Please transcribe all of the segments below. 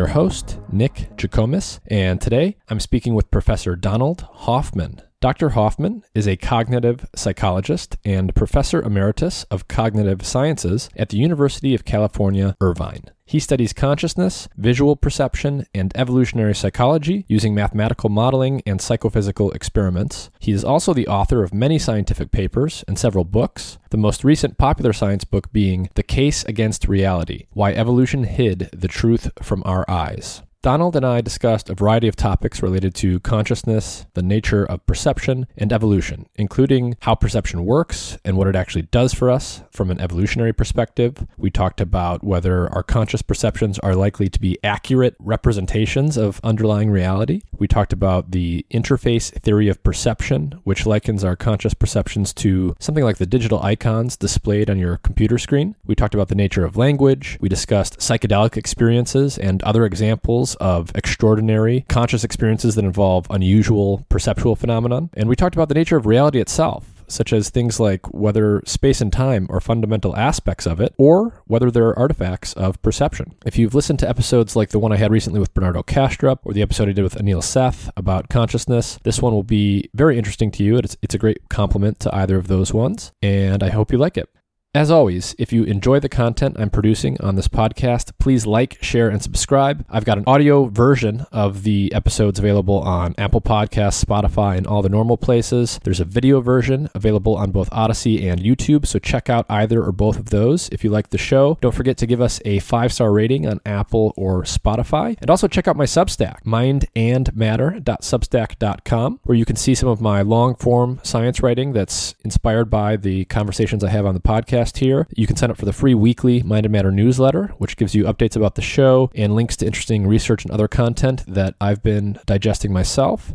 Your host, Nick Jikomis, and today I'm speaking with Professor Donald Hoffman. Dr. Hoffman is a cognitive psychologist and professor emeritus of cognitive sciences at the University of California, Irvine. He studies consciousness, visual perception, and evolutionary psychology using mathematical modeling and psychophysical experiments. He is also the author of many scientific papers and several books, the most recent popular science book being The Case Against Reality Why Evolution Hid the Truth from Our Eyes. Donald and I discussed a variety of topics related to consciousness, the nature of perception, and evolution, including how perception works and what it actually does for us from an evolutionary perspective. We talked about whether our conscious perceptions are likely to be accurate representations of underlying reality. We talked about the interface theory of perception, which likens our conscious perceptions to something like the digital icons displayed on your computer screen. We talked about the nature of language. We discussed psychedelic experiences and other examples of extraordinary conscious experiences that involve unusual perceptual phenomenon. And we talked about the nature of reality itself, such as things like whether space and time are fundamental aspects of it, or whether they're artifacts of perception. If you've listened to episodes like the one I had recently with Bernardo Kastrup, or the episode I did with Anil Seth about consciousness, this one will be very interesting to you. It's, it's a great complement to either of those ones, and I hope you like it. As always, if you enjoy the content I'm producing on this podcast, please like, share, and subscribe. I've got an audio version of the episodes available on Apple Podcasts, Spotify, and all the normal places. There's a video version available on both Odysee and YouTube, so check out either or both of those if you like the show. Don't forget to give us a five star rating on Apple or Spotify. And also check out my Substack, mindandmatter.substack.com, where you can see some of my long form science writing that's inspired by the conversations I have on the podcast podcast here. You can sign up for the free weekly Mind and Matter newsletter, which gives you updates about the show and links to interesting research and other content that I've been digesting myself.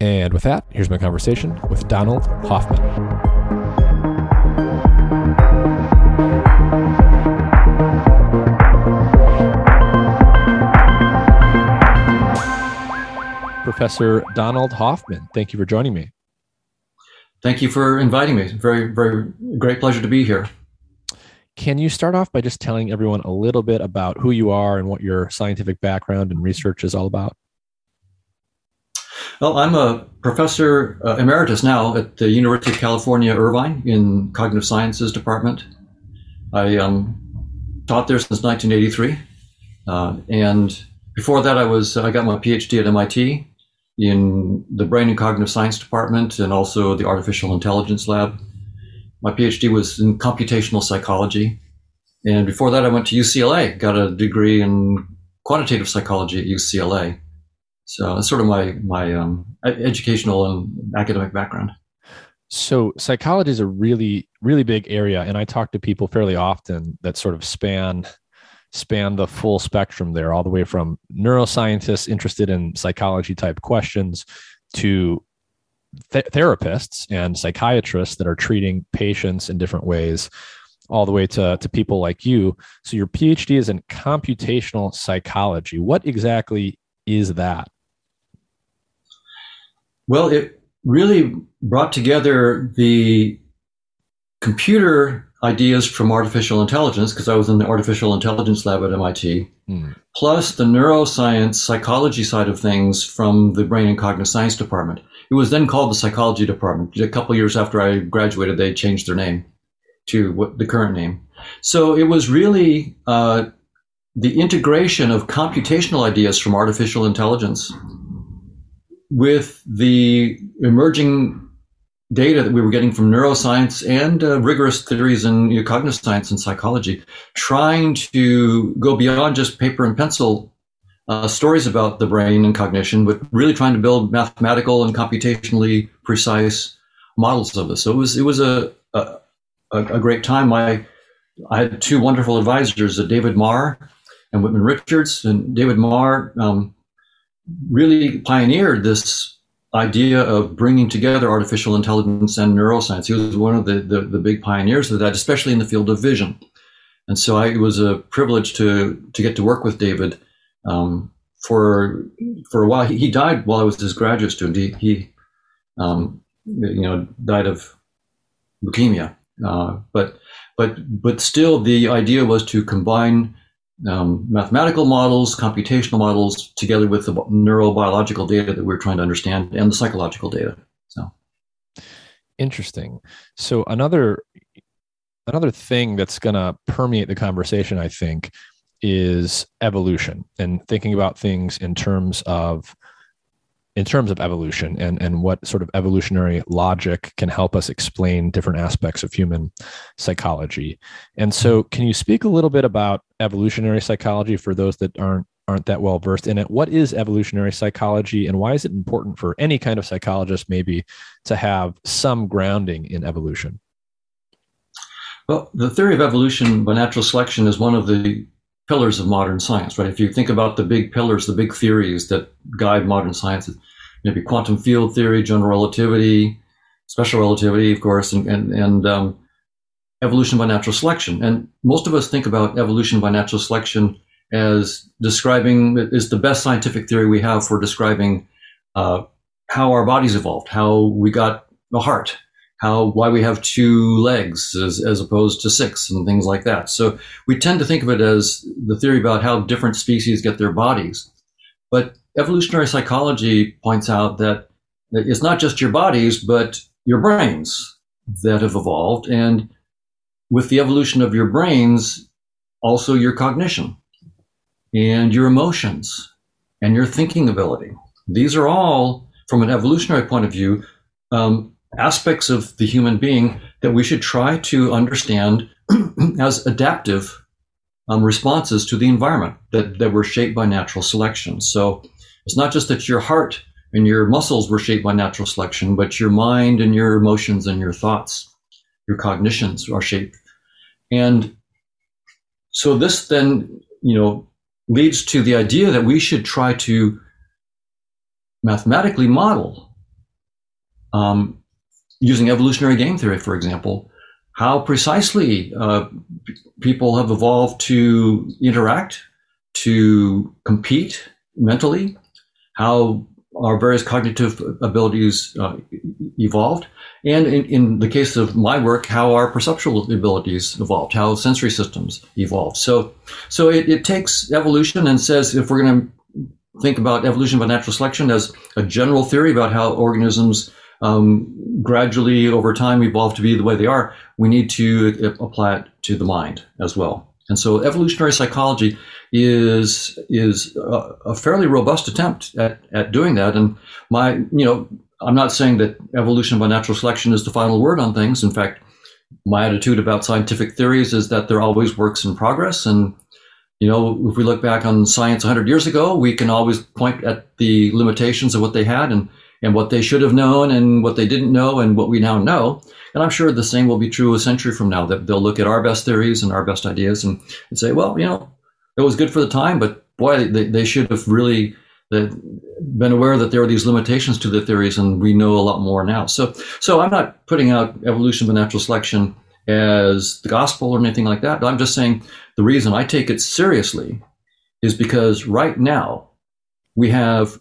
And with that, here's my conversation with Donald Hoffman. Professor Donald Hoffman, thank you for joining me. Thank you for inviting me. Very, very great pleasure to be here. Can you start off by just telling everyone a little bit about who you are and what your scientific background and research is all about? Well, I'm a professor uh, emeritus now at the University of California, Irvine, in Cognitive Sciences Department. I um, taught there since 1983, uh, and before that, I was I got my PhD at MIT in the Brain and Cognitive Science Department, and also the Artificial Intelligence Lab. My PhD was in computational psychology, and before that, I went to UCLA, got a degree in quantitative psychology at UCLA. So that's sort of my my um, educational and academic background. So psychology is a really really big area, and I talk to people fairly often that sort of span span the full spectrum there, all the way from neuroscientists interested in psychology type questions to th- therapists and psychiatrists that are treating patients in different ways all the way to, to people like you. So your PhD is in computational psychology. What exactly is that? Well, it really brought together the computer ideas from artificial intelligence, because I was in the artificial intelligence lab at MIT, mm. plus the neuroscience psychology side of things from the brain and cognitive science department. It was then called the psychology department. A couple years after I graduated, they changed their name to what the current name. So it was really uh, the integration of computational ideas from artificial intelligence with the emerging data that we were getting from neuroscience and uh, rigorous theories in you know, cognitive science and psychology, trying to go beyond just paper and pencil uh, stories about the brain and cognition, but really trying to build mathematical and computationally precise models of this. So it was it was a a, a great time. I I had two wonderful advisors, uh, David Marr and Whitman Richards, and David Marr um, really pioneered this idea of bringing together artificial intelligence and neuroscience. He was one of the, the, the, big pioneers of that, especially in the field of vision. And so I, it was a privilege to, to get to work with David um, for, for a while. He, he, died while I was his graduate student. He, he um, you know, died of leukemia. Uh, but, but, but still the idea was to combine um, mathematical models, computational models, together with the neurobiological data that we're trying to understand and the psychological data. So interesting. So another another thing that's going to permeate the conversation, I think, is evolution and thinking about things in terms of in terms of evolution and, and what sort of evolutionary logic can help us explain different aspects of human psychology. And so, mm-hmm. can you speak a little bit about evolutionary psychology for those that aren't aren't that well versed in it? What is evolutionary psychology, and why is it important for any kind of psychologist, maybe, to have some grounding in evolution? Well, the theory of evolution by natural selection is one of the pillars of modern science, right? If you think about the big pillars, the big theories that guide modern science, maybe quantum field theory, general relativity, special relativity, of course, and, and, and um, evolution by natural selection. And most of us think about evolution by natural selection as describing is the best scientific theory we have for describing uh, how our bodies evolved, how we got a heart, how why we have two legs as, as opposed to six and things like that. So we tend to think of it as the theory about how different species get their bodies. But evolutionary psychology points out that it's not just your bodies, but your brains that have evolved. And with the evolution of your brains, also your cognition and your emotions and your thinking ability. These are all, from an evolutionary point of view, um, aspects of the human being that we should try to understand as adaptive um, responses to the environment that, that were shaped by natural selection. So it's not just that your heart and your muscles were shaped by natural selection, but your mind and your emotions and your thoughts, your cognitions are shaped. And so this then, you know, leads to the idea that we should try to mathematically model um, using evolutionary game theory, for example, how precisely uh, people have evolved to interact, to compete mentally, how our various cognitive abilities uh, evolved, and in, in, the case of my work, how our perceptual abilities evolved, how sensory systems evolved. So, so it, it takes evolution and says if we're going to think about evolution by natural selection as a general theory about how organisms um, gradually over time evolve to be the way they are, we need to apply it to the mind as well. And so evolutionary psychology is is a, a fairly robust attempt at, at doing that. And my, you know, I'm not saying that evolution by natural selection is the final word on things. In fact, my attitude about scientific theories is that they're always works in progress. And, you know, if we look back on science 100 years ago, we can always point at the limitations of what they had and and what they should have known and what they didn't know and what we now know. And I'm sure the same will be true a century from now, that they'll look at our best theories and our best ideas and, and say, well, you know, it was good for the time, but boy, they, they should have really uh, been aware that there are these limitations to the theories and we know a lot more now. So, so I'm not putting out evolution by natural selection as the gospel or anything like that. I'm just saying the reason I take it seriously is because right now we have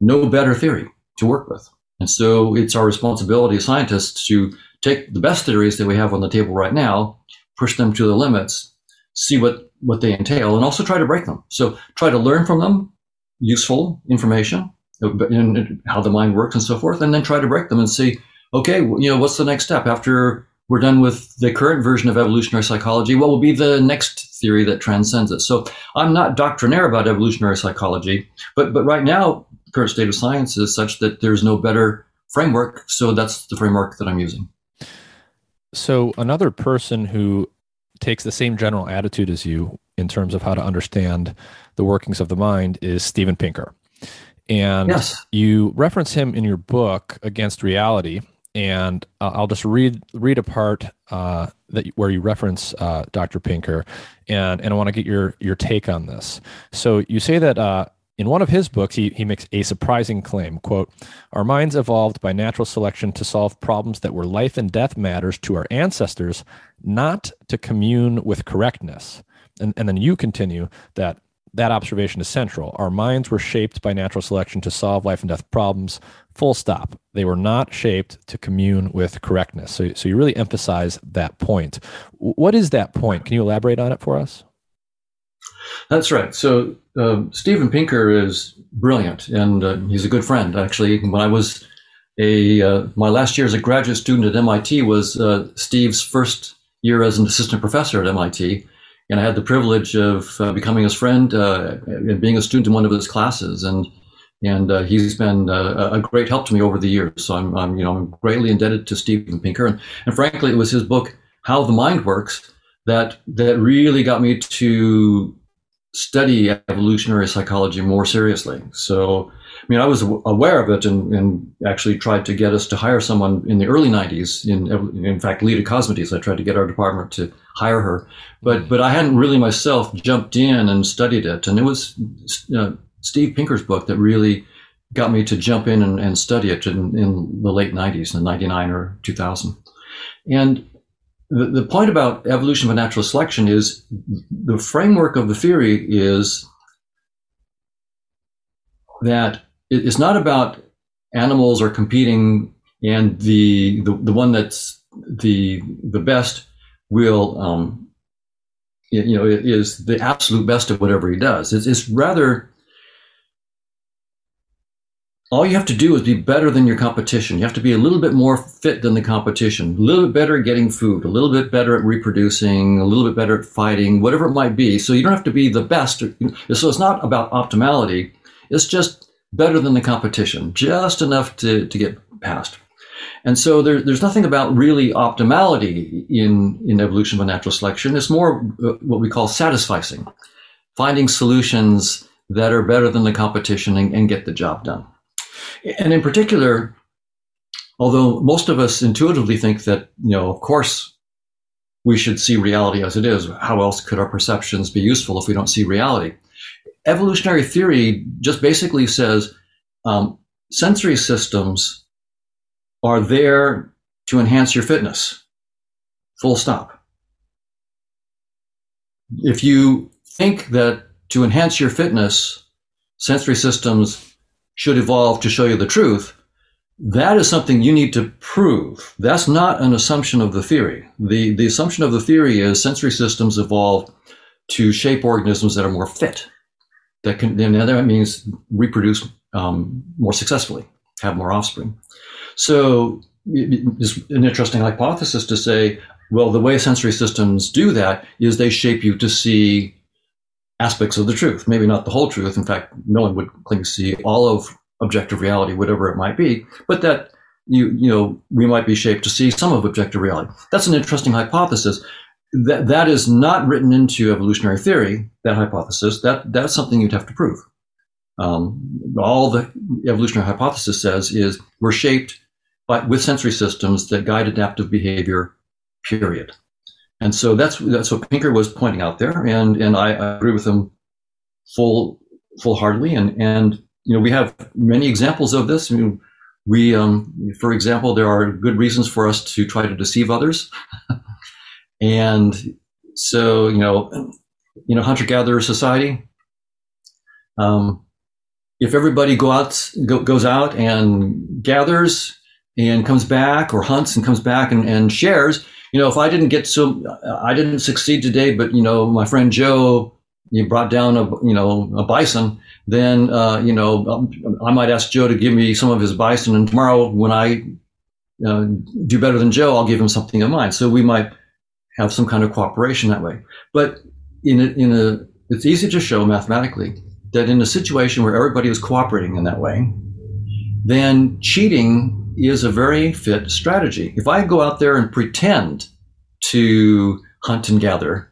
no better theory to work with. And so it's our responsibility as scientists to take the best theories that we have on the table right now, push them to the limits, see what, what they entail, and also try to break them. So try to learn from them useful information uh, and how the mind works and so forth, and then try to break them and see, okay, you know, what's the next step after we're done with the current version of evolutionary psychology? What will be the next theory that transcends it? So I'm not doctrinaire about evolutionary psychology, but but right now, current state of science is such that there's no better framework. So that's the framework that I'm using. So another person who takes the same general attitude as you in terms of how to understand the workings of the mind is Steven Pinker. And yes. you reference him in your book Against Reality, and uh, I'll just read read a part uh, that where you reference uh, Dr. Pinker, and and I want to get your your take on this. So you say that uh, in one of his books, he, he makes a surprising claim, quote, Our minds evolved by natural selection to solve problems that were life and death matters to our ancestors, not to commune with correctness. And, and then you continue that that observation is central. Our minds were shaped by natural selection to solve life and death problems, full stop. They were not shaped to commune with correctness. So, so you really emphasize that point. What is that point? Can you elaborate on it for us? That's right. So uh, Steven Pinker is brilliant, and uh, he's a good friend. Actually, when I was a uh, my last year as a graduate student at MIT was uh, Steve's first year as an assistant professor at MIT, and I had the privilege of uh, becoming his friend uh, and being a student in one of his classes. And and he's been a great help to me over the years. So I'm, I'm you know I'm greatly indebted to Steven Pinker, and, and frankly, it was his book How the Mind Works that that really got me to study evolutionary psychology more seriously. So, I mean, I was aware of it and, and, actually tried to get us to hire someone in the early 90s. In, in fact, Leda Cosmides, I tried to get our department to hire her. But, but I hadn't really myself jumped in and studied it. And it was uh, Steve Pinker's book that really got me to jump in and, and study it in, in the late 90s, in 99 or 2000. And the, the point about evolution by natural selection is the framework of the theory is that it's not about animals are competing and the, the, the one that's the, the best will, um, you know, is the absolute best of whatever he does. It's, it's rather all you have to do is be better than your competition. You have to be a little bit more fit than the competition, a little bit better at getting food, a little bit better at reproducing, a little bit better at fighting, whatever it might be. So you don't have to be the best. So it's not about optimality. It's just better than the competition, just enough to, to get past. And so there, there's nothing about really optimality in, in evolution by natural selection. It's more uh, what we call satisficing, finding solutions that are better than the competition and, and get the job done. And in particular, although most of us intuitively think that, you know, of course, we should see reality as it is. How else could our perceptions be useful if we don't see reality? Evolutionary theory just basically says um, sensory systems are there to enhance your fitness. Full stop. If you think that to enhance your fitness, sensory systems should evolve to show you the truth, that is something you need to prove. That's not an assumption of the theory. The, the assumption of the theory is sensory systems evolve to shape organisms that are more fit. That can, and that means reproduce um, more successfully, have more offspring. So it's an interesting hypothesis to say, well, the way sensory systems do that is they shape you to see aspects of the truth. Maybe not the whole truth. In fact, no one would claim to see all of objective reality, whatever it might be, but that you you know we might be shaped to see some of objective reality. That's an interesting hypothesis. That that is not written into evolutionary theory. That hypothesis that that's something you'd have to prove. Um, all the evolutionary hypothesis says is we're shaped by, with sensory systems that guide adaptive behavior. Period. And so that's that's what Pinker was pointing out there, and and I, I agree with him full full heartedly. And and you know we have many examples of this. I mean, we um, for example, there are good reasons for us to try to deceive others. And so, you know, you know, hunter gatherer society. Um, if everybody go out, go, goes out and gathers and comes back or hunts and comes back and, and shares, you know, if I didn't get so, I didn't succeed today, but you know, my friend Joe, you brought down a, you know, a bison, then, uh, you know, I might ask Joe to give me some of his bison. And tomorrow when I uh, do better than Joe, I'll give him something of mine. So we might have some kind of cooperation that way. But in a, in a, it's easy to show mathematically that in a situation where everybody is cooperating in that way, then cheating is a very fit strategy. If I go out there and pretend to hunt and gather,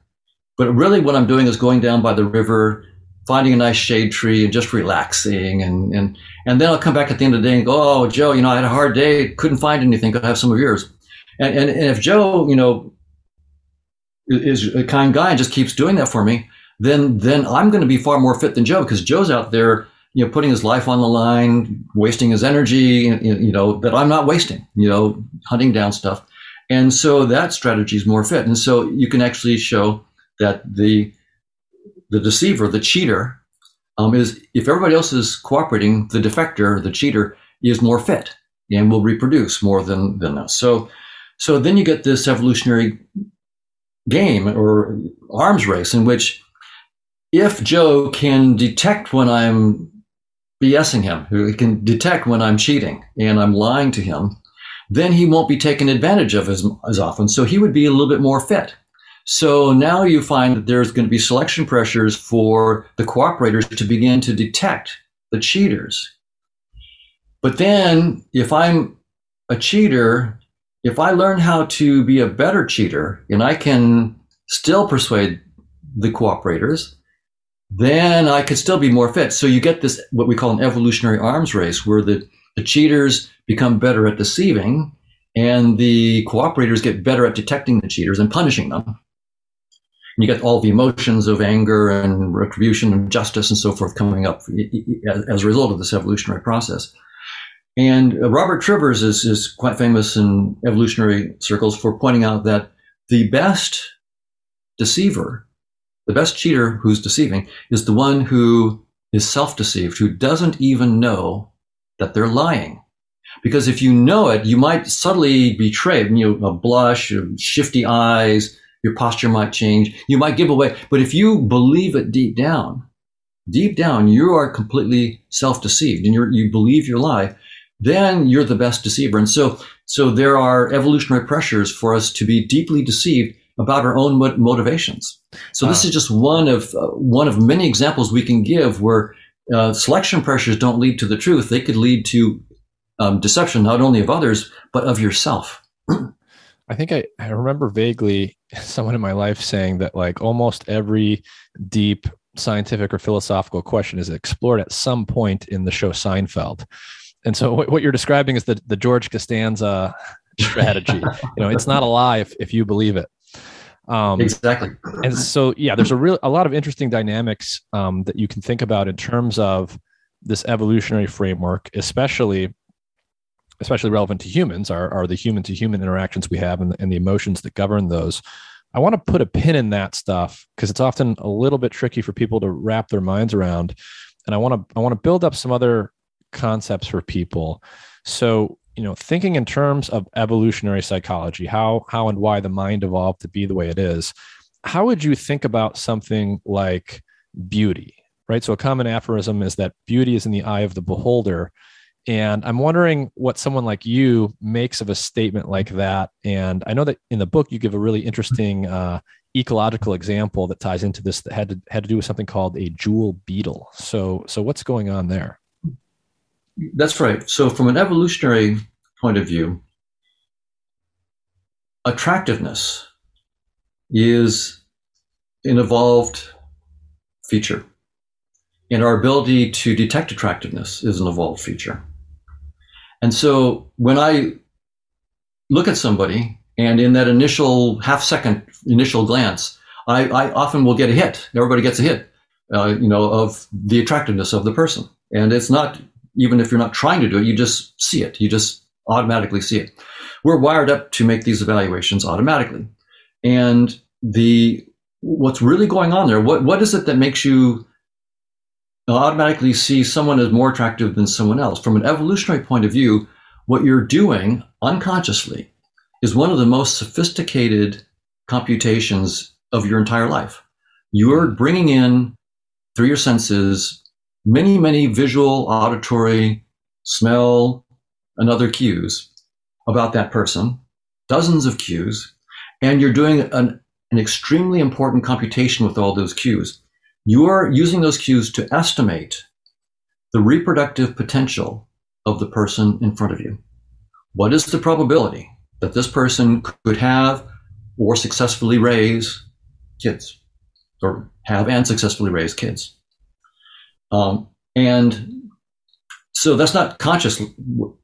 but really what I'm doing is going down by the river, finding a nice shade tree and just relaxing and, and, and then I'll come back at the end of the day and go, Oh, Joe, you know, I had a hard day. Couldn't find anything. Could have some of yours? And, and, and if Joe, you know, is a kind guy and just keeps doing that for me, then then I'm going to be far more fit than Joe because Joe's out there, you know, putting his life on the line, wasting his energy, you know, that I'm not wasting, you know, hunting down stuff. And so that strategy is more fit. And so you can actually show that the the deceiver, the cheater, um, is if everybody else is cooperating, the defector, the cheater, is more fit and will reproduce more than than us. So so then you get this evolutionary game or arms race in which if Joe can detect when I'm BSing him, who can detect when I'm cheating and I'm lying to him, then he won't be taken advantage of as, as often. So he would be a little bit more fit. So now you find that there's going to be selection pressures for the cooperators to begin to detect the cheaters. But then if I'm a cheater, if I learn how to be a better cheater and I can still persuade the cooperators, then I could still be more fit. So you get this, what we call an evolutionary arms race, where the, the cheaters become better at deceiving and the cooperators get better at detecting the cheaters and punishing them. And you get all the emotions of anger and retribution and justice and so forth coming up as a result of this evolutionary process. And uh, Robert Trivers is, is quite famous in evolutionary circles for pointing out that the best deceiver the best cheater who's deceiving is the one who is self deceived, who doesn't even know that they're lying. Because if you know it, you might subtly betray, you know, a blush, um, shifty eyes, your posture might change. You might give away. But if you believe it deep down, deep down, you are completely self deceived and you believe your lie, then you're the best deceiver. And so, so there are evolutionary pressures for us to be deeply deceived about our own motivations. So this is just one of uh, one of many examples we can give where uh, selection pressures don't lead to the truth; they could lead to um, deception not only of others but of yourself. I think I, I remember vaguely someone in my life saying that like almost every deep scientific or philosophical question is explored at some point in the show Seinfeld. And so what, what you're describing is the, the George Costanza strategy. you know, it's not a lie if, if you believe it. Um, exactly. And so, yeah, there's a real a lot of interesting dynamics um, that you can think about in terms of this evolutionary framework, especially especially relevant to humans, are, are the human to human interactions we have and, and the emotions that govern those. I want to put a pin in that stuff because it's often a little bit tricky for people to wrap their minds around. And I want to I want to build up some other concepts for people. So you know thinking in terms of evolutionary psychology how how and why the mind evolved to be the way it is how would you think about something like beauty right? So a common aphorism is that beauty is in the eye of the beholder. And i'm wondering what someone like you makes of a statement like that. And i know that in the book you give a really interesting uh, ecological example that ties into this that had to had to do with something called a jewel beetle. So so what's going on there that's right. So, from an evolutionary point of view, attractiveness is an evolved feature. And our ability to detect attractiveness is an evolved feature. And so, when I look at somebody and in that initial half second initial glance, I, I often will get a hit. Everybody gets a hit, uh, you know, of the attractiveness of the person. And it's not even if you're not trying to do it, you just see it. You just automatically see it. We're wired up to make these evaluations automatically. And the what's really going on there? What what is it that makes you automatically see someone as more attractive than someone else? From an evolutionary point of view, what you're doing unconsciously is one of the most sophisticated computations of your entire life. You're bringing in through your senses many, many visual, auditory, smell, and other cues about that person, dozens of cues, and you're doing an, an extremely important computation with all those cues. You are using those cues to estimate the reproductive potential of the person in front of you. What is the probability that this person could have or successfully raise kids or have and successfully raise kids? Um, and so that's not conscious in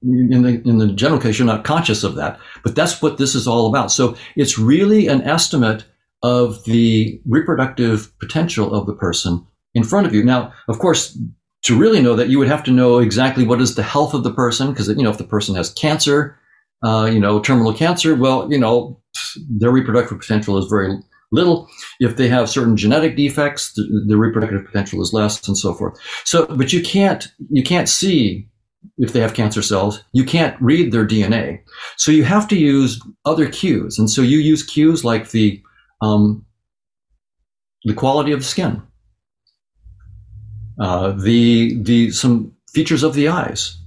the in the general case. You're not conscious of that, but that's what this is all about. So it's really an estimate of the reproductive potential of the person in front of you. Now, of course, to really know that, you would have to know exactly what is the health of the person, because you know if the person has cancer, uh, you know, terminal cancer, well, you know, their reproductive potential is very little. If they have certain genetic defects, the, the reproductive potential is less, and so forth. So, but you can't you can't see if they have cancer cells. You can't read their DNA. So you have to use other cues, and so you use cues like the um, the quality of the skin, uh, the the some features of the eyes,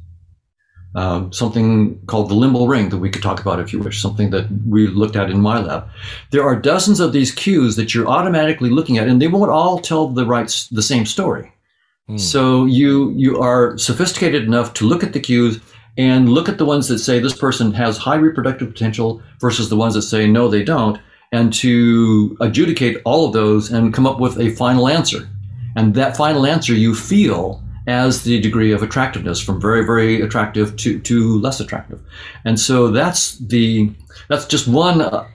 um, something called the limbal ring that we could talk about if you wish, something that we looked at in my lab. There are dozens of these cues that you're automatically looking at, and they won't all tell the right, the same story. Mm. So you you are sophisticated enough to look at the cues and look at the ones that say this person has high reproductive potential versus the ones that say no, they don't, and to adjudicate all of those and come up with a final answer. And that final answer you feel as the degree of attractiveness from very very attractive to to less attractive. And so that's the that's just one uh,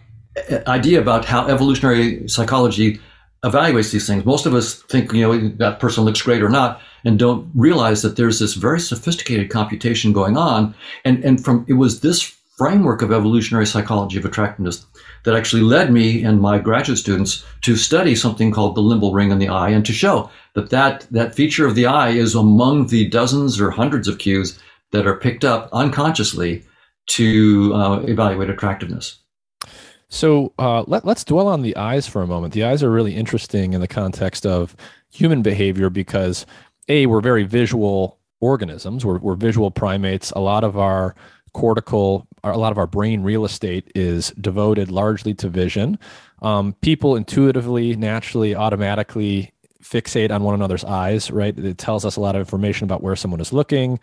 idea about how evolutionary psychology evaluates these things. Most of us think you know that person looks great or not and don't realize that there's this very sophisticated computation going on. And and from it was this framework of evolutionary psychology of attractiveness that actually led me and my graduate students to study something called the limbal ring in the eye and to show that that, that feature of the eye is among the dozens or hundreds of cues that are picked up unconsciously to uh, evaluate attractiveness. So uh, let, let's dwell on the eyes for a moment. The eyes are really interesting in the context of human behavior because, A, we're very visual organisms, we're, we're visual primates. A lot of our cortical, a lot of our brain real estate is devoted largely to vision. Um, people intuitively, naturally, automatically fixate on one another's eyes, right? It tells us a lot of information about where someone is looking.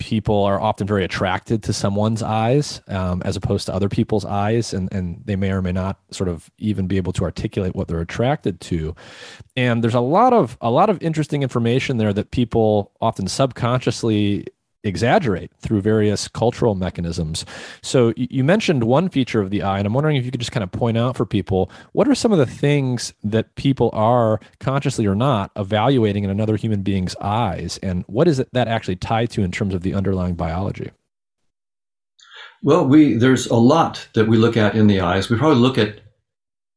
People are often very attracted to someone's eyes um, as opposed to other people's eyes, and, and they may or may not sort of even be able to articulate what they're attracted to. And there's a lot of a lot of interesting information there that people often subconsciously exaggerate through various cultural mechanisms. So you mentioned one feature of the eye, and I'm wondering if you could just kind of point out for people what are some of the things that people are consciously or not evaluating in another human being's eyes, and what is that actually tied to in terms of the underlying biology? Well, we there's a lot that we look at in the eyes. We probably look at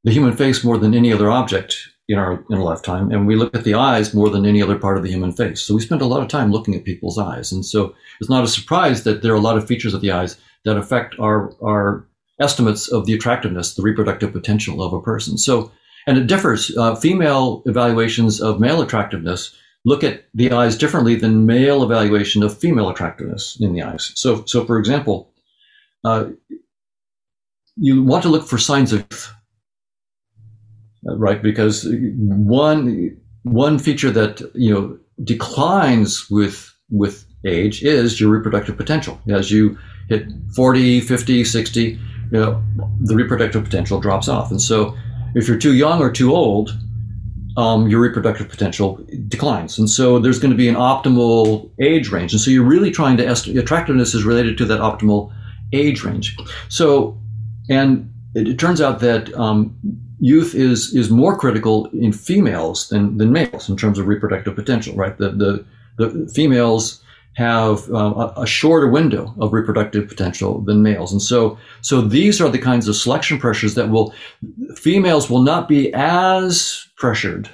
the human face more than any other object in our in a lifetime, and we look at the eyes more than any other part of the human face. So we spend a lot of time looking at people's eyes, and so it's not a surprise that there are a lot of features of the eyes that affect our our estimates of the attractiveness, the reproductive potential of a person. So, and it differs. Uh, female evaluations of male attractiveness look at the eyes differently than male evaluation of female attractiveness in the eyes. So, so for example, uh, you want to look for signs of right? Because one one feature that you know declines with with age is your reproductive potential. As you hit 40, 50, 60, you know, the reproductive potential drops off. And so if you're too young or too old, um, your reproductive potential declines. And so there's going to be an optimal age range. And so you're really trying to estimate attractiveness is related to that optimal age range. So, and it, it turns out that um, youth is is more critical in females than, than males in terms of reproductive potential, right? The, the, the females have uh, a, a shorter window of reproductive potential than males. And so, so these are the kinds of selection pressures that will, females will not be as pressured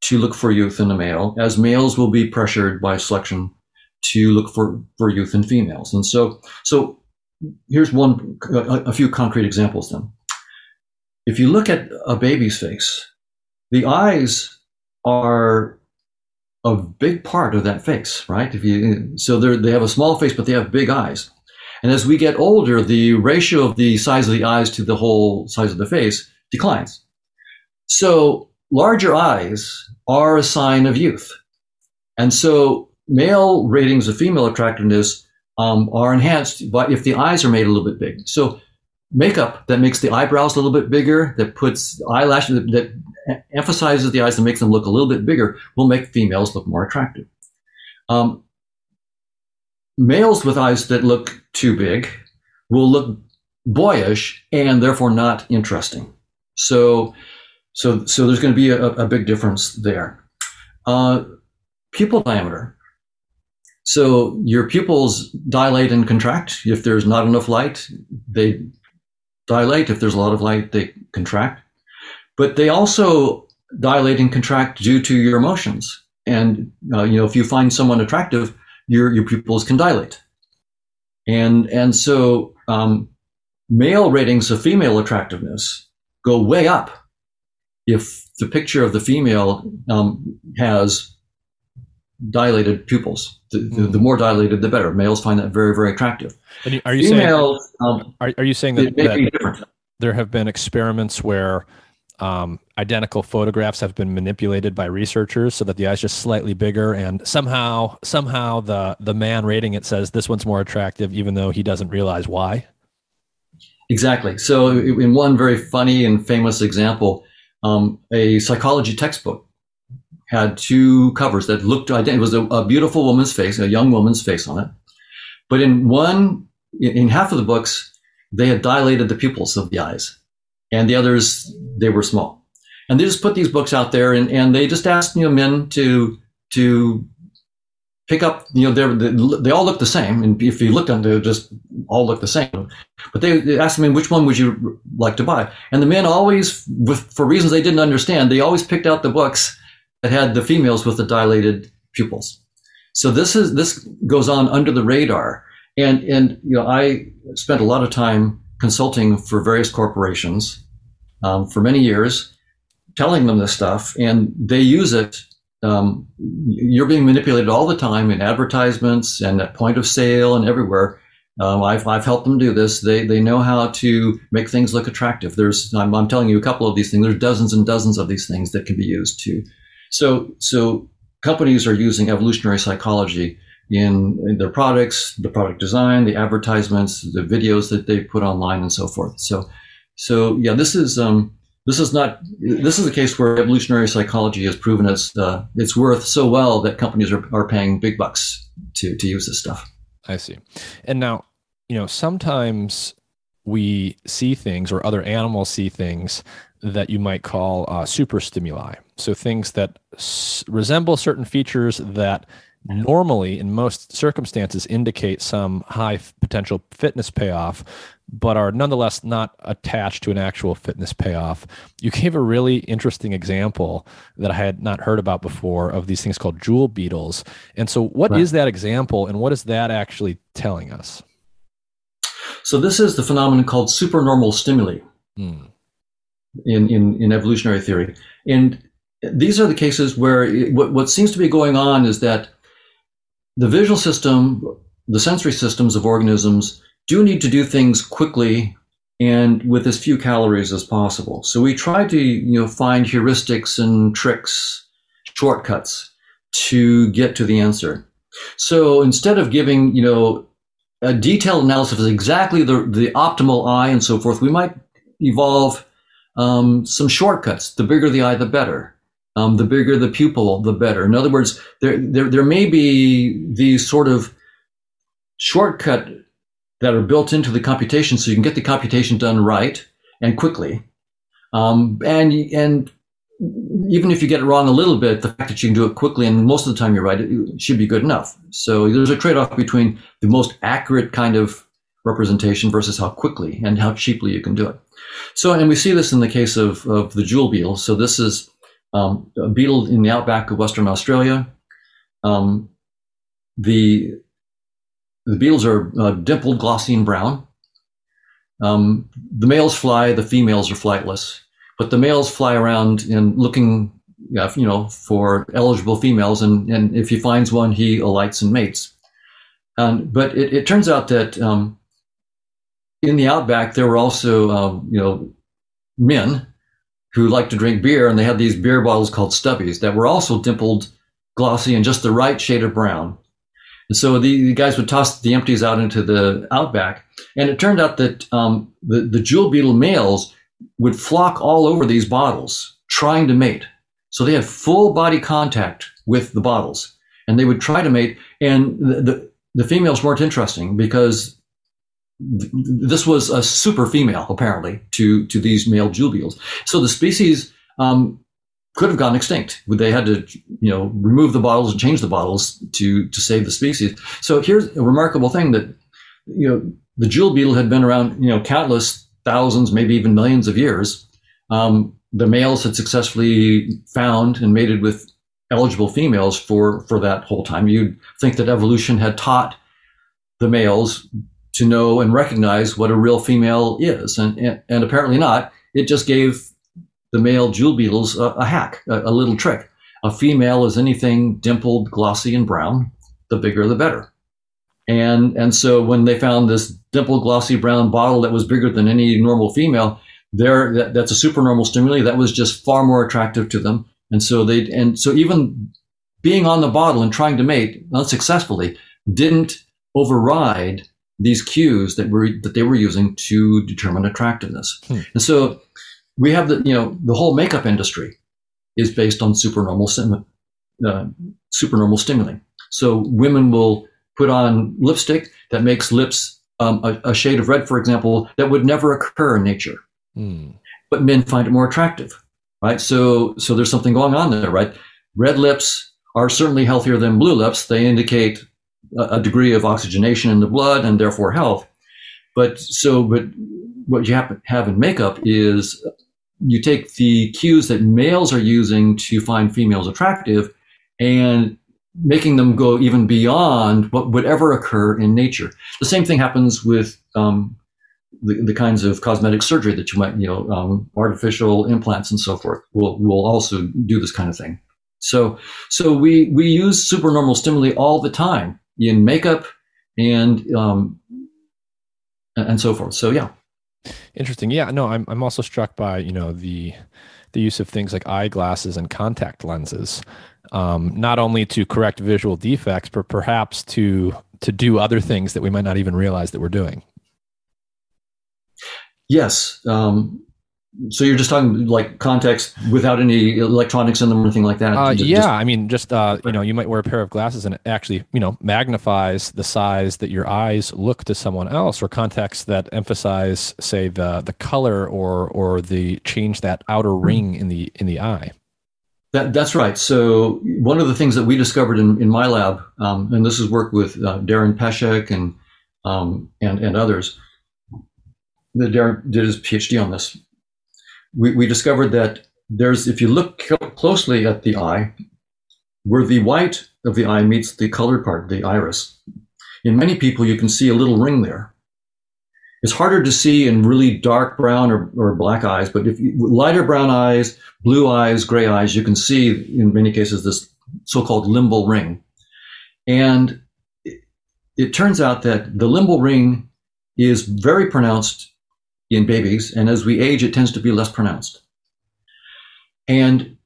to look for youth in a male as males will be pressured by selection to look for, for youth in females. And so, so here's one, a, a few concrete examples then. If you look at a baby's face, the eyes are a big part of that face, right? If you so they have a small face, but they have big eyes. And as we get older, the ratio of the size of the eyes to the whole size of the face declines. So larger eyes are a sign of youth. And so male ratings of female attractiveness um, are enhanced by if the eyes are made a little bit big. So makeup that makes the eyebrows a little bit bigger, that puts eyelashes that, that emphasizes the eyes and makes them look a little bit bigger, will make females look more attractive. Um, males with eyes that look too big will look boyish and therefore not interesting. So, so, so there's going to be a, a big difference there. Uh, pupil diameter. So your pupils dilate and contract. If there's not enough light, they dilate. If there's a lot of light, they contract. But they also dilate and contract due to your emotions. And uh, you know, if you find someone attractive, your your pupils can dilate. And and so um, male ratings of female attractiveness go way up if the picture of the female um, has dilated pupils. The, mm. the, the, more dilated, the better. Males find that very, very attractive. And are you Females, saying? Um, are, are, you saying that, that there have been experiments where um, identical photographs have been manipulated by researchers so that the eye's just slightly bigger, and somehow, somehow the the man rating it says this one's more attractive, even though he doesn't realize why. Exactly. So, in one very funny and famous example, um, a psychology textbook had two covers that looked identical. It was a, a, beautiful woman's face, a young woman's face on it. But in one, in half of the books, they had dilated the pupils of the eyes, and the others they were small. And they just put these books out there, and, and they just asked you know men to to pick up. You know, they they all look the same, and if you looked at them, they just all look the same. But they, they asked them, which one would you like to buy? And the men always, with for reasons they didn't understand, they always picked out the books that had the females with the dilated pupils. So this is this goes on under the radar, and and you know I spent a lot of time consulting for various corporations um, for many years, telling them this stuff, and they use it. Um, you're being manipulated all the time in advertisements and at point of sale and everywhere. Um, I've, I've helped them do this. They, they know how to make things look attractive. There's, I'm, I'm telling you a couple of these things. There's dozens and dozens of these things that can be used to so, so companies are using evolutionary psychology in, in, their products, the product design, the advertisements, the videos that they put online, and so forth. So, so yeah, this is um, this is not this is a case where evolutionary psychology has proven its uh, its worth so well that companies are, are paying big bucks to to use this stuff. I see. And now, you know, sometimes we see things or other animals see things that you might call uh, super stimuli. So things that s- resemble certain features that normally, in most circumstances, indicate some high f- potential fitness payoff, but are nonetheless not attached to an actual fitness payoff. You gave a really interesting example that I had not heard about before of these things called jewel beetles. And so, what right. is that example, and what is that actually telling us? So, this is the phenomenon called supernormal stimuli. Hmm in, in, in evolutionary theory. And these are the cases where it, what, what seems to be going on is that the visual system, the sensory systems of organisms do need to do things quickly and with as few calories as possible. So we try to, you know, find heuristics and tricks, shortcuts to get to the answer. So instead of giving, you know, a detailed analysis of exactly the, the optimal eye and so forth, we might evolve um, some shortcuts. The bigger the eye, the better. Um, the bigger the pupil, the better. In other words, there, there, there may be these sort of shortcut that are built into the computation so you can get the computation done right and quickly. Um, and, and even if you get it wrong a little bit, the fact that you can do it quickly and most of the time you're right, it should be good enough. So there's a trade off between the most accurate kind of representation versus how quickly and how cheaply you can do it. So, and we see this in the case of, of the jewel beetle. So this is um, a beetle in the outback of Western Australia. Um, the the beetles are uh, dimpled, glossy, and brown. Um, the males fly, the females are flightless, but the males fly around and looking, you know, for eligible females, and, and if he finds one, he alights and mates. And, but it, it turns out that um, in the outback there were also, um, you know, men who liked to drink beer, and they had these beer bottles called stubbies that were also dimpled, glossy, and just the right shade of brown. And so the, the, guys would toss the empties out into the outback. And it turned out that um, the, the jewel beetle males would flock all over these bottles trying to mate. So they had full body contact with the bottles and they would try to mate. And the, the, the females weren't interesting because this was a super female, apparently, to, to these male jewel beetles. So the species um, could have gone extinct. They had to, you know, remove the bottles and change the bottles to to save the species. So here's a remarkable thing that, you know, the jewel beetle had been around, you know, countless thousands, maybe even millions of years. Um, the males had successfully found and mated with eligible females for for that whole time. You'd think that evolution had taught the males to know and recognize what a real female is, and and, and apparently not. It just gave the male jewel beetles a, a hack, a, a little trick. A female is anything dimpled, glossy, and brown. The bigger, the better. And and so when they found this dimpled, glossy brown bottle that was bigger than any normal female, there that, that's a supernormal stimuli that was just far more attractive to them. And so they and so even being on the bottle and trying to mate unsuccessfully didn't override these cues that were that they were using to determine attractiveness. Hmm. And so we have the you know the whole makeup industry is based on supernormal uh, supernormal stimuli. So women will put on lipstick that makes lips um, a, a, shade of red, for example, that would never occur in nature, mm. but men find it more attractive, right? So so there's something going on there, right? Red lips are certainly healthier than blue lips. They indicate a, degree of oxygenation in the blood and therefore health. But so but what you have, have in makeup is you take the cues that males are using to find females attractive and making them go even beyond what would ever occur in nature. The same thing happens with um, the, the, kinds of cosmetic surgery that you might, you know, um, artificial implants and so forth will will also do this kind of thing. So so we we use supernormal stimuli all the time in makeup and um, and so forth. So yeah. Interesting. Yeah, no, I'm I'm also struck by, you know, the the use of things like eyeglasses and contact lenses, um, not only to correct visual defects, but perhaps to to do other things that we might not even realize that we're doing. Yes, um, so you're just talking like context without any electronics in them or anything like that. Uh, just, yeah, just, I mean, just uh, you know, you might wear a pair of glasses and it actually, you know, magnifies the size that your eyes look to someone else, or contacts that emphasize, say, the the color or or the change that outer hmm. ring in the in the eye. That, that's right. So one of the things that we discovered in, in my lab, um, and this is work with uh, Darren Peshek and um, and and others. That Darren did his PhD on this we, we discovered that there's, if you look closely at the eye, where the white of the eye meets the colored part, the iris, in many people you can see a little ring there. It's harder to see in really dark brown or, or black eyes, but if you, lighter brown eyes, blue eyes, gray eyes, you can see in many cases this so-called limbal ring. And it, it turns out that the limbal ring is very pronounced in babies, and as we age, it tends to be less pronounced. And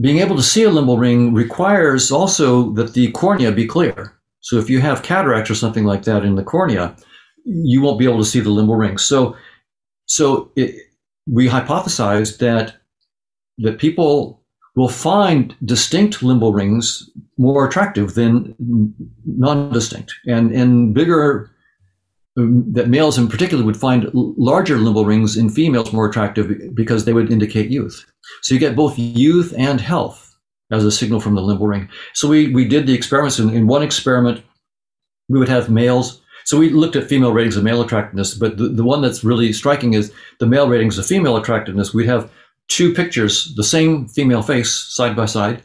being able to see a limbal ring requires also that the cornea be clear. So if you have cataracts or something like that in the cornea, you won't be able to see the limbal ring. So, so it, we hypothesized that that people will find distinct limbal rings more attractive than non-distinct, and and bigger um, that males in particular would find larger limbal rings in females more attractive because they would indicate youth. So you get both youth and health as a signal from the limbal ring. So we, we did the experiments. In, in one experiment, we would have males. So we looked at female ratings of male attractiveness, but the, the one that's really striking is the male ratings of female attractiveness. We'd have two pictures, the same female face side by side,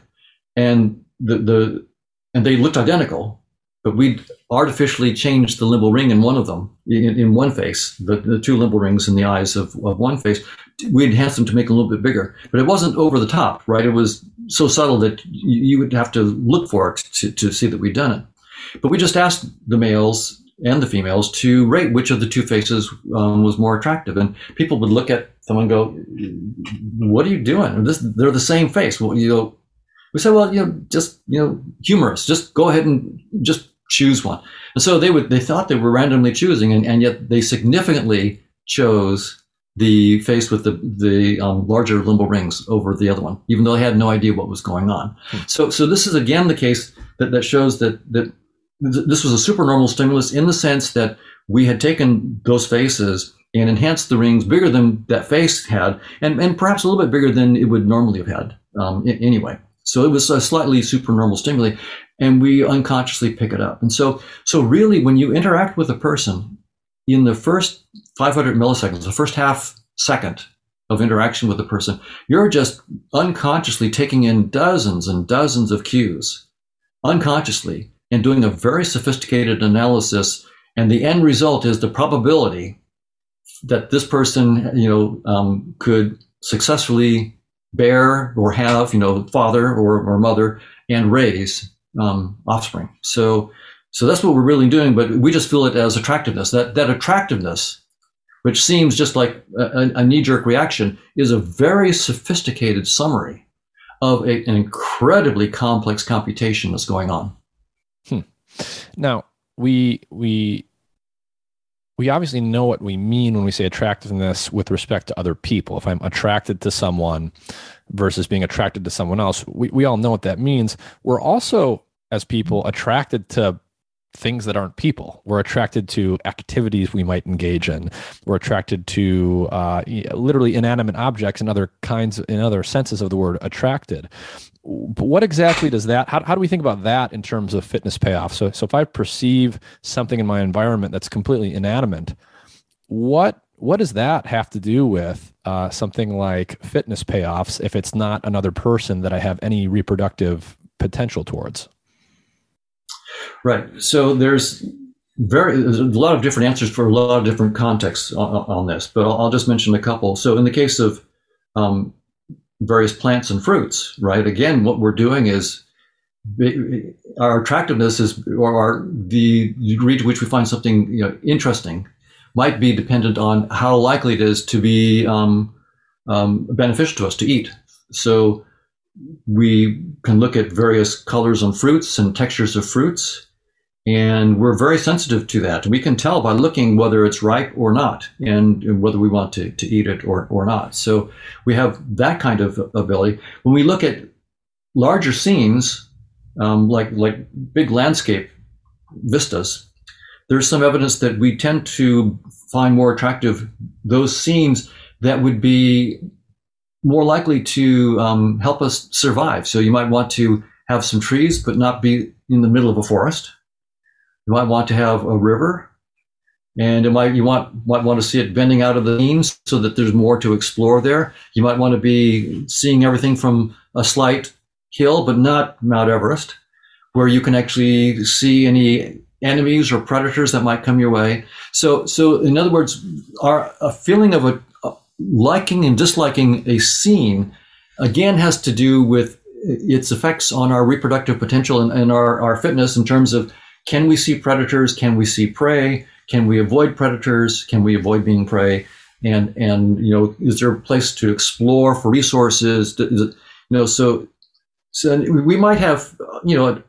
and the, the and they looked identical, but we'd artificially changed the limbal ring in one of them, in, in one face, the, the two limbal rings in the eyes of, of one face. We enhanced them to make them a little bit bigger, but it wasn't over the top, right? It was so subtle that you, you would have to look for it to, to see that we'd done it. But we just asked the males and the females to rate which of the two faces um, was more attractive. And people would look at them and go, "What are you doing? This, they're the same face." Well, you know, we said, "Well, you know, just you know, humorous. Just go ahead and just choose one." And so they would they thought they were randomly choosing, and, and yet they significantly chose the face with the the um, larger limbal rings over the other one, even though they had no idea what was going on. Hmm. So so this is again the case that, that shows that that this was a supernormal stimulus in the sense that we had taken those faces and enhanced the rings bigger than that face had, and, and perhaps a little bit bigger than it would normally have had um, anyway. So it was a slightly supernormal stimuli, and we unconsciously pick it up. And so, so really, when you interact with a person in the first 500 milliseconds, the first half second of interaction with a person, you're just unconsciously taking in dozens and dozens of cues, unconsciously and doing a very sophisticated analysis. And the end result is the probability that this person, you know, um, could successfully bear or have, you know, father or, or mother and raise um, offspring. So, so that's what we're really doing. But we just feel it as attractiveness. That that attractiveness, which seems just like a, a knee-jerk reaction, is a very sophisticated summary of a, an incredibly complex computation that's going on. Hmm. Now we we we obviously know what we mean when we say attractiveness with respect to other people. If I'm attracted to someone versus being attracted to someone else, we, we all know what that means. We're also, as people, attracted to things that aren't people. We're attracted to activities we might engage in. We're attracted to uh, literally inanimate objects and other kinds, in other senses of the word attracted what exactly does that how, how do we think about that in terms of fitness payoff? So so if i perceive something in my environment that's completely inanimate what what does that have to do with uh, something like fitness payoffs if it's not another person that i have any reproductive potential towards? Right. So there's very there's a lot of different answers for a lot of different contexts on, on this but I'll, I'll, just mention a couple. So in the case of um, various plants and fruits, right? Again, what we're doing is our attractiveness is, or our, the degree to which we find something you know, interesting might be dependent on how likely it is to be um, um, beneficial to us to eat. So we can look at various colors on fruits and textures of fruits and we're very sensitive to that. We can tell by looking whether it's ripe or not and whether we want to, to eat it or, or not. So we have that kind of ability. When we look at larger scenes, um, like, like big landscape vistas, there's some evidence that we tend to find more attractive those scenes that would be more likely to um, help us survive. So you might want to have some trees, but not be in the middle of a forest you might want to have a river, and it might you want might want to see it bending out of the means so that there's more to explore there. You might want to be seeing everything from a slight hill, but not Mount Everest, where you can actually see any enemies or predators that might come your way. So, so in other words, our a feeling of a, a liking and disliking a scene again has to do with its effects on our reproductive potential and, and our, our fitness in terms of can we see predators? Can we see prey? Can we avoid predators? Can we avoid being prey? And and you know, is there a place to explore for resources? you know, so so we might have you know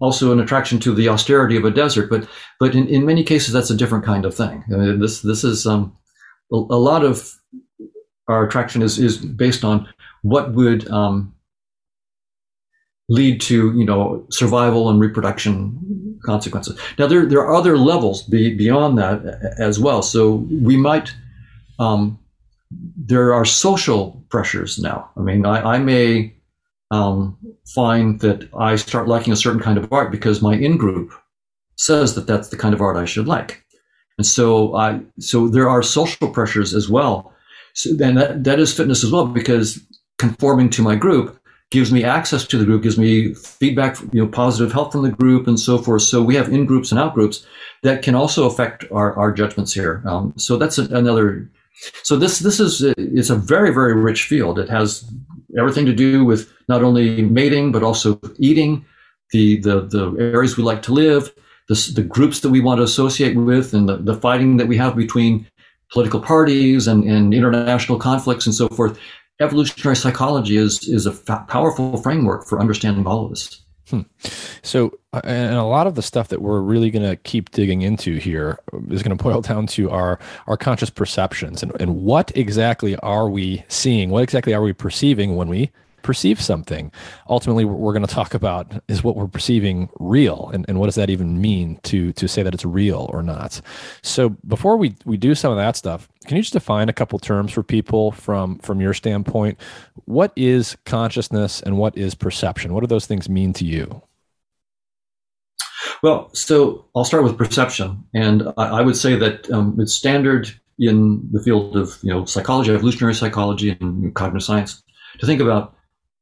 also an attraction to the austerity of a desert, but but in, in many cases that's a different kind of thing. I mean, this this is um, a, a, lot of our attraction is is based on what would um, lead to you know survival and reproduction consequences. Now there there are other levels be, beyond that as well. So we might um, there are social pressures now. I mean, I, I may um, find that I start liking a certain kind of art because my in group says that that's the kind of art I should like. And so I, so there are social pressures as well. So, and that, that is fitness as well because conforming to my group gives me access to the group, gives me feedback, you know, positive help from the group and so forth. So we have in groups and out groups that can also affect our, our judgments here. Um, so that's a, another. So this this is it's a very very rich field. It has everything to do with not only mating but also eating, the the the areas we like to live, the, the groups that we want to associate with and the, the fighting that we have between political parties and, and international conflicts and so forth. Evolutionary psychology is, is a fa- powerful framework for understanding all of this. Hmm. So, uh, and a lot of the stuff that we're really going to keep digging into here is going to boil down to our our conscious perceptions and, and what exactly are we seeing? What exactly are we perceiving when we perceive something. Ultimately, what we're going to talk about is what we're perceiving real, and, and what does that even mean to to say that it's real or not. So before we we do some of that stuff, can you just define a couple terms for people from from your standpoint? What is consciousness and what is perception? What do those things mean to you? Well, so I'll start with perception, and I, I would say that um, it's standard in the field of you know psychology, evolutionary psychology, and cognitive science to think about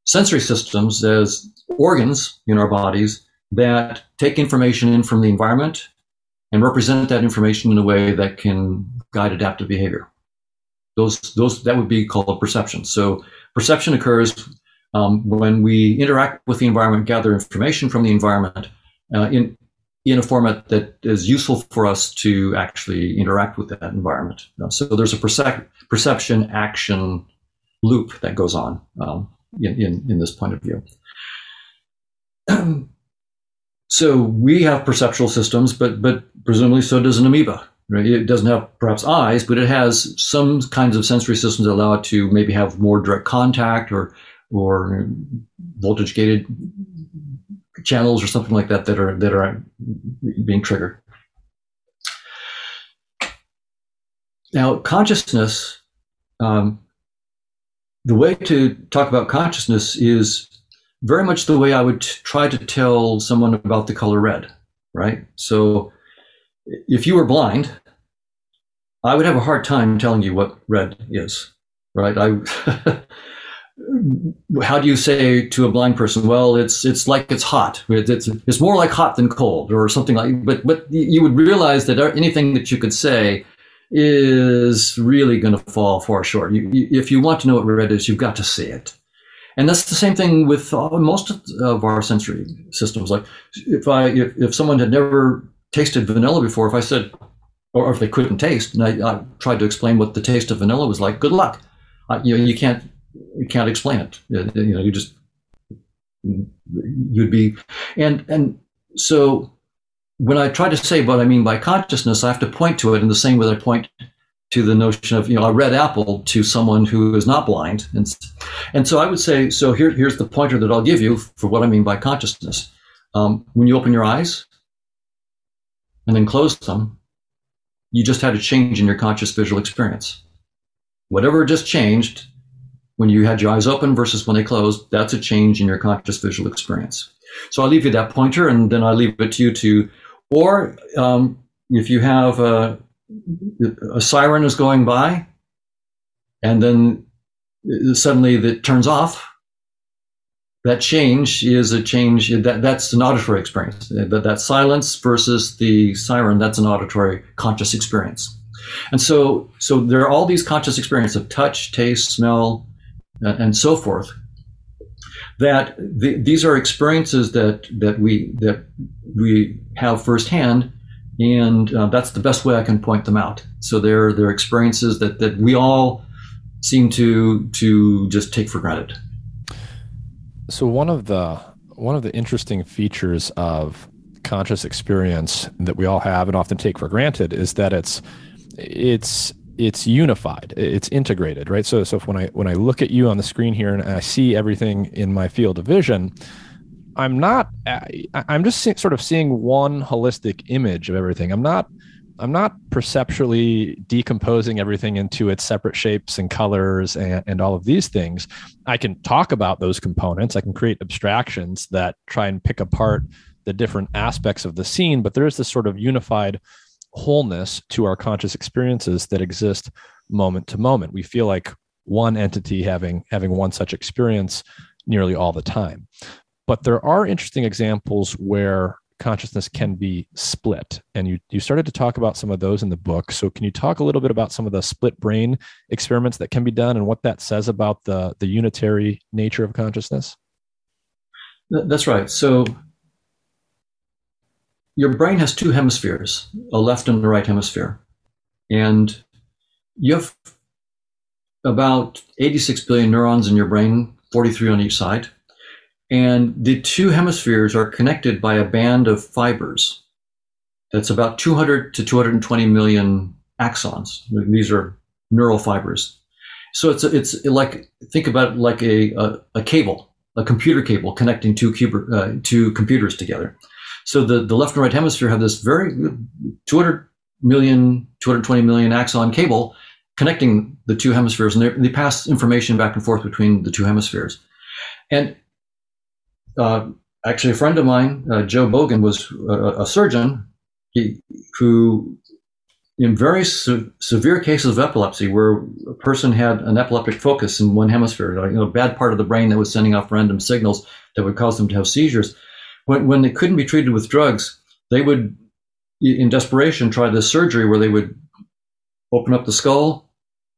sensory systems as organs in our bodies that take information in from the environment and represent that information in a way that can guide adaptive behavior. Those, those that would be called perception. So perception occurs um, when we interact with the environment, gather information from the environment uh, in in a format that is useful for us to actually interact with that environment. Uh, so there's a percep- perception action loop that goes on. Um, in, in, in this point of view. so we have perceptual systems, but but presumably so does an amoeba. Right? It doesn't have perhaps eyes, but it has some kinds of sensory systems that allow it to maybe have more direct contact or or voltage gated channels or something like that that are that are being triggered. Now, consciousness um, the way to talk about consciousness is very much the way I would try to tell someone about the color red, right? So if you were blind, I would have a hard time telling you what red is, right? I how do you say to a blind person, well, it's it's like it's hot. It's it's more like hot than cold or something like but but you would realize that anything that you could say is really going to fall far short. You, you, if you want to know what red is, you've got to see it. And that's the same thing with all, most of our sensory systems. Like if I, if, if someone had never tasted vanilla before, if I said, or if they couldn't taste, and I, I tried to explain what the taste of vanilla was like, good luck. Uh, you know, you can't, you can't explain it. You know, you just, you'd be, and, and so when I try to say what I mean by consciousness, I have to point to it in the same way that I point to the notion of you know a red apple to someone who is not blind, and and so I would say so. Here, here's the pointer that I'll give you for what I mean by consciousness. Um, when you open your eyes and then close them, you just had a change in your conscious visual experience. Whatever just changed when you had your eyes open versus when they closed, that's a change in your conscious visual experience. So I'll leave you that pointer, and then I leave it to you to or um, if you have a, a siren is going by and then suddenly it turns off, that change is a change that that's an auditory experience. That, that silence versus the siren that's an auditory conscious experience. And so so there are all these conscious experiences of touch taste smell and so forth that the, these are experiences that that we that we have firsthand, and uh, that's the best way I can point them out. So they're they're experiences that that we all seem to to just take for granted. So one of the one of the interesting features of conscious experience that we all have and often take for granted is that it's it's it's unified it's integrated right so so when i when i look at you on the screen here and i see everything in my field of vision i'm not i'm just sort of seeing one holistic image of everything i'm not I'm not perceptually decomposing everything into its separate shapes and colors and, and all of these things. I can talk about those components. I can create abstractions that try and pick apart the different aspects of the scene, but there is this sort of unified wholeness to our conscious experiences that exist moment to moment. We feel like one entity having having one such experience nearly all the time. But there are interesting examples where consciousness can be split. And you, you started to talk about some of those in the book. So can you talk a little bit about some of the split brain experiments that can be done and what that says about the, the unitary nature of consciousness? That's right. So your brain has two hemispheres, a left and a right hemisphere. And you have about 86 billion neurons in your brain, 43 on each side. And the two hemispheres are connected by a band of fibers that's about 200 to 220 million axons. These are neural fibers. So it's it's like think about it like a, a, a cable, a computer cable connecting two, cuber, uh, two computers together. So the, the left and right hemisphere have this very 200 million, 220 million axon cable connecting the two hemispheres, and they pass information back and forth between the two hemispheres. And uh, actually, a friend of mine, uh, Joe Bogen, was a, a surgeon he, who, in very se- severe cases of epilepsy, where a person had an epileptic focus in one hemisphere, you know, a bad part of the brain that was sending off random signals that would cause them to have seizures, when, when they couldn't be treated with drugs, they would, in desperation, try this surgery where they would open up the skull,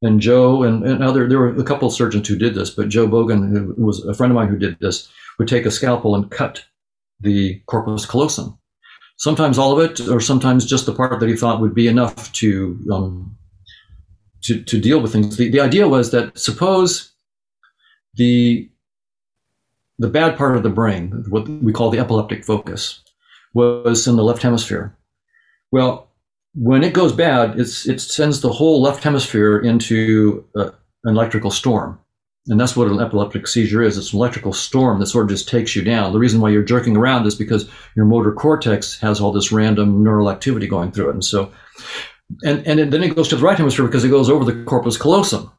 and Joe and, and other, there were a couple of surgeons who did this, but Joe Bogen, who was a friend of mine who did this, would take a scalpel and cut the corpus callosum. Sometimes all of it, or sometimes just the part that he thought would be enough to um, to, to deal with things. The, the idea was that suppose the the bad part of the brain, what we call the epileptic focus, was in the left hemisphere. Well, when it goes bad, it sends the whole left hemisphere into uh, an electrical storm. And that's what an epileptic seizure is. It's an electrical storm that sort of just takes you down. The reason why you're jerking around is because your motor cortex has all this random neural activity going through it. And so, and, and then it goes to the right hemisphere because it goes over the corpus callosum.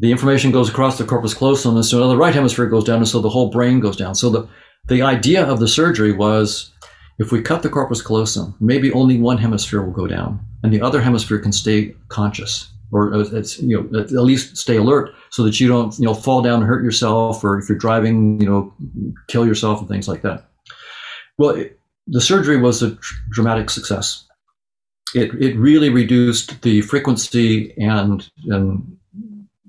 The information goes across the corpus callosum, and so the right hemisphere goes down, and so the whole brain goes down. So the, the idea of the surgery was if we cut the corpus callosum, maybe only one hemisphere will go down, and the other hemisphere can stay conscious or uh, you know at least stay alert so that you don't you know fall down and hurt yourself or if you're driving you know kill yourself and things like that well it, the surgery was a tr- dramatic success it, it really reduced the frequency and, and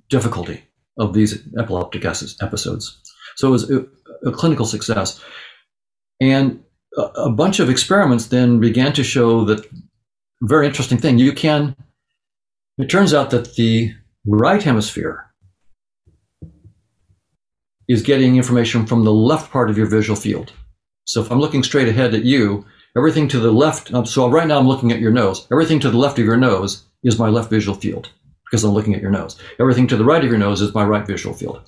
difficulty of these epileptic episodes so it was a, clinical success and a, bunch of experiments then began to show that very interesting thing you can it turns out that the right hemisphere is getting information from the left part of your visual field. So if I'm looking straight ahead at you, everything to the left, so right now I'm looking at your nose. Everything to the left of your nose is my left visual field because I'm looking at your nose. Everything to the right of your nose is my right visual field.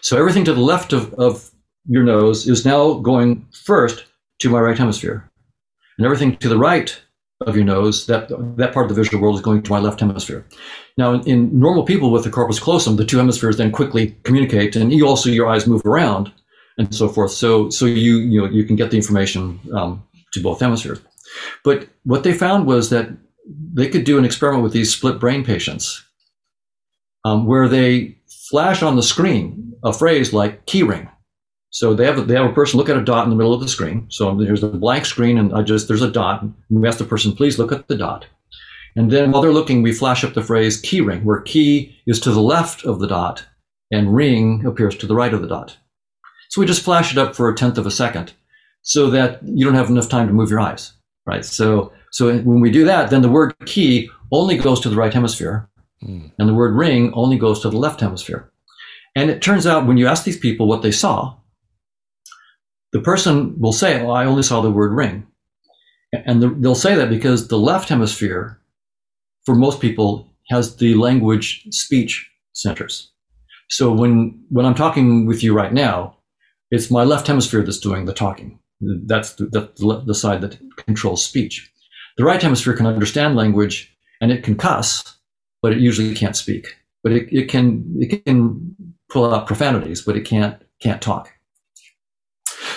So everything to the left of, of your nose is now going first to my right hemisphere. And everything to the right of your nose, that that part of the visual world is going to my left hemisphere. Now, in, in, normal people with the corpus callosum, the two hemispheres then quickly communicate, and you also your eyes move around and so forth. So, so you you know you can get the information um, to both hemispheres. But what they found was that they could do an experiment with these split brain patients, um, where they flash on the screen a phrase like keyring so they have they have a person look at a dot in the middle of the screen. So there's a blank screen, and I just there's a dot. And we ask the person, please look at the dot. And then while they're looking, we flash up the phrase keyring, where key is to the left of the dot and ring appears to the right of the dot. So we just flash it up for a tenth of a second so that you don't have enough time to move your eyes, right? So, so when we do that, then the word key only goes to the right hemisphere mm. and the word ring only goes to the left hemisphere. And it turns out when you ask these people what they saw, the person will say, "Oh, I only saw the word ring," and the, they'll say that because the left hemisphere, for most people, has the language speech centers. So when when I'm talking with you right now, it's my left hemisphere that's doing the talking. That's the, the, the side that controls speech. The right hemisphere can understand language and it can cuss, but it usually can't speak. But it, it can it can pull out profanities, but it can't can't talk.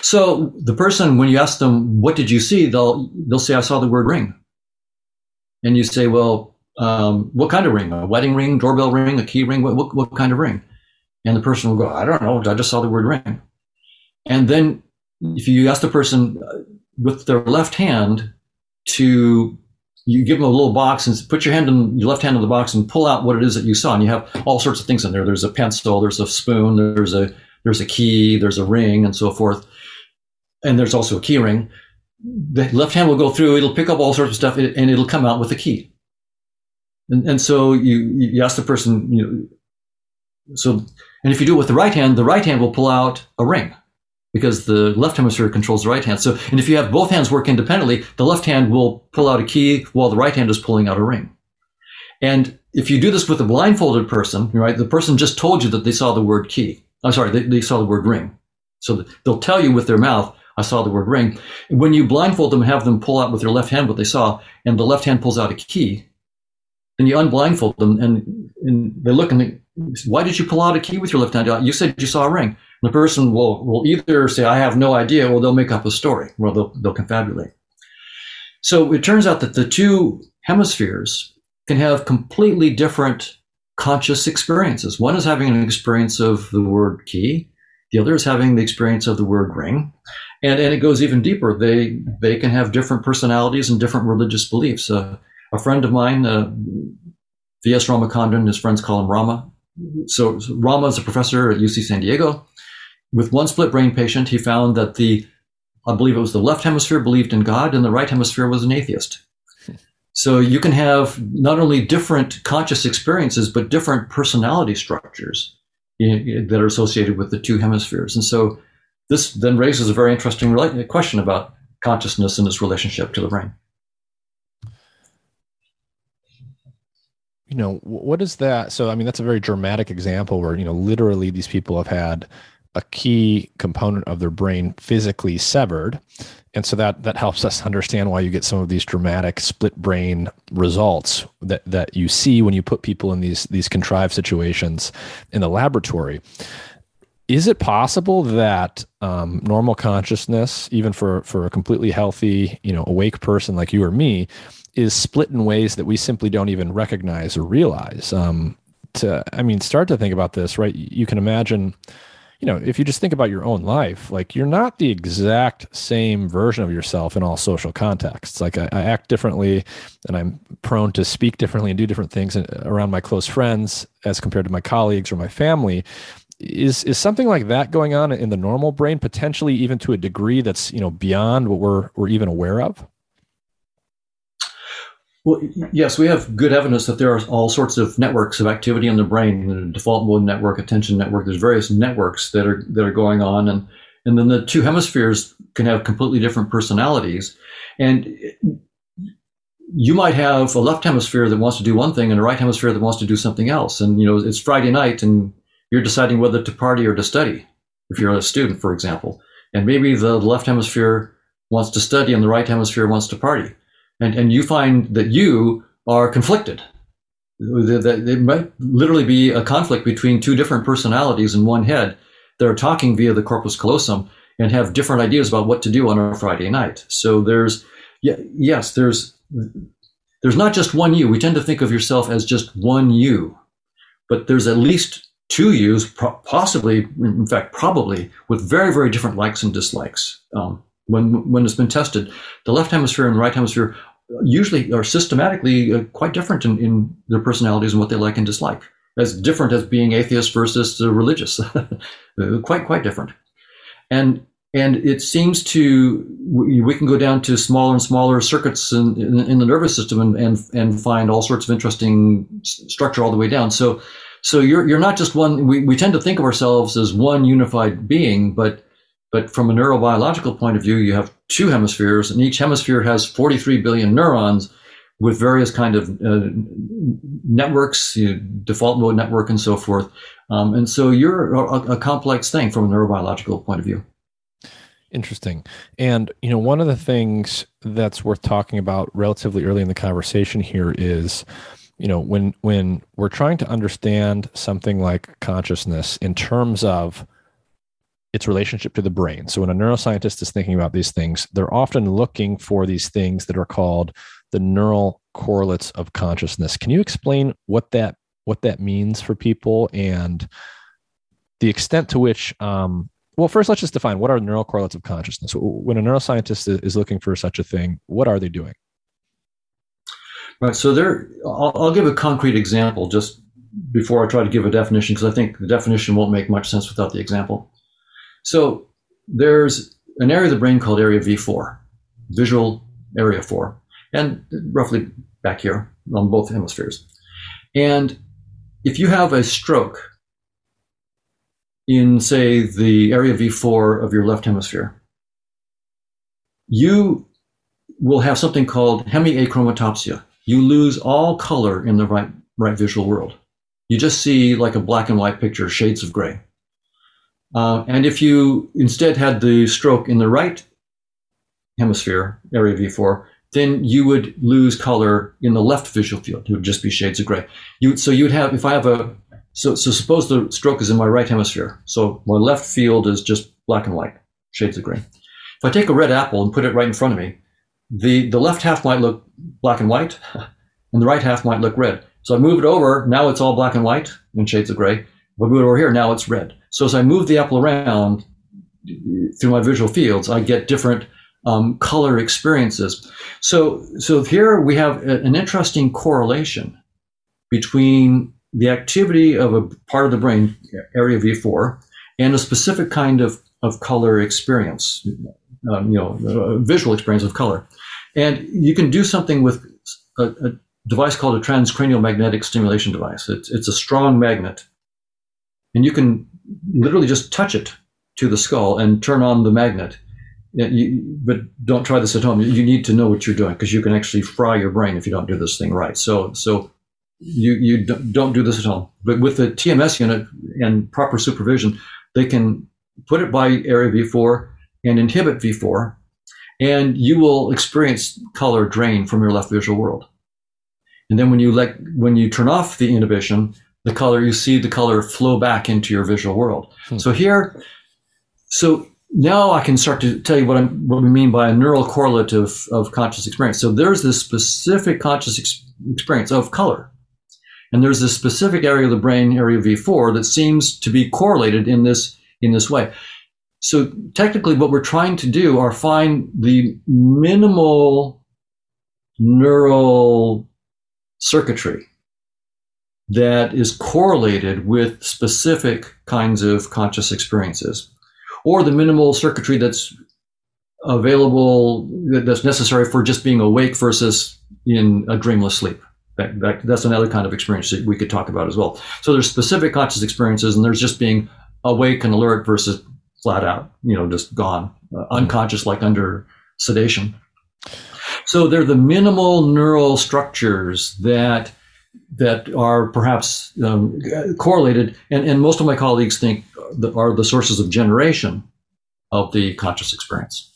So the person, when you ask them, "What did you see?" they'll they'll say, "I saw the word ring," and you say, "Well, um, what kind of ring? A wedding ring, doorbell ring, a key ring? What, what, what kind of ring?" And the person will go, "I don't know. I just saw the word ring." And then if you ask the person with their left hand to you give them a little box and put your hand in your left hand in the box and pull out what it is that you saw and you have all sorts of things in there. There's a pencil there's a spoon there's a there's a key there's a ring and so forth. And there's also a key ring. The left hand will go through it'll pick up all sorts of stuff and it'll come out with a key. And, and so you you ask the person you know so and if you do it with the right hand the right hand will pull out a ring because the left hemisphere controls the right hand. So, and if you have both hands work independently, the left hand will pull out a key while the right hand is pulling out a ring. And if you do this with a blindfolded person, right, the person just told you that they saw the word key. I'm sorry, they, they saw the word ring. So they'll tell you with their mouth, I saw the word ring. When you blindfold them, have them pull out with their left hand what they saw, and the left hand pulls out a key, then you unblindfold them and, and they look and they, why did you pull out a key with your left hand? You said you saw a ring. The person will, will either say, I have no idea, or they'll make up a story, or they'll, they'll confabulate. So it turns out that the two hemispheres can have completely different conscious experiences. One is having an experience of the word key, the other is having the experience of the word ring. And, and it goes even deeper. They, they can have different personalities and different religious beliefs. Uh, a friend of mine, uh, V.S. Ramachandran, his friends call him Rama. Mm-hmm. So Rama is a professor at UC San Diego with one split brain patient, he found that the, I believe it was the left hemisphere believed in God and the right hemisphere was an atheist. So you can have not only different conscious experiences, but different personality structures that are associated with the two hemispheres. And so this then raises a very interesting question about consciousness and its relationship to the brain. You know, what is that? So, I mean, that's a very dramatic example where, you know, literally these people have had a key component of their brain physically severed and so that that helps us understand why you get some of these dramatic split brain results that that you see when you put people in these these contrived situations in the laboratory is it possible that um, normal consciousness even for for a completely healthy you know awake person like you or me is split in ways that we simply don't even recognize or realize um, to i mean start to think about this right you can imagine you know, if you just think about your own life, like you're not the exact same version of yourself in all social contexts. Like I, I act differently and I'm prone to speak differently and do different things around my close friends as compared to my colleagues or my family. Is is something like that going on in the normal brain, potentially even to a degree that's you know beyond what we're we're even aware of? Well, yes, we have good evidence that there are all sorts of networks of activity in the brain. The default mode network, attention network. There's various networks that are that are going on, and and then the two hemispheres can have completely different personalities. And you might have a left hemisphere that wants to do one thing and a right hemisphere that wants to do something else. And you know, it's Friday night, and you're deciding whether to party or to study. If you're a student, for example, and maybe the left hemisphere wants to study and the right hemisphere wants to party and, and you find that you are conflicted. That it might literally be a conflict between two different personalities in one head that are talking via the corpus callosum and have different ideas about what to do on a Friday night. So there's, yes, there's, there's not just one you. We tend to think of yourself as just one you, but there's at least two yous, possibly, in fact, probably, with very, very different likes and dislikes. Um, when when it's been tested, the left hemisphere and the right hemisphere usually are systematically uh, quite different in, in, their personalities and what they like and dislike. As different as being atheist versus uh, religious, quite quite different. And and it seems to we, we, can go down to smaller and smaller circuits in, in, in, the nervous system and, and and find all sorts of interesting structure all the way down. So so you're you're not just one. We, we tend to think of ourselves as one unified being, but but from a neurobiological point of view, you have two hemispheres, and each hemisphere has 43 billion neurons with various kind of uh, networks, you know, default mode network, and so forth. Um, and so you're a, a, complex thing from a neurobiological point of view. Interesting. And, you know, one of the things that's worth talking about relatively early in the conversation here is, you know, when when we're trying to understand something like consciousness in terms of its relationship to the brain. So when a neuroscientist is thinking about these things, they're often looking for these things that are called the neural correlates of consciousness. Can you explain what that what that means for people and the extent to which um, well, first, let's just define what are neural correlates of consciousness. When a neuroscientist is looking for such a thing, what are they doing? Right. So there, I'll, I'll give a concrete example just before I try to give a definition, because I think the definition won't make much sense without the example. So there's an area of the brain called area V4, visual area 4, and roughly back here on both hemispheres. And if you have a stroke in, say, the area V4 of your left hemisphere, you will have something called hemiachromatopsia. You lose all color in the right, right visual world. You just see like a black and white picture, shades of gray. Uh, and if you instead had the stroke in the right hemisphere, area V4, then you would lose color in the left visual field. It would just be shades of gray. You, so you would have, if I have a so, so suppose the stroke is in my right hemisphere. So my left field is just black and white, shades of gray. If I take a red apple and put it right in front of me, the, the left half might look black and white, and the right half might look red. So I move it over, now it's all black and white and shades of gray. Over here, now it's red. So as I move the apple around through my visual fields, I get different um, color experiences. So, so here we have a, an interesting correlation between the activity of a part of the brain, area V4, and a specific kind of, of color experience, um, you know, visual experience of color. And you can do something with a, a device called a transcranial magnetic stimulation device. It's, it's a strong magnet. And you can literally just touch it to the skull and turn on the magnet. You, but don't try this at home. You need to know what you're doing because you can actually fry your brain if you don't do this thing right. So, so you you don't do this at home. But with the TMS unit and proper supervision, they can put it by area V4 and inhibit V4, and you will experience color drain from your left visual world. And then when you let when you turn off the inhibition, the color you see the color flow back into your visual world. Hmm. So here, so now I can start to tell you what, I'm, what we mean by a neural correlate of, of conscious experience. So there's this specific conscious ex- experience of color and there's this specific area of the brain, area V4, that seems to be correlated in this in this way. So technically, what we're trying to do are find the minimal neural circuitry that is correlated with specific kinds of conscious experiences, or the minimal circuitry that's available that's necessary for just being awake versus in a dreamless sleep. That, that, that's another kind of experience that we could talk about as well. So there's specific conscious experiences, and there's just being awake and alert versus flat out, you know, just gone, uh, unconscious, like under sedation. So they're the minimal neural structures that that are perhaps um, correlated, and, and most of my colleagues think are the sources of generation of the conscious experience.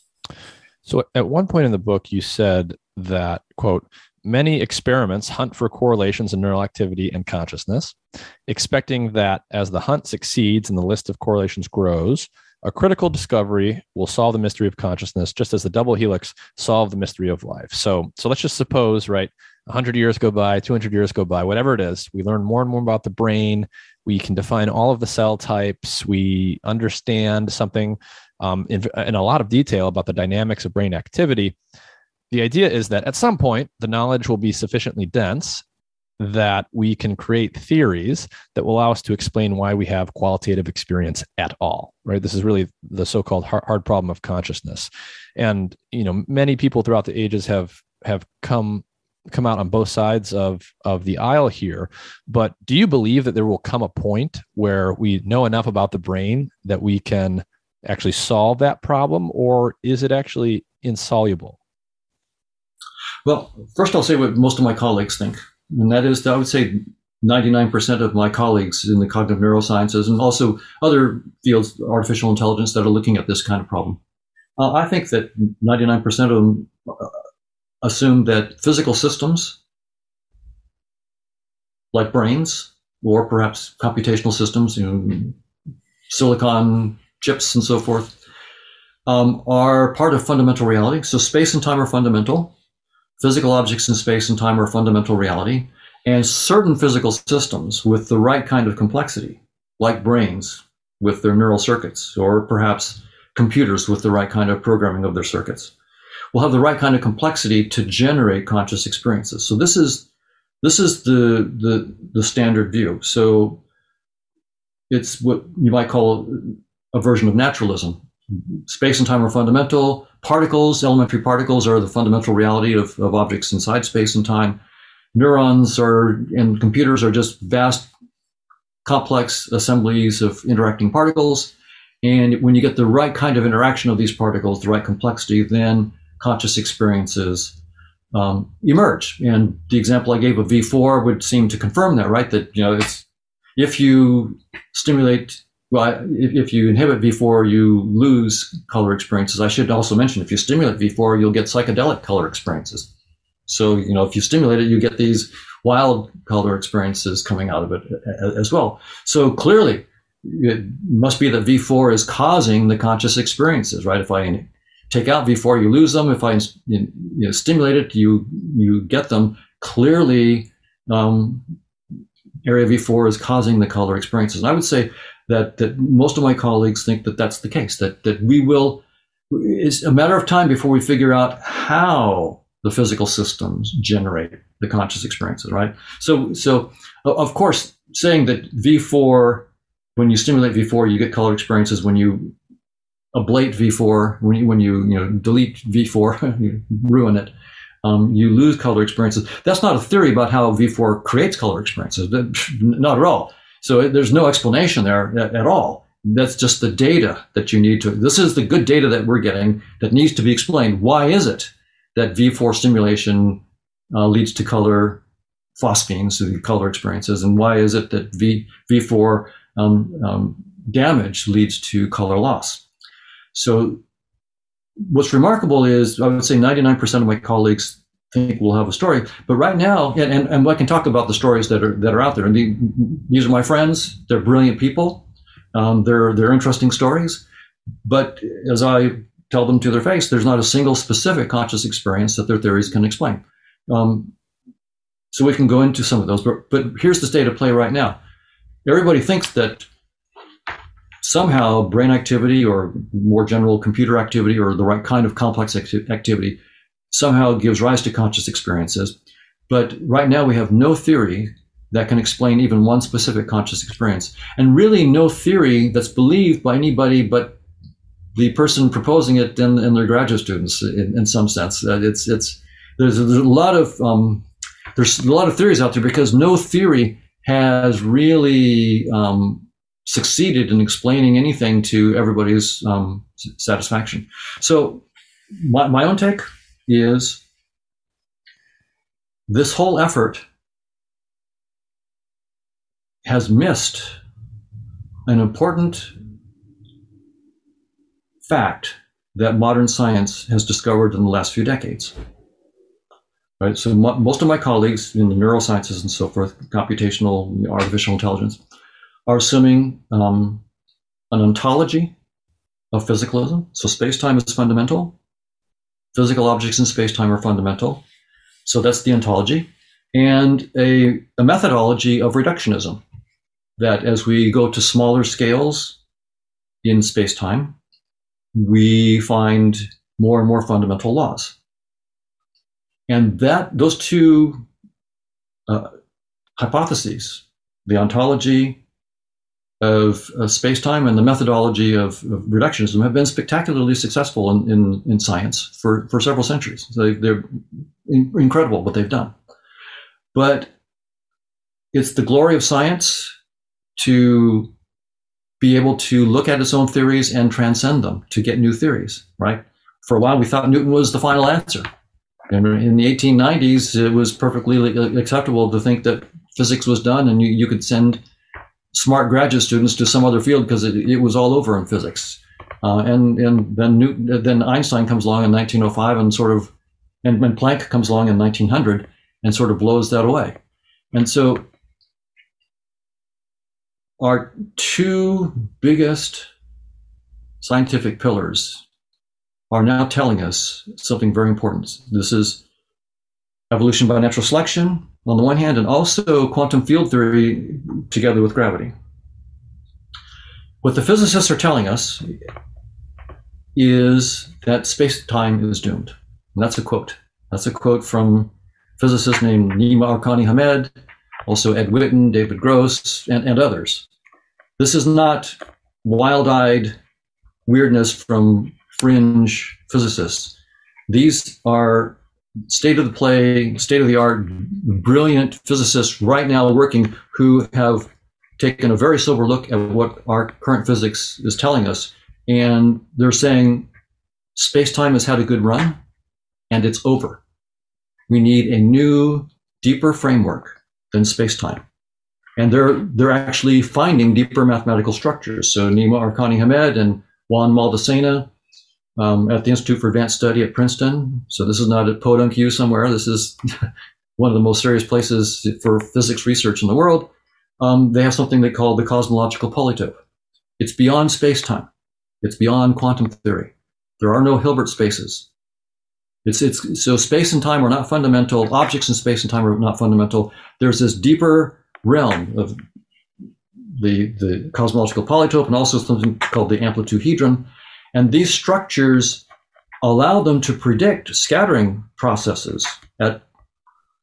So at one point in the book, you said that quote Many experiments hunt for correlations in neural activity and consciousness, expecting that as the hunt succeeds and the list of correlations grows, a critical discovery will solve the mystery of consciousness, just as the double helix solved the mystery of life. So, so let's just suppose, right, 100 years go by, 200 years go by, whatever it is, we learn more and more about the brain. We can define all of the cell types. We understand something um, in, in a lot of detail about the dynamics of brain activity the idea is that at some point the knowledge will be sufficiently dense that we can create theories that will allow us to explain why we have qualitative experience at all right this is really the so-called hard problem of consciousness and you know many people throughout the ages have have come come out on both sides of of the aisle here but do you believe that there will come a point where we know enough about the brain that we can actually solve that problem or is it actually insoluble? Well, first I'll say what most of my colleagues think, and that is that I would say 99% of my colleagues in the cognitive neurosciences and also other fields, artificial intelligence, that are looking at this kind of problem, Uh, I think that 99% of them uh, assume that physical systems, like brains, or perhaps computational systems, you know, silicon chips and so forth, um, are part of fundamental reality. So space and time are fundamental. Physical objects in space and time are fundamental reality. And certain physical systems with the right kind of complexity, like brains with their neural circuits, or perhaps computers with the right kind of programming of their circuits, will have the right kind of complexity to generate conscious experiences. So this is this is the the, the standard view. So it's what you might call a version of naturalism. Space and time are fundamental. Particles, elementary particles, are the fundamental reality of, of objects inside space and time. Neurons are and computers are just vast, complex assemblies of interacting particles. And when you get the right kind of interaction of these particles, the right complexity, then conscious experiences um, emerge. And the example I gave of V4 would seem to confirm that, right? That you know, it's if you stimulate, well, if, if you inhibit V4, you lose color experiences. I should also mention, if you stimulate V4, you'll get psychedelic color experiences. So you know, if you stimulate it, you get these wild color experiences coming out of it as well. So clearly, it must be that V4 is causing the conscious experiences, right? If I take out V4, you lose them. If I you know, stimulate it, you you get them. Clearly, um, area V4 is causing the color experiences. And I would say that that most of my colleagues think that that's the case. That that we will. It's a matter of time before we figure out how the physical systems generate the conscious experiences, right? So, so of course, saying that V4, when you stimulate V4, you get color experiences. When you ablate V4, when you, when you, you know, delete V4, you ruin it, um, you lose color experiences. That's not a theory about how V4 creates color experiences. Not at all. So there's no explanation there at, at all. That's just the data that you need to. This is the good data that we're getting that needs to be explained. Why is it that V4 stimulation uh, leads to color phosphenes, the color experiences, and why is it that v, V4 um, um, damage leads to color loss? So what's remarkable is I would say 99% of my colleagues think we'll have a story. But right now, and, and, and I can talk about the stories that are that are out there. And the, these are my friends. They're brilliant people. Um, they're they're interesting stories. But as I tell them to their face, there's not a single specific conscious experience that their theories can explain. Um, so we can go into some of those. But but here's the state of play right now. Everybody thinks that somehow brain activity or more general computer activity or the right kind of complex acti- activity somehow gives rise to conscious experiences. But right now we have no theory that can explain even one specific conscious experience. And really no theory that's believed by anybody but the person proposing it and, and their graduate students in, in some sense. Uh, it's, it's, there's, there's a lot of, um, there's a lot of theories out there because no theory has really um, succeeded in explaining anything to everybody's um, satisfaction. So, my, my own take is this whole effort has missed an important fact that modern science has discovered in the last few decades. Right. So most of my colleagues in the neurosciences and so forth, computational artificial intelligence, are assuming um, an ontology of physicalism. So space-time is fundamental. Physical objects in space-time are fundamental. So that's the ontology. And a, a methodology of reductionism, that as we go to smaller scales in space-time, we find more and more fundamental laws. And that those two uh, hypotheses, the ontology of, space-time and the methodology of, of, reductionism have been spectacularly successful in, in, in science for, for several centuries. So they, are in, incredible what they've done. But it's the glory of science to be able to look at its own theories and transcend them to get new theories, right? For a while, we thought Newton was the final answer. And in the 1890s, it was perfectly acceptable to think that physics was done and you, you could send smart graduate students to some other field because it, it was all over in physics. Uh, and and then Newton, then Einstein comes along in 1905 and sort of, and when Planck comes along in 1900 and sort of blows that away. And so our two biggest scientific pillars are now telling us something very important. This is evolution by natural selection on the one hand, and also quantum field theory together with gravity. What the physicists are telling us is that space time is doomed. And that's a quote. That's a quote from physicists named Nima Arkani Hamed, also Ed Witten, David Gross, and, and others. This is not wild eyed weirdness from fringe physicists. These are state of the play, state of the art, brilliant physicists right now working who have taken a very sober look at what our current physics is telling us. And they're saying space time has had a good run and it's over. We need a new, deeper framework than space time. And they're, they're actually finding deeper mathematical structures. So Nima Arkani Hamed and Juan Maldacena um, at the Institute for Advanced Study at Princeton. So this is not at Podunk U somewhere. This is one of the most serious places for physics research in the world. Um, they have something they call the cosmological polytope. It's beyond space-time. It's beyond quantum theory. There are no Hilbert spaces. It's, it's, so space and time are not fundamental. Objects in space and time are not fundamental. There's this deeper realm of the, the cosmological polytope and also something called the amplituhedron, and these structures allow them to predict scattering processes at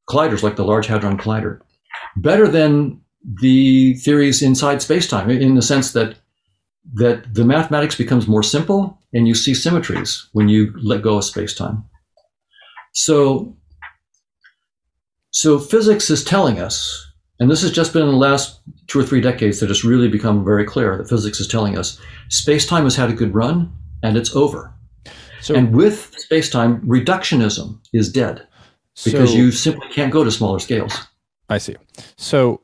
colliders like the Large Hadron Collider better than the theories inside spacetime in the sense that that the mathematics becomes more simple and you see symmetries when you let go of spacetime. So so physics is telling us, and this has just been in the last two or three decades that it's really become very clear that physics is telling us spacetime has had a good run and it's over. So, and with space-time, reductionism is dead because so, you simply can't go to smaller scales. I see. So,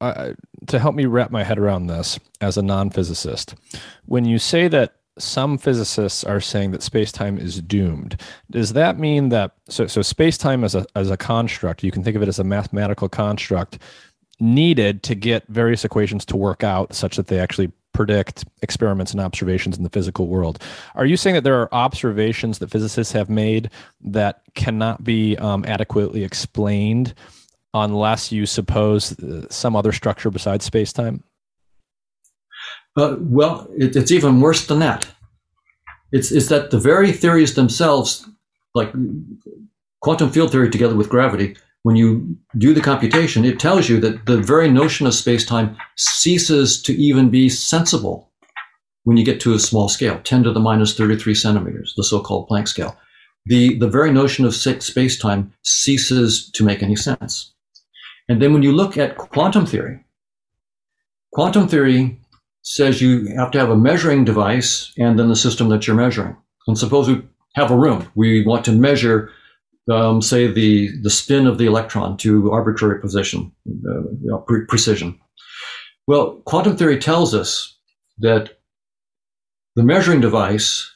uh, to help me wrap my head around this as a non-physicist, when you say that some physicists are saying that space-time is doomed, does that mean that so so space-time as a as a construct, you can think of it as a mathematical construct needed to get various equations to work out such that they actually predict experiments and observations in the physical world. Are you saying that there are observations that physicists have made that cannot be um, adequately explained unless you suppose uh, some other structure besides space time? Uh, well, it, it's even worse than that. It's, it's that the very theories themselves, like quantum field theory together with gravity, when you do the computation, it tells you that the very notion of space-time ceases to even be sensible when you get to a small scale, 10 to the minus 33 centimeters, the so-called Planck scale. The, the very notion of space-time ceases to make any sense. And then when you look at quantum theory, quantum theory says you have to have a measuring device and then the system that you're measuring. And suppose we have a room. We want to measure um, say the the spin of the electron to arbitrary position uh, you know, pre- precision. Well, quantum theory tells us that the measuring device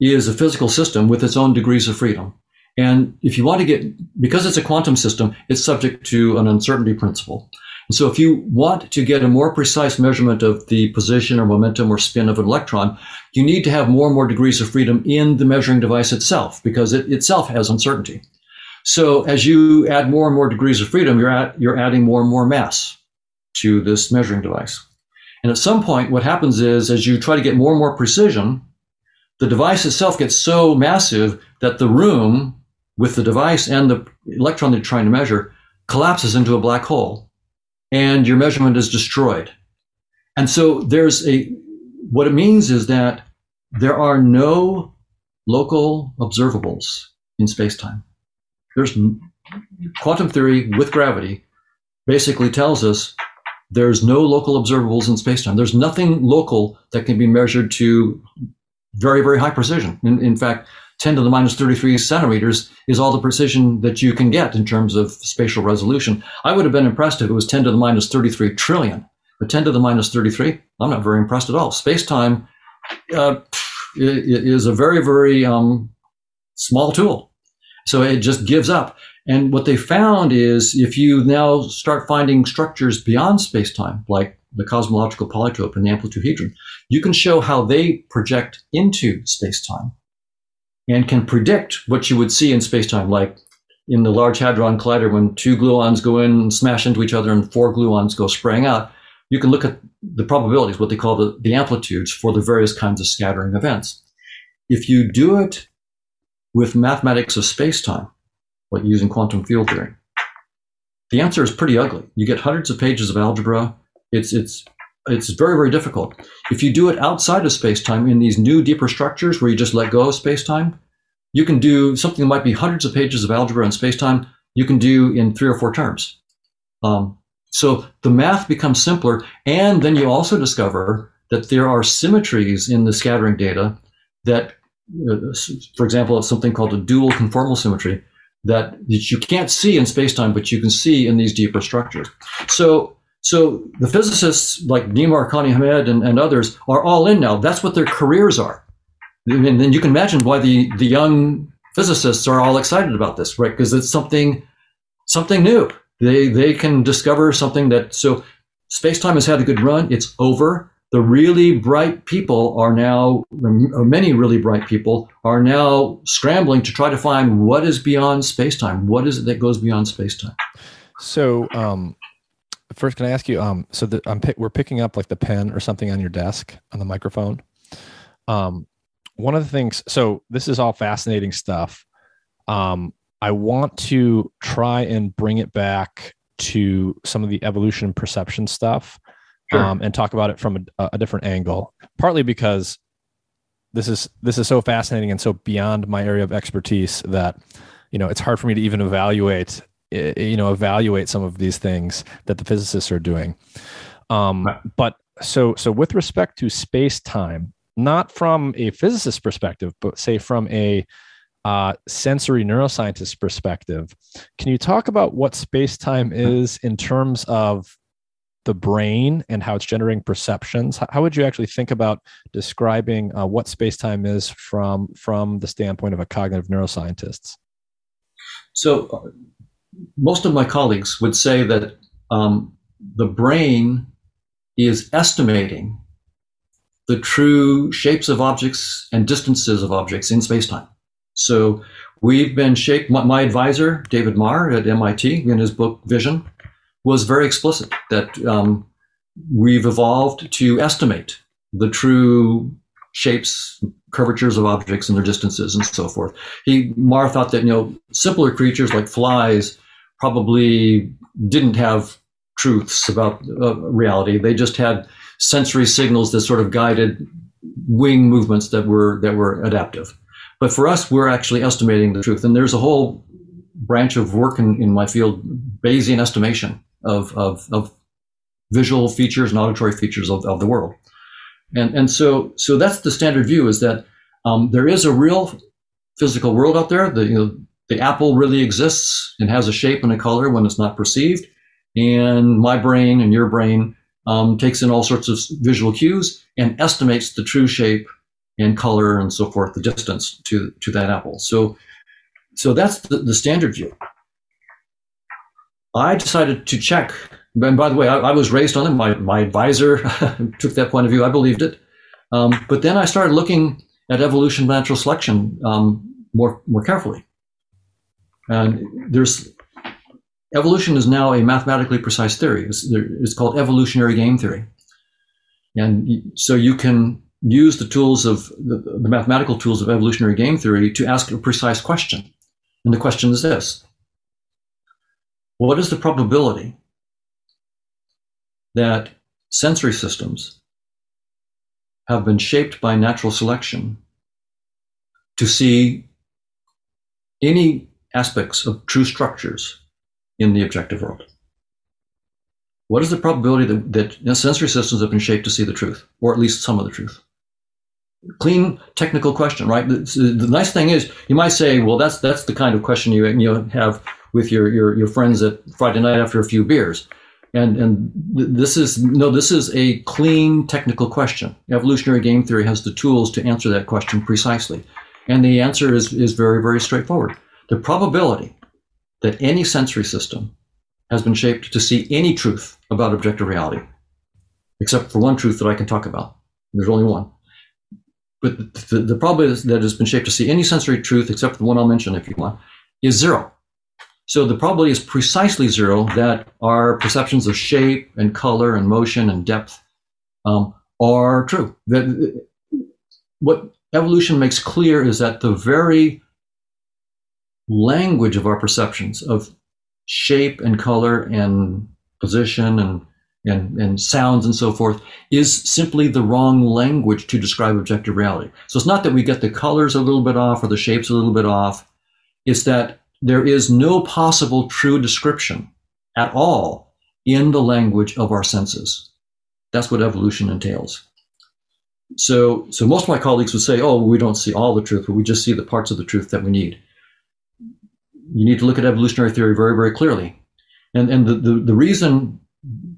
is a physical system with its own degrees of freedom. And if you want to get, because it's a quantum system, it's subject to an uncertainty principle. So if you want to get a more precise measurement of the position or momentum or spin of an electron, you need to have more and more degrees of freedom in the measuring device itself because it itself has uncertainty. So as you add more and more degrees of freedom, you're, at, you're adding more and more mass to this measuring device. And at some point, what happens is as you try to get more and more precision, the device itself gets so massive that the room with the device and the electron that you're trying to measure collapses into a black hole and your measurement is destroyed. And so there's a, what it means is that there are no local observables in space-time. There's quantum theory with gravity basically tells us there's no local observables in space-time. There's nothing local that can be measured to very, very high precision. In, in fact, 10 to the minus 33 centimeters is all the precision that you can get in terms of spatial resolution. I would have been impressed if it was 10 to the minus 33 trillion, but 10 to the minus 33, I'm not very impressed at all. Space time, uh, is a very, very um, small tool. So it just gives up. And what they found is if you now start finding structures beyond space-time, like the cosmological polytope and the amplitude you can show how they project into space-time and can predict what you would see in space-time, like in the Large Hadron Collider when two gluons go in and smash into each other and four gluons go spraying out. You can look at the probabilities, what they call the, the amplitudes for the various kinds of scattering events. If you do it with mathematics of space-time, like using quantum field theory? The answer is pretty ugly. You get hundreds of pages of algebra. It's it's it's very very difficult. If you do it outside of space-time in these new deeper structures where you just let go of space-time, you can do something that might be hundreds of pages of algebra in space-time. You can do in three or four terms. Um, so the math becomes simpler, and then you also discover that there are symmetries in the scattering data that, uh, for example, something called a dual conformal symmetry that, you can't see in space-time, but you can see in these deeper structures. So, so the physicists like Nima Arkani Hamed and, and others are all in now. That's what their careers are. And then you can imagine why the, the young physicists are all excited about this, right? Because it's something something new. They they can discover something that so space-time has had a good run. It's over the really bright people are now, many really bright people are now scrambling to try to find what is beyond space-time. What is it that goes beyond space-time? So, um, first, can I ask you? Um, so the, I'm we're picking up like the pen or something on your desk on the microphone. Um, one of the things. So this is all fascinating stuff. Um, I want to try and bring it back to some of the evolution perception stuff sure. um, and talk about it from a, a different angle. Partly because this is this is so fascinating and so beyond my area of expertise that you know it's hard for me to even evaluate you know evaluate some of these things that the physicists are doing. Um, but so so with respect to space time, not from a physicist perspective, but say from a uh, sensory neuroscientist perspective, can you talk about what space time is in terms of the brain and how it's generating perceptions? How would you actually think about describing uh, what space-time is from from the standpoint of a cognitive neuroscientist? So most of my colleagues would say that um, the brain is estimating the true shapes of objects and distances of objects in space-time so we've been shaped my, my advisor david marr at mit in his book vision was very explicit that um, we've evolved to estimate the true shapes, curvatures of objects and their distances and so forth. He Marr thought that you know simpler creatures like flies probably didn't have truths about uh, reality. They just had sensory signals that sort of guided wing movements that were that were adaptive. But for us, we're actually estimating the truth, and there's a whole branch of work in, in my field, Bayesian estimation, of, of, of visual features and auditory features of, of the world. And, and so, so that's the standard view is that um, there is a real physical world out there. The, you know, the apple really exists and has a shape and a color when it's not perceived. And my brain and your brain um, takes in all sorts of visual cues and estimates the true shape and color and so forth, the distance to, to that apple. So, so that's the, the standard view. I decided to check. And by the way, I, I was raised on it. My, my advisor took that point of view. I believed it. Um, but then I started looking at evolution natural selection um, more, more carefully. And there's evolution is now a mathematically precise theory. It's, it's called evolutionary game theory. And so you can use the tools of the, the mathematical tools of evolutionary game theory to ask a precise question. And the question is this what is the probability that sensory systems have been shaped by natural selection to see any aspects of true structures in the objective world? What is the probability that, that sensory systems have been shaped to see the truth, or at least some of the truth? Clean technical question, right? The, the nice thing is, you might say, well, that's that's the kind of question you you have with your, your, your friends at Friday night after a few beers. And and this is no, this is a clean technical question. Evolutionary game theory has the tools to answer that question precisely, and the answer is is very very straightforward. The probability that any sensory system has been shaped to see any truth about objective reality, except for one truth that I can talk about. There's only one. But the, the probability that it's been shaped to see any sensory truth, except for the one I'll mention if you want, is zero. So the probability is precisely zero that our perceptions of shape and color and motion and depth um, are true. That what evolution makes clear is that the very language of our perceptions of shape and color and position and and, and sounds and so forth is simply the wrong language to describe objective reality. So it's not that we get the colors a little bit off or the shapes a little bit off. It's that there is no possible true description at all in the language of our senses. That's what evolution entails. So, so most of my colleagues would say, oh, we don't see all the truth, but we just see the parts of the truth that we need. You need to look at evolutionary theory very, very clearly. And, and the, the, the reason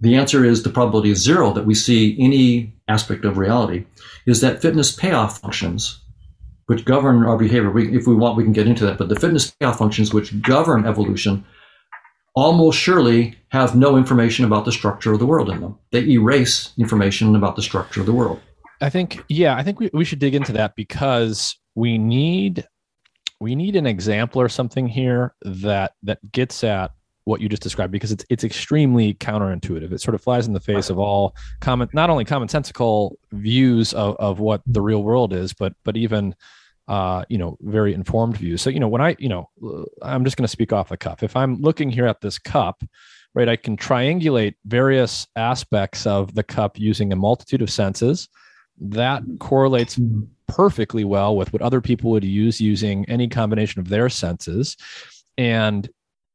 the answer is the probability is zero that we see any aspect of reality is that fitness payoff functions which govern our behavior. We, if we want, we can get into that. But the fitness payoff functions which govern evolution almost surely have no information about the structure of the world in them. They erase information about the structure of the world. I think, yeah, I think we, we should dig into that because we need we need an example or something here that that gets at what you just described because it's it's extremely counterintuitive. It sort of flies in the face of all common, not only commonsensical views of, of what the real world is, but but even uh, you know very informed views. So you know when I you know I'm just going to speak off the cuff. If I'm looking here at this cup, right, I can triangulate various aspects of the cup using a multitude of senses. That correlates perfectly well with what other people would use using any combination of their senses. And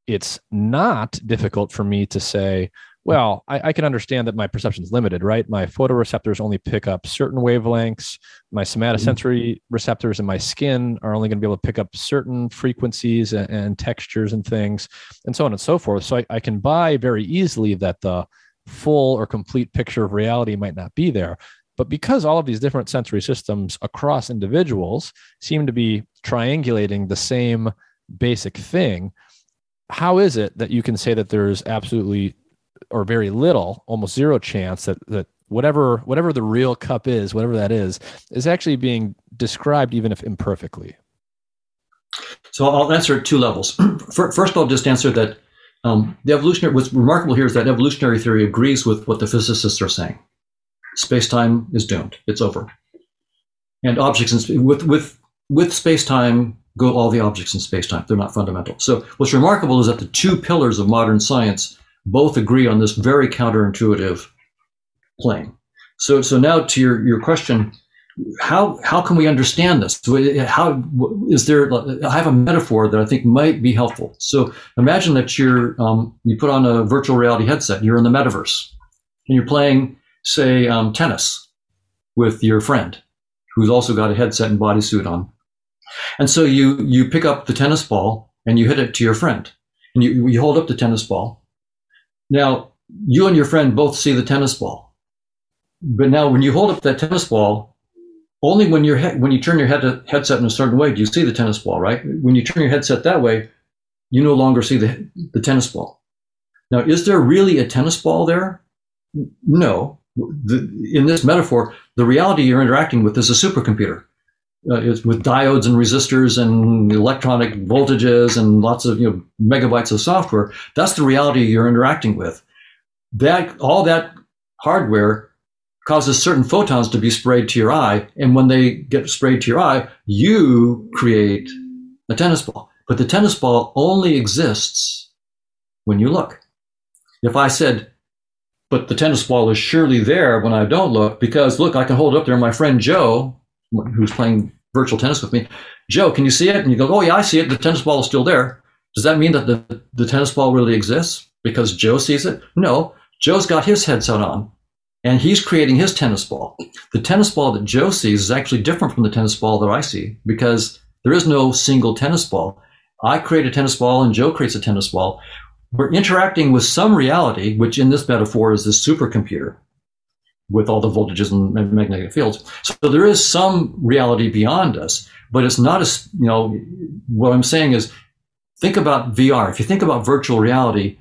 it's not difficult for me to say, well, I, I, can understand that my perception is limited, right? My photoreceptors only pick up certain wavelengths. My somatosensory mm-hmm. receptors in my skin are only going to be able to pick up certain frequencies and, and, textures and things, and so on and so forth. So I, I can buy very easily that the full or complete picture of reality might not be there. But because all of these different sensory systems across individuals seem to be triangulating the same basic thing, how is it that you can say that there's absolutely or very little, almost zero chance that that whatever whatever the real cup is, whatever that is, is actually being described even if imperfectly? So I'll answer at two levels. First, I'll just answer that um, the evolutionary. What's remarkable here is that evolutionary theory agrees with what the physicists are saying. Space-time is doomed; it's over. And objects in, with with with space-time go all the objects in space-time. They're not fundamental. So what's remarkable is that the two pillars of modern science both agree on this very counterintuitive plane. So, so now to your, your question, how, how can we understand this? How is there, I have a metaphor that I think might be helpful. So imagine that you're, um, you put on a virtual reality headset, you're in the metaverse and you're playing, say, um, tennis with your friend who's also got a headset and bodysuit on. And so you, you pick up the tennis ball and you hit it to your friend. And you, you hold up the tennis ball. Now, you and your friend both see the tennis ball. But now when you hold up that tennis ball, only when, your he- when you turn your head- headset in a certain way do you see the tennis ball, right? When you turn your headset that way, you no longer see the, the tennis ball. Now, is there really a tennis ball there? No. The, in this metaphor, the reality you're interacting with is a supercomputer uh, it's with diodes and resistors and electronic voltages and lots of you know megabytes of software. That's the reality you're interacting with. That all that hardware causes certain photons to be sprayed to your eye, and when they get sprayed to your eye, you create a tennis ball. But the tennis ball only exists when you look. If I said, but the tennis ball is surely there when I don't look because look, I can hold it up there. My friend Joe who's playing virtual tennis with me, Joe, can you see it? And you go, oh yeah, I see it. The tennis ball is still there. Does that mean that the, the tennis ball really exists because Joe sees it? No, Joe's got his headset on and he's creating his tennis ball. The tennis ball that Joe sees is actually different from the tennis ball that I see because there is no single tennis ball. I create a tennis ball and Joe creates a tennis ball. We're interacting with some reality, which in this metaphor is this supercomputer with all the voltages and magnetic fields. So there is some reality beyond us, but it's not as, you know, what I'm saying is think about VR. If you think about virtual reality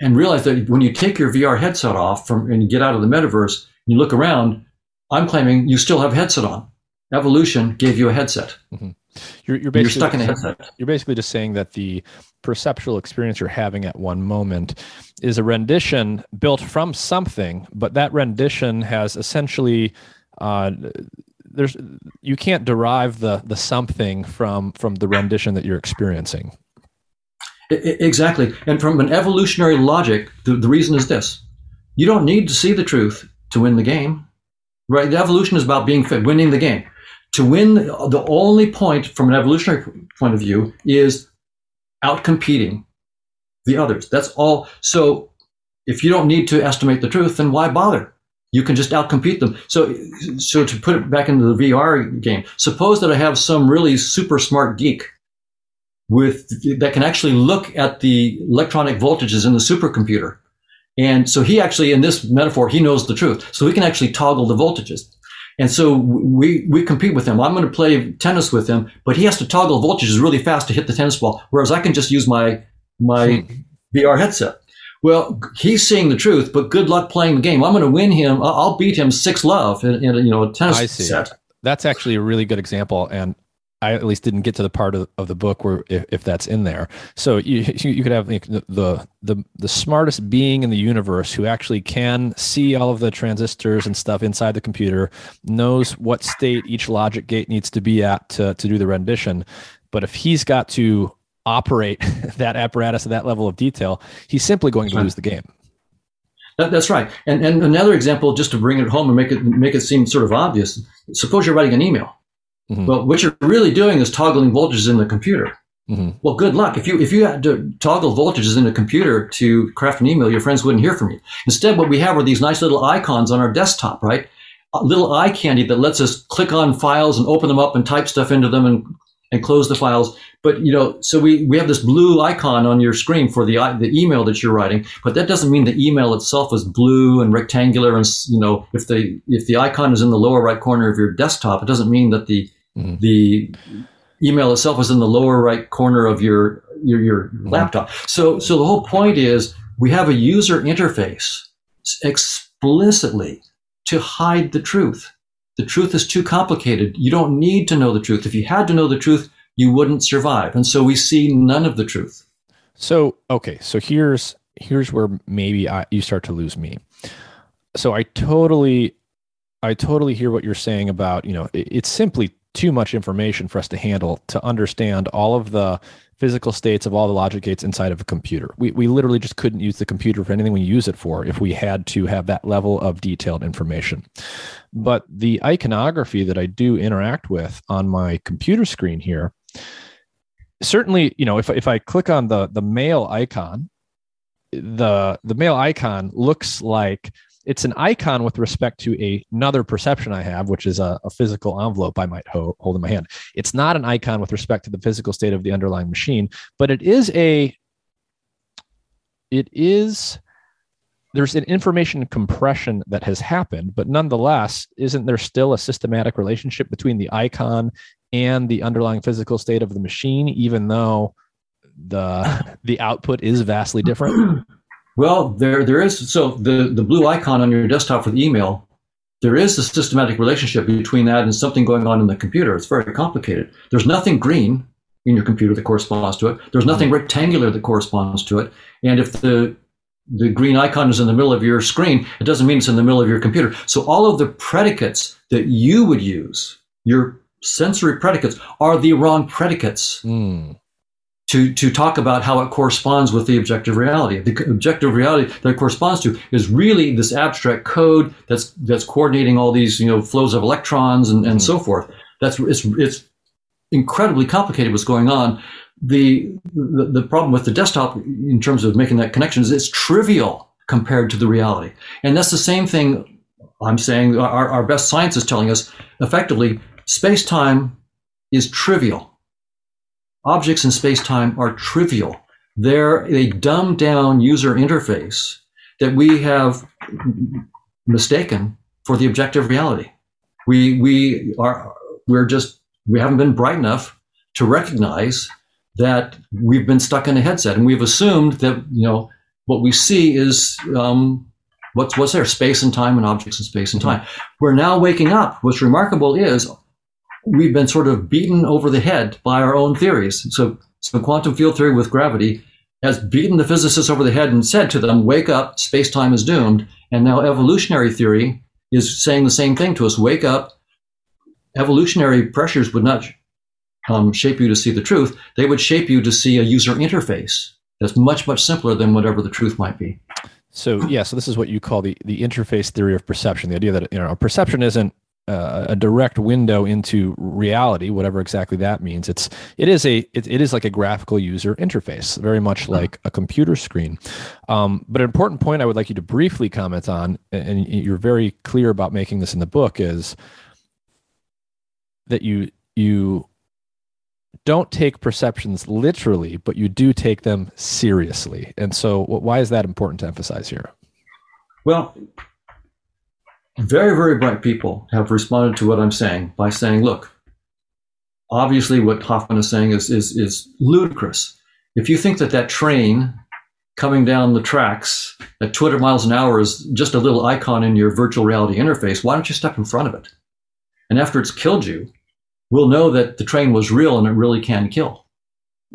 and realize that when you take your VR headset off from and you get out of the metaverse, and you look around, I'm claiming you still have headset on. Evolution gave you a headset. Mm-hmm. You're, you're, basically you're stuck in a headset. You're basically just saying that the perceptual experience you're having at one moment is a rendition built from something, but that rendition has essentially uh, there's you can't derive the the something from from the rendition that you're experiencing. Exactly, and from an evolutionary logic, the, the reason is this: you don't need to see the truth to win the game, right? The evolution is about being fit, winning the game to win, the only point from an evolutionary point of view is outcompeting the others. That's all. So if you don't need to estimate the truth, then why bother? You can just outcompete them. So, so to put it back into the VR game, suppose that I have some really super smart geek with that can actually look at the electronic voltages in the supercomputer. And so he actually, in this metaphor, he knows the truth. So he can actually toggle the voltages. And so we, we compete with him. I'm going to play tennis with him, but he has to toggle voltages really fast to hit the tennis ball. Whereas I can just use my, my hmm. VR headset. Well, he's seeing the truth, but good luck playing the game. I'm going to win him. I'll beat him six love in, in you know a tennis set. That's actually a really good example, and I at least didn't get to the part of, of the book where if, if that's in there. So you you could have the, the the the smartest being in the universe who actually can see all of the transistors and stuff inside the computer, knows what state each logic gate needs to be at to to do the rendition. But if he's got to operate that apparatus at that level of detail, he's simply going to lose the game. That's right. And and another example, just to bring it home and make it make it seem sort of obvious. Suppose you're writing an email Mm-hmm. Well, what you're really doing is toggling voltages in the computer. Mm-hmm. Well, good luck. If you if you had to toggle voltages in a computer to craft an email, your friends wouldn't hear from you. Instead, what we have are these nice little icons on our desktop, right? A little eye candy that lets us click on files and open them up and type stuff into them and and close the files. But you know, so we, we have this blue icon on your screen for the the email that you're writing. But that doesn't mean the email itself is blue and rectangular. And you know, if the if the icon is in the lower right corner of your desktop, it doesn't mean that the Mm-hmm. The email itself is in the lower right corner of your your, your mm-hmm. laptop. So so the whole point is we have a user interface explicitly to hide the truth. The truth is too complicated. You don't need to know the truth. If you had to know the truth, you wouldn't survive. And so we see none of the truth. So okay, so here's here's where maybe I, you start to lose me. So I totally I totally hear what you're saying about, you know, it, it's simply too much information for us to handle to understand all of the physical states of all the logic gates inside of a computer. We, we literally just couldn't use the computer for anything we use it for if we had to have that level of detailed information. But the iconography that I do interact with on my computer screen here, certainly, you know, if, if I click on the, the mail icon, the, the mail icon looks like it's an icon with respect to a, another perception I have, which is a, a physical envelope I might ho- hold in my hand. It's not an icon with respect to the physical state of the underlying machine, but it is a, it is, there's an information compression that has happened, but nonetheless, isn't there still a systematic relationship between the icon and the underlying physical state of the machine, even though the the output is vastly different? Well, there there is so the the blue icon on your desktop for the email. There is a systematic relationship between that and something going on in the computer. It's very complicated. There's nothing green in your computer that corresponds to it. There's nothing mm-hmm. rectangular that corresponds to it. And if the the green icon is in the middle of your screen, it doesn't mean it's in the middle of your computer. So all of the predicates that you would use, your sensory predicates, are the wrong predicates. Mm to, to talk about how it corresponds with the objective reality. The objective reality that it corresponds to is really this abstract code that's that's coordinating all these you know flows of electrons and, and mm-hmm. so forth. That's it's it's incredibly complicated what's going on. The, the the problem with the desktop in terms of making that connection is it's trivial compared to the reality, and that's the same thing. I'm saying our, our best science is telling us effectively space time is trivial objects in space time are trivial. they're a dumbed down user interface that we have mistaken for the objective reality. We we are we're just we haven't been bright enough to recognize that we've been stuck in a headset and we've assumed that you know what we see is um, what's what's there space and time and objects in space and time. We're now waking up. What's remarkable is we've been sort of beaten over the head by our own theories. So so quantum field theory with gravity has beaten the physicists over the head and said to them, "Wake up! Space time is doomed." And now evolutionary theory is saying the same thing to us: "Wake up! Evolutionary pressures would not um, shape you to see the truth, they would shape you to see a user interface that's much, much simpler than whatever the truth might be. So yeah, so this is what you call the the interface theory of perception. The idea that you know perception isn't uh, a direct window into reality, whatever exactly that means. It's it is a it, it is like a graphical user interface, very much uh-huh. like a computer screen. Um, but an important point I would like you to briefly comment on, and you're very clear about making this in the book, is that you you don't take perceptions literally, but you do take them seriously. And so, why is that important to emphasize here? Well, very, very bright people have responded to what I'm saying by saying, look, obviously what Hoffman is saying is, is, is ludicrous. If you think that that train coming down the tracks at 200 miles an hour is just a little icon in your virtual reality interface, why don't you step in front of it? And after it's killed you, we'll know that the train was real and it really can kill.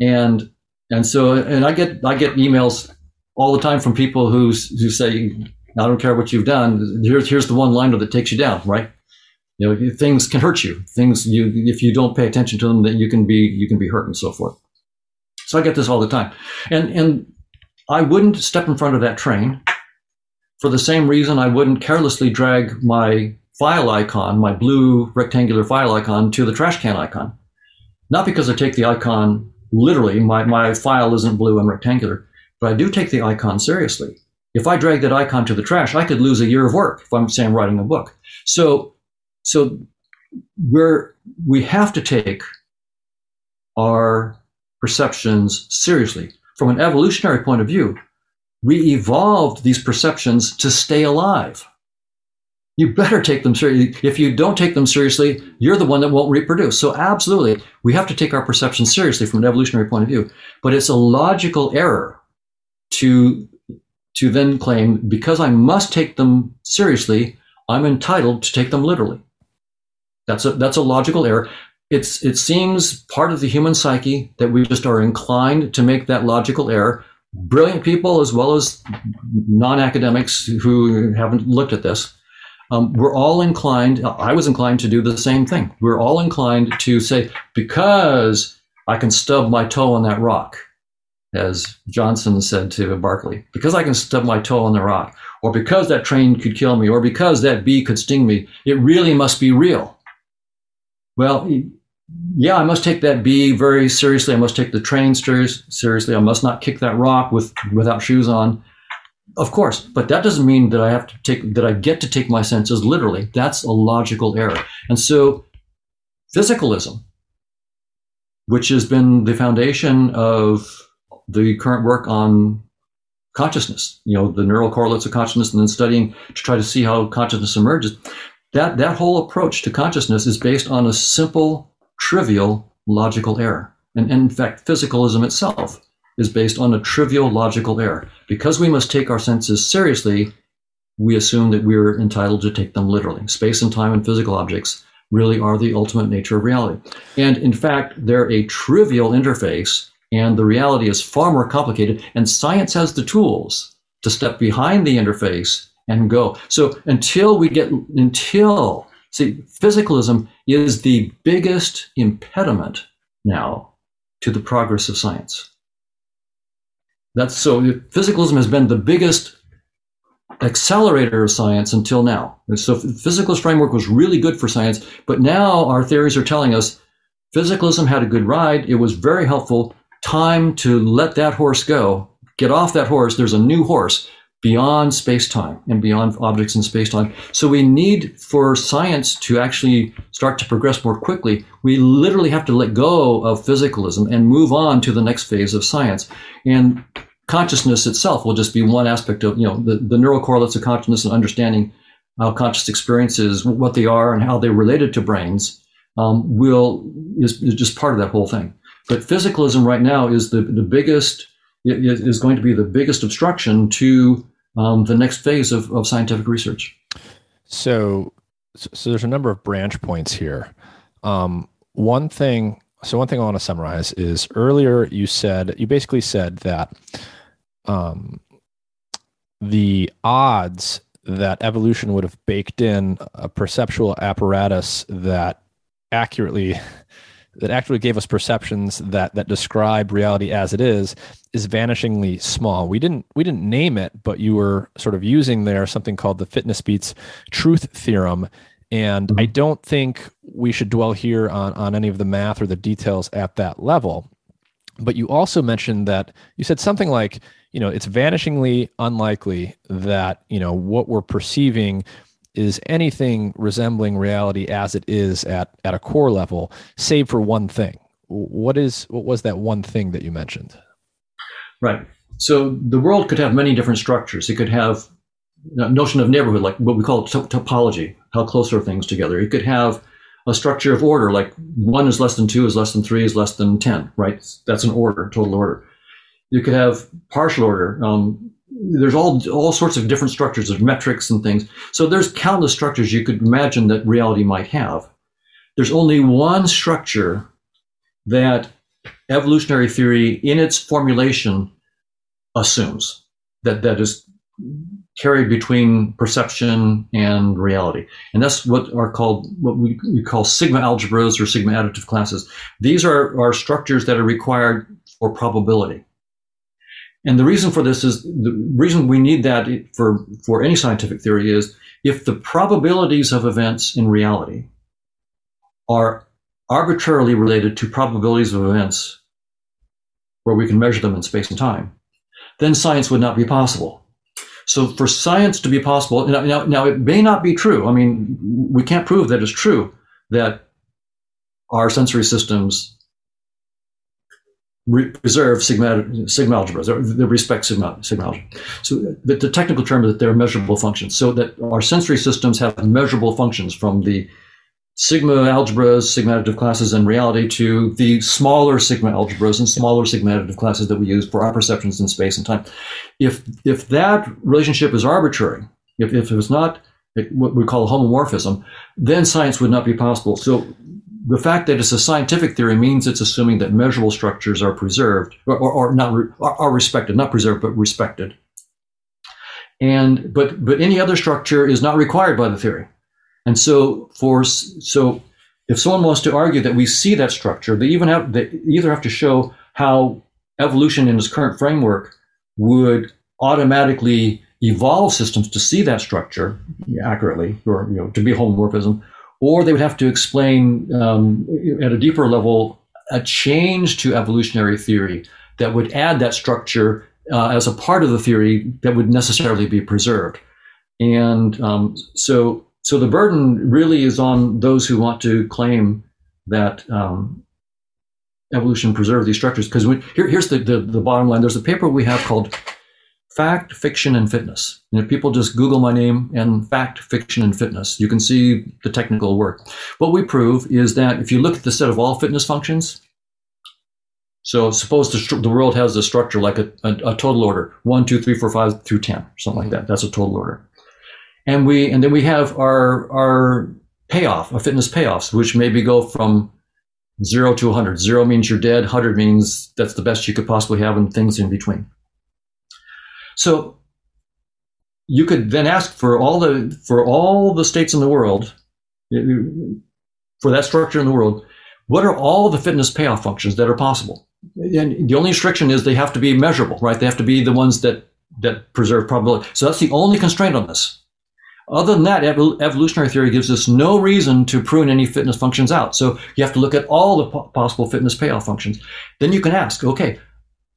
And and so and I get I get emails all the time from people who who say I don't care what you've done. Here's here's the one liner that takes you down, right? You know, things can hurt you. Things you if you don't pay attention to them, that you can be you can be hurt and so forth. So I get this all the time, and and I wouldn't step in front of that train for the same reason I wouldn't carelessly drag my file icon, my blue rectangular file icon, to the trash can icon. Not because I take the icon literally, my, my file isn't blue and rectangular, but I do take the icon seriously. If I drag that icon to the trash, I could lose a year of work if I'm saying writing a book. So, so we're, we have to take our perceptions seriously. From an evolutionary point of view, we evolved these perceptions to stay alive you better take them seriously. If you don't take them seriously, you're the one that won't reproduce. So, absolutely, we have to take our perceptions seriously from an evolutionary point of view. But it's a logical error to to then claim because I must take them seriously, I'm entitled to take them literally. That's a that's a logical error. It's it seems part of the human psyche that we just are inclined to make that logical error. Brilliant people as well as non-academics who haven't looked at this um, we're all inclined, I was inclined to do the same thing. We're all inclined to say, because I can stub my toe on that rock, as Johnson said to Berkeley, because I can stub my toe on the rock, or because that train could kill me, or because that bee could sting me, it really must be real. Well, yeah, I must take that bee very seriously. I must take the train seriously. I must not kick that rock with without shoes on. Of course, but that doesn't mean that I have to take that I get to take my senses literally. That's a logical error. And so physicalism, which has been the foundation of the current work on consciousness, you know, the neural correlates of consciousness and then studying to try to see how consciousness emerges. That that whole approach to consciousness is based on a simple, trivial logical error. And, and in fact, physicalism itself is based on a trivial logical error. Because we must take our senses seriously, we assume that we're entitled to take them literally. Space and time and physical objects really are the ultimate nature of reality. And in fact, they're a trivial interface, and the reality is far more complicated, and science has the tools to step behind the interface and go. So until we get, until, see, physicalism is the biggest impediment now to the progress of science. That's so physicalism has been the biggest accelerator of science until now. So physicalist framework was really good for science, but now our theories are telling us physicalism had a good ride. It was very helpful. Time to let that horse go. Get off that horse. There's a new horse. beyond space time and beyond objects in space time. So we need for science to actually start to progress more quickly, we literally have to let go of physicalism and move on to the next phase of science. And consciousness itself will just be one aspect of, you know, the, the neural correlates of consciousness and understanding how conscious experiences, what they are and how they're related to brains, um, will is, is just part of that whole thing. But physicalism right now is the, the biggest, is going to be the biggest obstruction to um, the next phase of, of scientific research. So, so there's a number of branch points here. Um, one thing, so one thing I want to summarize is earlier you said you basically said that um, the odds that evolution would have baked in a perceptual apparatus that accurately that actually gave us perceptions that that describe reality as it is is vanishingly small. We didn't we didn't name it, but you were sort of using there something called the fitness beats truth theorem. And I mm-hmm. don't think we should dwell here on, on any of the math or the details at that level. But you also mentioned that you said something like, you know, it's vanishingly unlikely that, you know, what we're perceiving is anything resembling reality as it is at at a core level, save for one thing. What is what was that one thing that you mentioned? Right. So the world could have many different structures. It could have notion of neighborhood, like what we call topology. How close are things together? It could have a structure of order, like one is less than two, is less than three, is less than ten. Right. That's an order, total order. You could have partial order. Um, there's all all sorts of different structures of metrics and things. So there's countless structures you could imagine that reality might have. There's only one structure that evolutionary theory, in its formulation, assumes that that is carried between perception and reality, and that's what are called what we, we call sigma algebras or sigma additive classes. These are are structures that are required for probability. And the reason for this is the reason we need that for, for any scientific theory is if the probabilities of events in reality are arbitrarily related to probabilities of events where we can measure them in space and time, then science would not be possible. So for science to be possible, now, now, now it may not be true. I mean, we can't prove that it's true that our sensory systems preserve sigma, sigma algebras, or they respect sigma, sigma algebra. So the, the technical term is that they're measurable functions. So that our sensory systems have measurable functions from the sigma algebras, sigma additive classes in reality to the smaller sigma algebras and smaller sigma additive classes that we use for our perceptions in space and time. If, if that relationship is arbitrary, if, if it's not what we call a homomorphism, then science would not be possible. So the fact that it's a scientific theory means it's assuming that measurable structures are preserved or, or, or not are, are respected, not preserved, but respected. And but but any other structure is not required by the theory. And so for so if someone wants to argue that we see that structure, they even have they either have to show how evolution in its current framework would automatically evolve systems to see that structure accurately, or you know, to be homomorphism, or they would have to explain um, at a deeper level a change to evolutionary theory that would add that structure uh, as a part of the theory that would necessarily be preserved. And um, so, so the burden really is on those who want to claim that um, evolution preserved these structures. Because here, here's the, the, the bottom line. There's a paper we have called fact, fiction, and fitness. And if people just Google my name and fact, fiction, and fitness, you can see the technical work. What we prove is that if you look at the set of all fitness functions, so suppose the, the world has a structure like a, a, a, total order, one, two, three, four, five through 10, something like that. That's a total order. And we, and then we have our, our payoff, our fitness payoffs, which maybe go from zero to 100. Zero means you're dead. 100 means that's the best you could possibly have and things in between. So you could then ask for all the for all the states in the world, for that structure in the world, what are all the fitness payoff functions that are possible? And the only restriction is they have to be measurable, right? They have to be the ones that that preserve probability. So that's the only constraint on this. Other than that, evolutionary theory gives us no reason to prune any fitness functions out. So you have to look at all the possible fitness payoff functions. Then you can ask, okay,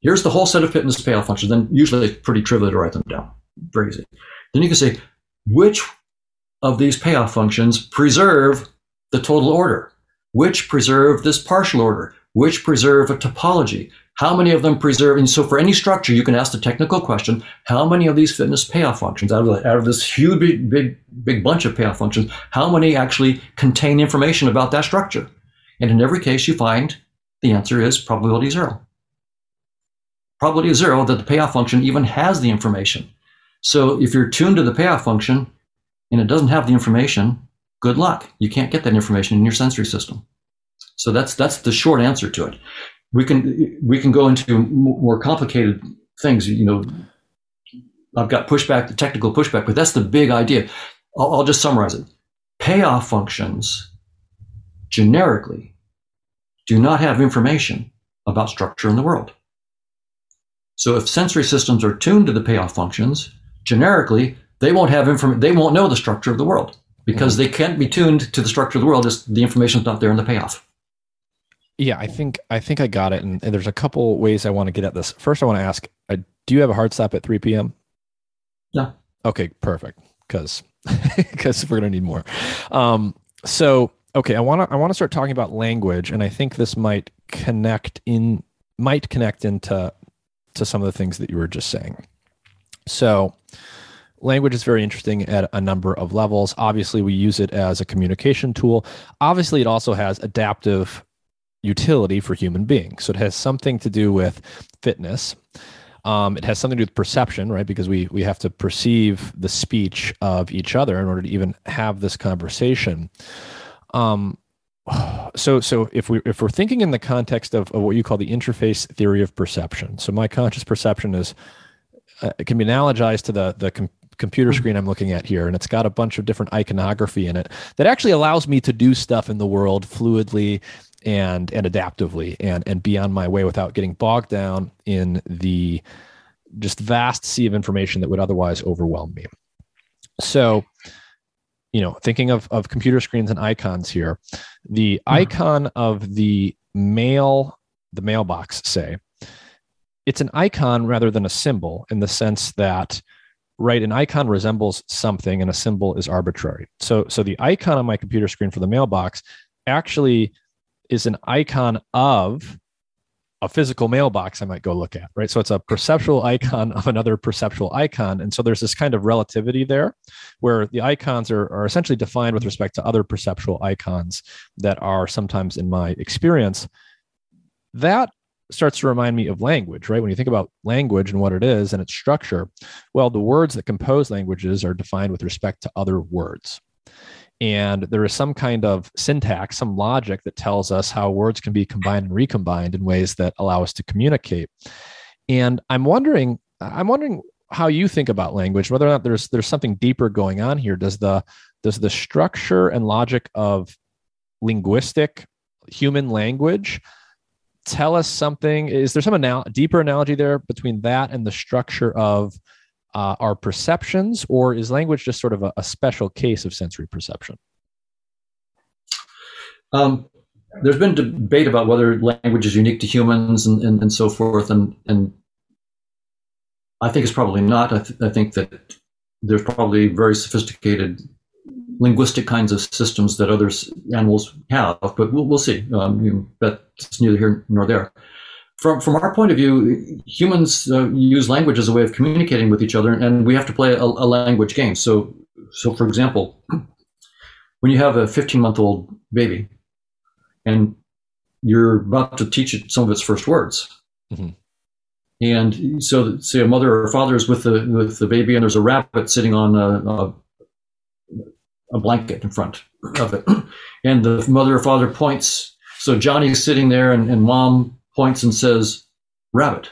here's the whole set of fitness payoff functions. Then usually it's pretty trivial to write them down. very easy. Then you can say, which of these payoff functions preserve the total order? Which preserve this partial order? Which preserve a topology? How many of them preserve? And so for any structure, you can ask the technical question, how many of these fitness payoff functions, out of, the, out of this huge, big, big, big bunch of payoff functions, how many actually contain information about that structure? And in every case, you find the answer is probability zero. Probability is zero that the payoff function even has the information. So if you're tuned to the payoff function and it doesn't have the information, good luck. You can't get that information in your sensory system. So that's that's the short answer to it we can we can go into more complicated things. You know, I've got pushback, the technical pushback, but that's the big idea. I'll, I'll just summarize it. Payoff functions generically do not have information about structure in the world. So if sensory systems are tuned to the payoff functions, generically they won't have information. They won't know the structure of the world because mm-hmm. they can't be tuned to the structure of the world. Just the information is not there in the payoff. Yeah, I think I think I got it, and, and there's a couple ways I want to get at this. First, I want to ask: uh, Do you have a hard stop at 3 p.m.? No. Okay, perfect. Because because we're gonna need more. Um, so okay, I want to I want to start talking about language, and I think this might connect in might connect into to some of the things that you were just saying. So language is very interesting at a number of levels. Obviously, we use it as a communication tool. Obviously, it also has adaptive utility for human beings. So it has something to do with fitness. Um, it has something to do with perception, right? Because we we have to perceive the speech of each other in order to even have this conversation. Um, so so if we if we're thinking in the context of, of what you call the interface theory of perception, so my conscious perception is uh, it can be analogized to the the com- computer screen I'm looking at here, and it's got a bunch of different iconography in it that actually allows me to do stuff in the world fluidly and and adaptively and and be on my way without getting bogged down in the just vast sea of information that would otherwise overwhelm me. So, you know, thinking of of computer screens and icons here, the mm-hmm. icon of the mail, the mailbox, say, it's an icon rather than a symbol in the sense that right an icon resembles something and a symbol is arbitrary so so the icon on my computer screen for the mailbox actually is an icon of a physical mailbox I might go look at, right? So it's a perceptual icon of another perceptual icon. And so there's this kind of relativity there where the icons are, are essentially defined with respect to other perceptual icons that are sometimes in my experience. That starts to remind me of language, right? When you think about language and what it is and its structure, well, the words that compose languages are defined with respect to other words and there is some kind of syntax, some logic that tells us how words can be combined and recombined in ways that allow us to communicate. And I'm wondering, I'm wondering how you think about language, whether or not there's there's something deeper going on here. Does the does the structure and logic of linguistic human language tell us something? Is there some anal- deeper analogy there between that and the structure of uh, our perceptions, or is language just sort of a, a special case of sensory perception? Um, there's been debate about whether language is unique to humans and, and, and so forth, and, and I think it's probably not. I, th- I think that there's probably very sophisticated linguistic kinds of systems that other animals have, but we'll, we'll see. Um, you know, that's neither here nor there from from our point of view, humans uh, use language as a way of communicating with each other, and we have to play a, a language game. So, so for example, when you have a 15 month old baby, and you're about to teach it some of its first words, mm-hmm. and so say a mother or father is with the with the baby, and there's a rabbit sitting on a, a, a blanket in front of it, and the mother or father points. So Johnny's sitting there, and, and mom points and says, rabbit.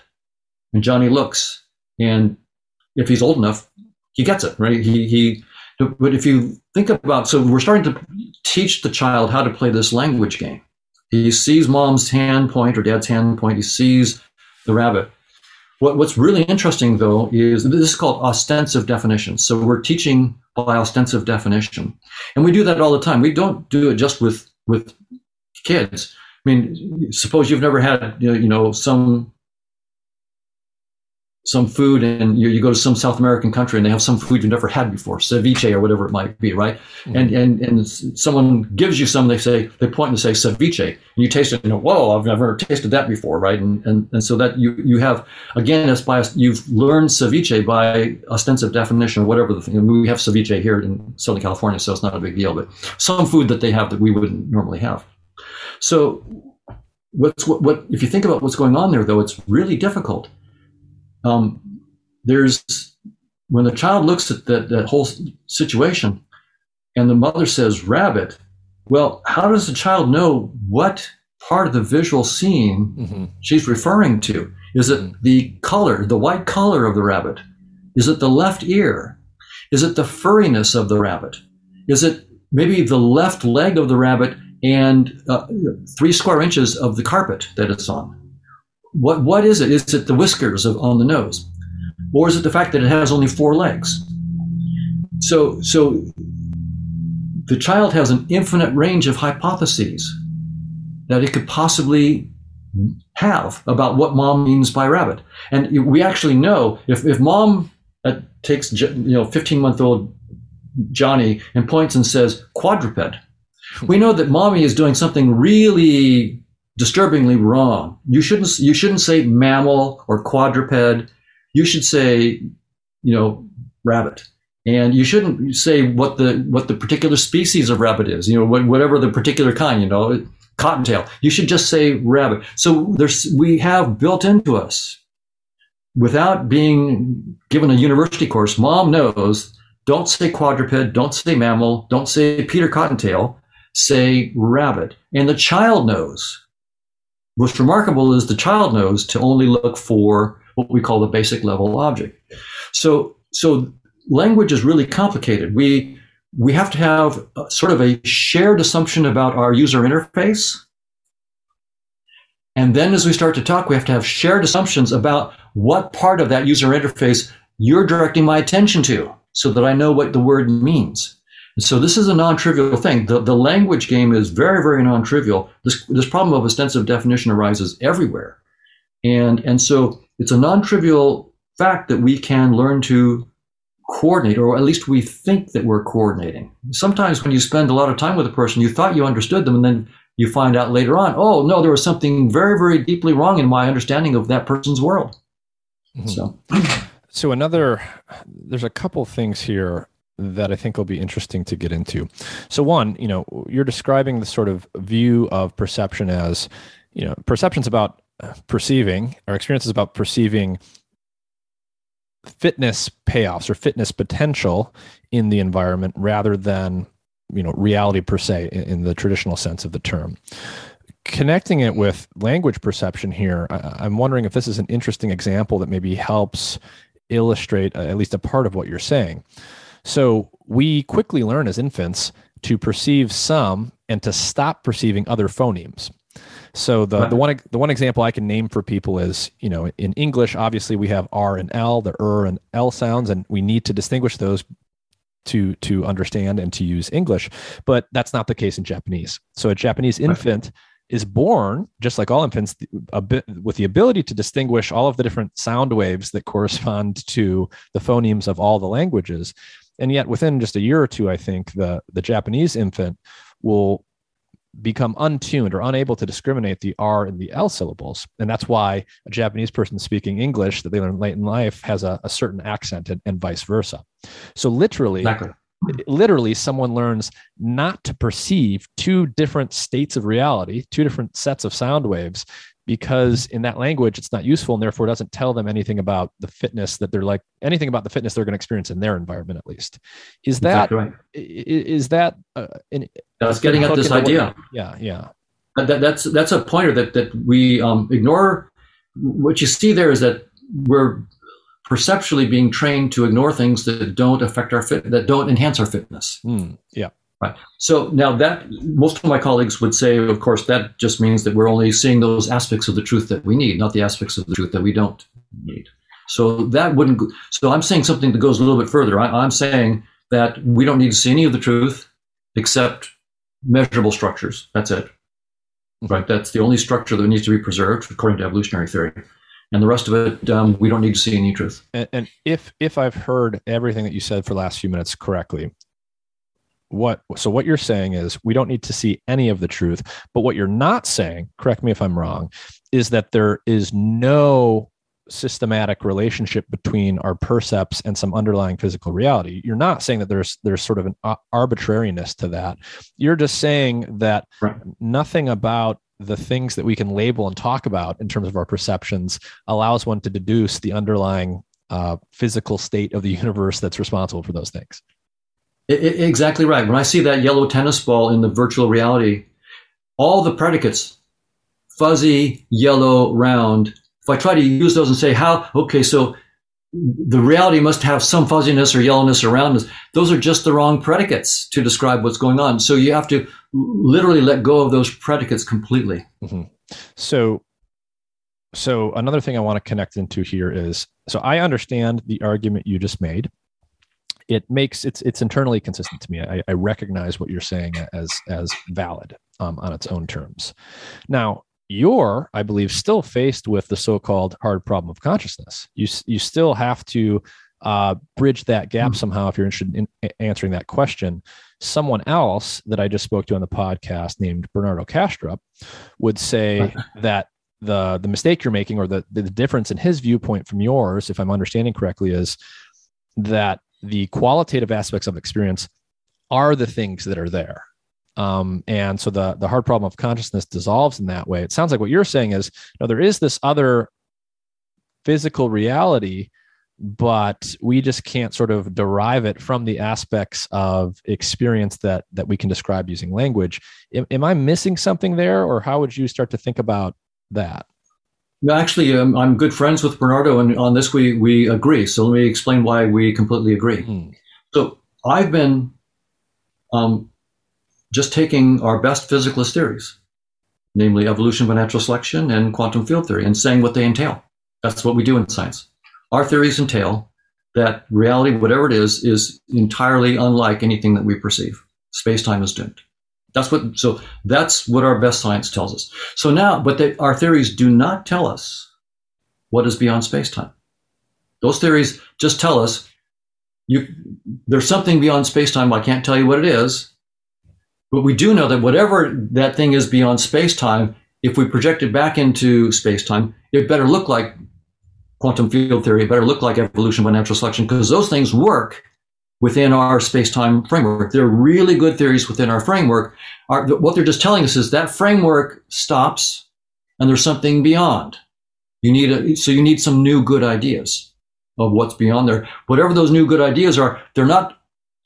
And Johnny looks. And if he's old enough, he gets it, right? He, he, but if you think about, so we're starting to teach the child how to play this language game. He sees mom's hand point or dad's hand point. He sees the rabbit. What, what's really interesting, though, is this is called ostensive definition. So we're teaching by ostensive definition, and we do that all the time. We don't do it just with with kids. I mean, suppose you've never had you know some some food and you, you go to some South American country and they have some food you've never had before, ceviche or whatever it might be, right? Mm-hmm. And, and, and someone gives you some, they say, they point and say ceviche and you taste it and you know, whoa, I've never tasted that before, right? And, and, and so that you, you have, again, as by, you've learned ceviche by ostensive definition or whatever the thing. we have ceviche here in Southern California, so it's not a big deal, but some food that they have that we wouldn't normally have. So what's what, what if you think about what's going on there though, it's really difficult. Um, there's when the child looks at that, that whole situation and the mother says rabbit well how does the child know what part of the visual scene mm-hmm. she's referring to? Is it mm-hmm. the color the white color of the rabbit? Is it the left ear? Is it the furriness of the rabbit? Is it maybe the left leg of the rabbit and uh, three square inches of the carpet that it's on what what is it? Is it the whiskers of, on the nose, or is it the fact that it has only four legs? So so the child has an infinite range of hypotheses that it could possibly have about what mom means by rabbit. And we actually know if, if mom uh, takes you know 15 month old Johnny and points and says quadruped, we know that mommy is doing something really disturbingly wrong. You shouldn't you shouldn't say mammal or quadruped. You should say, you know, rabbit. And you shouldn't say what the what the particular species of rabbit is. You know, whatever the particular kind. You know, cottontail. You should just say rabbit. So there's we have built into us, without being given a university course. Mom knows. Don't say quadruped. Don't say mammal. Don't say Peter Cottontail. Say rabbit. And the child knows What's remarkable is the child knows to only look for what we call the basic level object. So, so language is really complicated. We, we have to have a, sort of a shared assumption about our user interface. And then as we start to talk, we have to have shared assumptions about what part of that user interface you're directing my attention to so that I know what the word means. So this is a non-trivial thing. The, the language game is very, very non-trivial. This, this problem of ostensive definition arises everywhere. And, and so it's a non-trivial fact that we can learn to coordinate, or at least we think that we're coordinating. Sometimes when you spend a lot of time with a person, you thought you understood them, and then you find out later on, oh, no, there was something very, very deeply wrong in my understanding of that person's world. Mm-hmm. So. So another, there's a couple things here that I think will be interesting to get into. So one, you know, you're describing the sort of view of perception as, you know, perception's about perceiving, our experience is about perceiving fitness payoffs or fitness potential in the environment rather than, you know, reality per se in, in the traditional sense of the term. Connecting it with language perception here, I, I'm wondering if this is an interesting example that maybe helps illustrate uh, at least a part of what you're saying. So we quickly learn as infants to perceive some and to stop perceiving other phonemes. So the, the one the one example I can name for people is you know in English obviously we have R and L the R and L sounds and we need to distinguish those to to understand and to use English but that's not the case in Japanese. So a Japanese infant is born just like all infants a bit with the ability to distinguish all of the different sound waves that correspond to the phonemes of all the languages and yet within just a year or two i think the the japanese infant will become untuned or unable to discriminate the r and the l syllables and that's why a japanese person speaking english that they learn late in life has a, a certain accent and, and, vice versa so literally exactly. literally someone learns not to perceive two different states of reality two different sets of sound waves because in that language it's not useful and therefore doesn't tell them anything about the fitness that they're like anything about the fitness they're going to experience in their environment at least. Is that exactly right. is that uh, that's getting at this idea. yeah yeah. That, that's that's a pointer that that we um, ignore. What you see there is that we're perceptually being trained to ignore things that don't affect our fit that don't enhance our fitness. Mm, yeah Right. So now that most of my colleagues would say, of course, that just means that we're only seeing those aspects of the truth that we need, not the aspects of the truth that we don't need. So that wouldn't. Go, So I'm saying something that goes a little bit further. I, I'm saying that we don't need to see any of the truth except measurable structures. That's it. Right. That's the only structure that needs to be preserved according to evolutionary theory. and the rest of it um, we don't need to see any truth. And, and if if I've heard everything that you said for the last few minutes correctly, what so what you're saying is we don't need to see any of the truth but what you're not saying correct me if i'm wrong is that there is no systematic relationship between our percepts and some underlying physical reality. You're not saying that there's there's sort of an arbitrariness to that. You're just saying that right. nothing about the things that we can label and talk about in terms of our perceptions allows one to deduce the underlying uh, physical state of the universe that's responsible for those things it, it, exactly right when i see that yellow tennis ball in the virtual reality all the predicates fuzzy yellow round if I try to use those and say how, okay, so the reality must have some fuzziness or yellowness around us. Those are just the wrong predicates to describe what's going on. So you have to literally let go of those predicates completely. Mm-hmm. So, so another thing I want to connect into here is so I understand the argument you just made. It makes it's it's internally consistent to me. I, I recognize what you're saying as as valid um, on its own terms. Now, you're, I believe, still faced with the so-called hard problem of consciousness. You you still have to uh, bridge that gap mm-hmm. somehow if you're interested in answering that question. Someone else that I just spoke to on the podcast, named Bernardo Kastrup, would say that the the mistake you're making, or the the difference in his viewpoint from yours, if I'm understanding correctly, is that the qualitative aspects of experience are the things that are there um, and so the the hard problem of consciousness dissolves in that way. It sounds like what you're saying is, know, there is this other physical reality, but we just can't sort of derive it from the aspects of experience that that we can describe using language. Am, am I missing something there, or how would you start to think about that? Actually, um, I'm good friends with Bernardo, and on this we we agree. So let me explain why we completely agree. Mm-hmm. So I've been um, just taking our best physicalist theories, namely evolution by natural selection and quantum field theory, and saying what they entail. That's what we do in science. Our theories entail that reality, whatever it is, is entirely unlike anything that we perceive. Space time is doomed. That's what. So that's what our best science tells us. So now, but they, our theories do not tell us what is beyond space time. Those theories just tell us you there's something beyond space time. I can't tell you what it is, but we do know that whatever that thing is beyond space time, if we project it back into space time, it better look like quantum field theory, it better look like evolution by natural selection, because those things work within our space time framework. They're really good theories within our framework. Our, what they're just telling us is that framework stops and there's something beyond. You need a, so you need some new good ideas of what's beyond there. Whatever those new good ideas are, they're not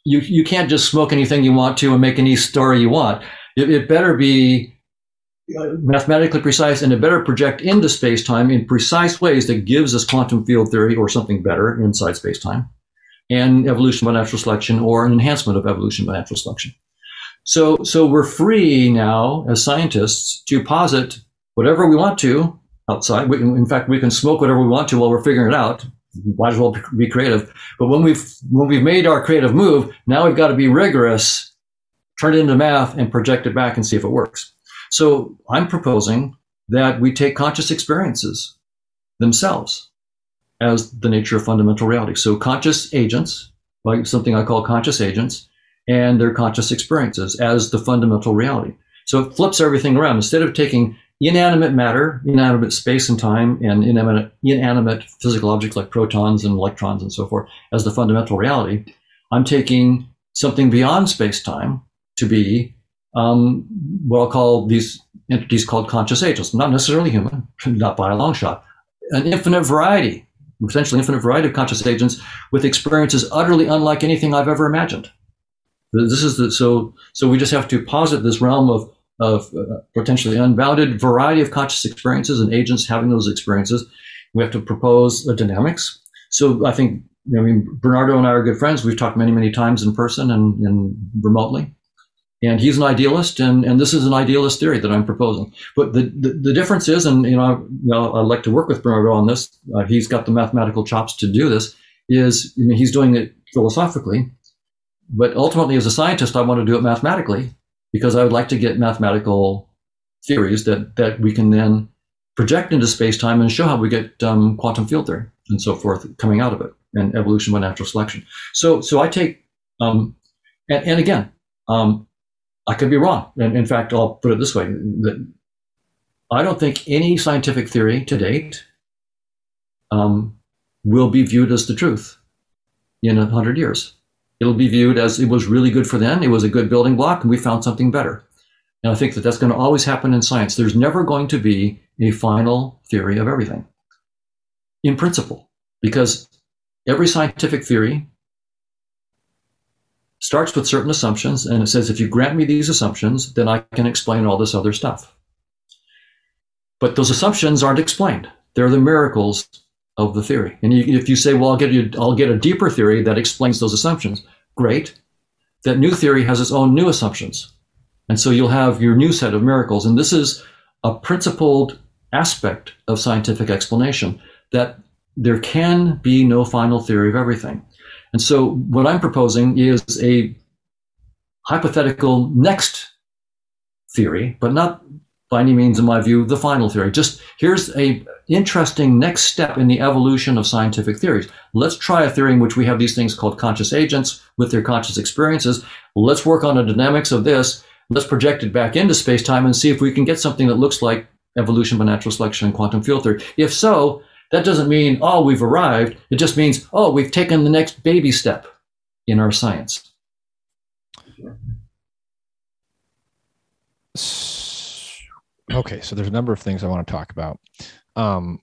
you you can't just smoke anything you want to and make any story you want. It, it better be uh, mathematically precise and it better project into space time in precise ways that gives us quantum field theory or something better inside space time and evolution by natural selection or an enhancement of evolution by natural selection. So, so we're free now as scientists to posit whatever we want to outside. We, in fact, we can smoke whatever we want to while we're figuring it out might as well be creative. But when we've when we've made our creative move, now we've got to be rigorous, turn it into math, and project it back and see if it works. So I'm proposing that we take conscious experiences themselves as the nature of fundamental reality. So conscious agents, like something I call conscious agents, and their conscious experiences as the fundamental reality. So it flips everything around. Instead of taking inanimate matter, inanimate space and time, and inanimate, inanimate physical objects like protons and electrons and so forth as the fundamental reality, I'm taking something beyond space time to be um, what I'll call these entities called conscious agents, not necessarily human, not by a long shot, an infinite variety, essentially infinite variety of conscious agents with experiences utterly unlike anything I've ever imagined. This is the, so so we just have to posit this realm of of uh, potentially unbounded variety of conscious experiences and agents having those experiences. We have to propose a dynamics. So I think, I mean, Bernardo and I are good friends. We've talked many, many times in person and, and remotely. And he's an idealist, and, and this is an idealist theory that I'm proposing. But the, the, the difference is, and you know, you know, I'd like to work with Bernardo on this. Uh, he's got the mathematical chops to do this. Is I mean, he's doing it philosophically, but ultimately, as a scientist, I want to do it mathematically because I would like to get mathematical theories that, that we can then project into space time and show how we get um, quantum field theory and so forth coming out of it and evolution by natural selection. So, so I take, um, and, and, again, um, I could be wrong. And in fact, I'll put it this way: I don't think any scientific theory to date um, will be viewed as the truth in a hundred years. It'll be viewed as it was really good for them. It was a good building block, and we found something better. And I think that that's going to always happen in science. There's never going to be a final theory of everything in principle, because every scientific theory starts with certain assumptions and it says, if you grant me these assumptions, then I can explain all this other stuff. But those assumptions aren't explained. They're the miracles of the theory. And you, if you say, well, I'll get, you, I'll get a deeper theory that explains those assumptions, great. That new theory has its own new assumptions. And so you'll have your new set of miracles. And this is a principled aspect of scientific explanation that there can be no final theory of everything. And so what I'm proposing is a hypothetical next theory, but not by any means, in my view, the final theory. Just here's a interesting next step in the evolution of scientific theories. Let's try a theory in which we have these things called conscious agents with their conscious experiences. Let's work on the dynamics of this. Let's project it back into space-time and see if we can get something that looks like evolution by natural selection and quantum field theory. If so, that doesn't mean, oh, we've arrived. It just means, oh, we've taken the next baby step in our science. Okay, so there's a number of things I want to talk about. Um,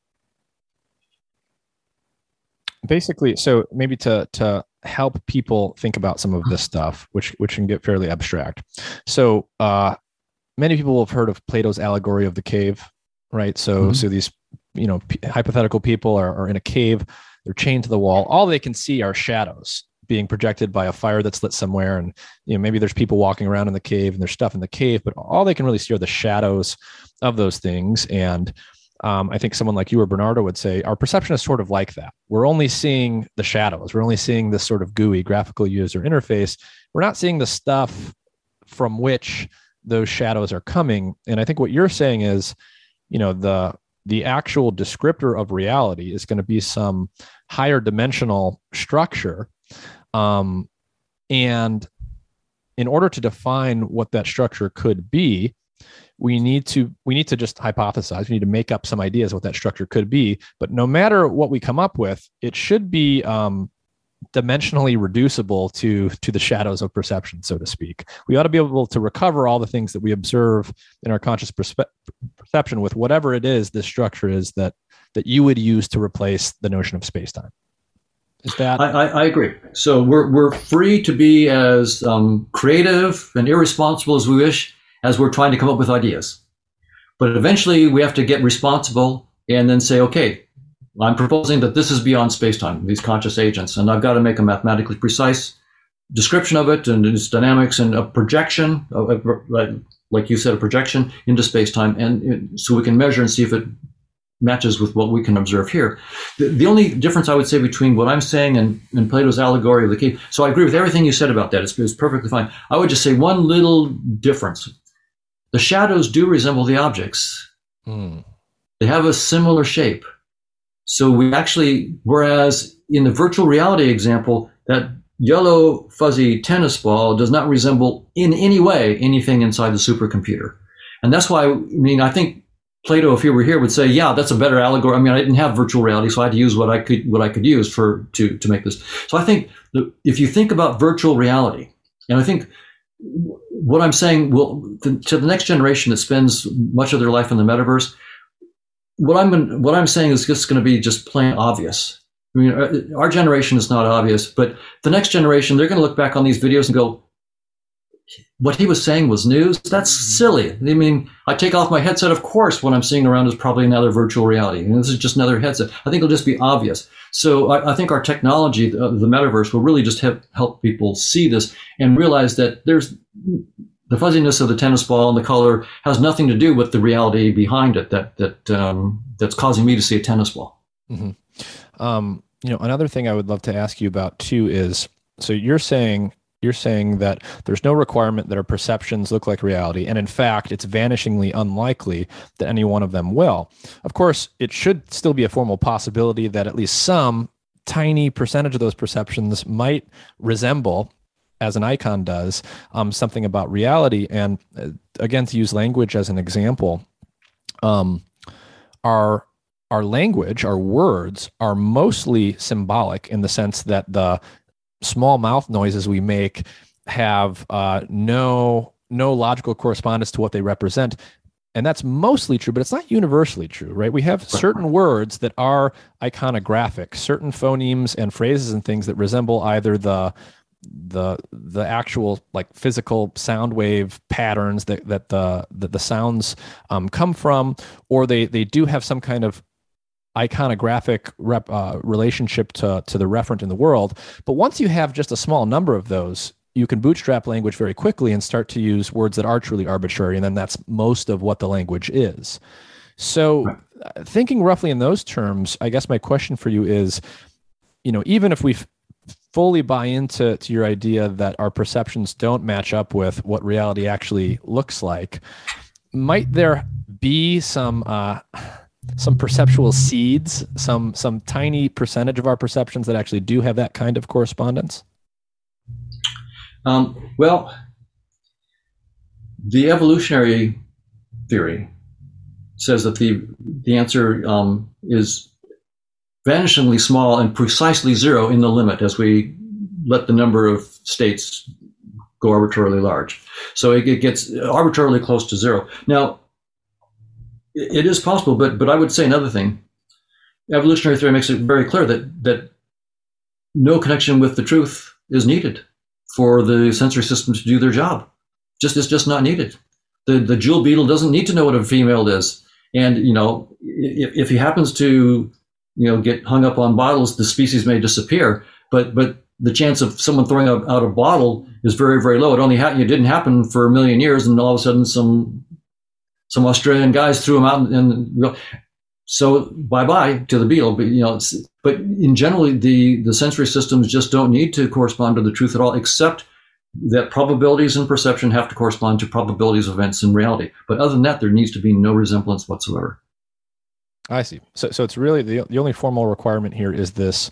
basically, so maybe to to help people think about some of this stuff, which which can get fairly abstract. So, uh, many people have heard of Plato's allegory of the cave, right? So, mm-hmm. so these you know p- hypothetical people are, are in a cave they're chained to the wall all they can see are shadows being projected by a fire that's lit somewhere. And you know maybe there's people walking around in the cave and there's stuff in the cave but all they can really see are the shadows of those things. And um, i think someone like you or bernardo would say our perception is sort of like that. We're only seeing the shadows. We're only seeing this sort of gooey graphical user interface. We're not seeing the stuff from which those shadows are coming. And i think what you're saying is you know the the actual descriptor of reality is going to be some higher dimensional structure. Um, and in order to define what that structure could be, we need to we need to just hypothesize. We need to make up some ideas what that structure could be. But no matter what we come up with, it should be um, dimensionally reducible to to the shadows of perception so to speak. We ought to be able to recover all the things that we observe in our conscious perspe- perception with whatever it is this structure is that that you would use to replace the notion of space-time. Is that i, I, I agree. So we're, we're free to be as um, creative and irresponsible as we wish as we're trying to come up with ideas. But eventually we have to get responsible and then say okay I'm proposing that this is beyond space-time, these conscious agents, and I've got to make a mathematically precise description of it and its dynamics and a projection, like you said, a projection into space-time, and so we can measure and see if it matches with what we can observe here. The, the only difference I would say between what I'm saying and, and, Plato's allegory of the cave, so I agree with everything you said about that. It's, it's perfectly fine. I would just say one little difference. The shadows do resemble the objects. Mm. They have a similar shape. So we actually, whereas in the virtual reality example, that yellow fuzzy tennis ball does not resemble in any way anything inside the supercomputer. And that's why, I mean, I think Plato, if he were here, would say, yeah, that's a better allegory. I mean, I didn't have virtual reality, so I had to use what I could, what I could use for, to, to make this. So I think the, if you think about virtual reality, and I think what I'm saying will, to the next generation that spends much of their life in the metaverse, what I'm what I'm saying is just going to be just plain obvious. I mean, uh, our generation is not obvious, but the next generation they're going to look back on these videos and go, "What he was saying was news. That's silly." I mean, I take off my headset. Of course, what I'm seeing around is probably another virtual reality. And this is just another headset. I think it'll just be obvious. So I, I think our technology, the, the metaverse, will really just help help people see this and realize that there's the fuzziness of the tennis ball and the color has nothing to do with the reality behind it that that um, that's causing me to see a tennis ball. Mm-hmm. Um, you know, another thing I would love to ask you about too is so you're saying you're saying that there's no requirement that our perceptions look like reality. And in fact, it's vanishingly unlikely that any one of them will. Of course, it should still be a formal possibility that at least some tiny percentage of those perceptions might resemble as an icon does um, something about reality. And uh, again to use language as an example um, our our language our words are mostly symbolic in the sense that the small mouth noises we make have uh, no no logical correspondence to what they represent. And that's mostly true but it's not universally true right? We have certain words that are iconographic. Certain phonemes and phrases and things that resemble either the the the actual like physical sound wave patterns that that the that the sounds um, come from or they they do have some kind of iconographic rep, uh, relationship to to the referent in the world. But once you have just a small number of those you can bootstrap language very quickly and start to use words that are truly arbitrary and then that's most of what the language is. So thinking roughly in those terms i guess my question for you is you know even if we fully buy into to your idea that our perceptions don't match up with what reality actually looks like might there be some uh, some perceptual seeds some some tiny percentage of our perceptions that actually do have that kind of correspondence? Um, well, the evolutionary theory says that the the answer um, is vanishingly small and precisely zero in the limit as we let the number of states go arbitrarily large. So it, it gets arbitrarily close to zero. Now, it, is possible, but but I would say another thing. Evolutionary theory makes it very clear that that no connection with the truth is needed for the sensory system to do their job. Just it's just not needed. The the jewel beetle doesn't need to know what a female is. And you know, if, if he happens to you know get hung up on bottles, the species may disappear. But but the chance of someone throwing out, out a bottle is very very low. It only ha- it didn't happen for a million years, and all of a sudden some some Australian guys threw them out, and, so bye bye to the beetle. But you know, but in generally, the the sensory systems just don't need to correspond to the truth at all, except that probabilities and perception have to correspond to probabilities of events in reality. But other than that, there needs to be no resemblance whatsoever. I see. So, so it's really the the only formal requirement here is this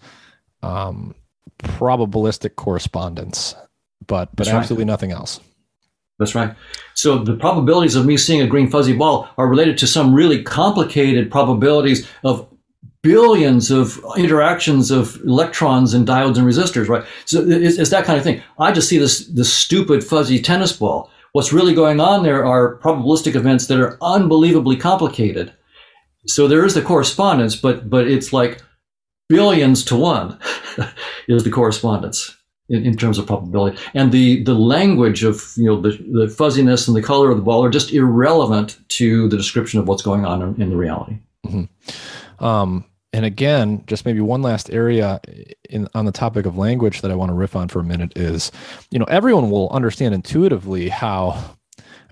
um, probabilistic correspondence, but but That's absolutely right. nothing else. That's right. So the probabilities of me seeing a green fuzzy ball are related to some really complicated probabilities of billions of interactions of electrons and diodes and resistors, right? So it's, it's, that kind of thing. I just see this, this stupid fuzzy tennis ball. What's really going on there are probabilistic events that are unbelievably complicated. So there is the correspondence, but, but it's like billions to one is the correspondence in, in terms of probability. And the, the language of, you know, the, the fuzziness and the color of the ball are just irrelevant to the description of what's going on in, in the reality. Mm-hmm. Um, and again, just maybe one last area in on the topic of language that I want to riff on for a minute is, you know, everyone will understand intuitively how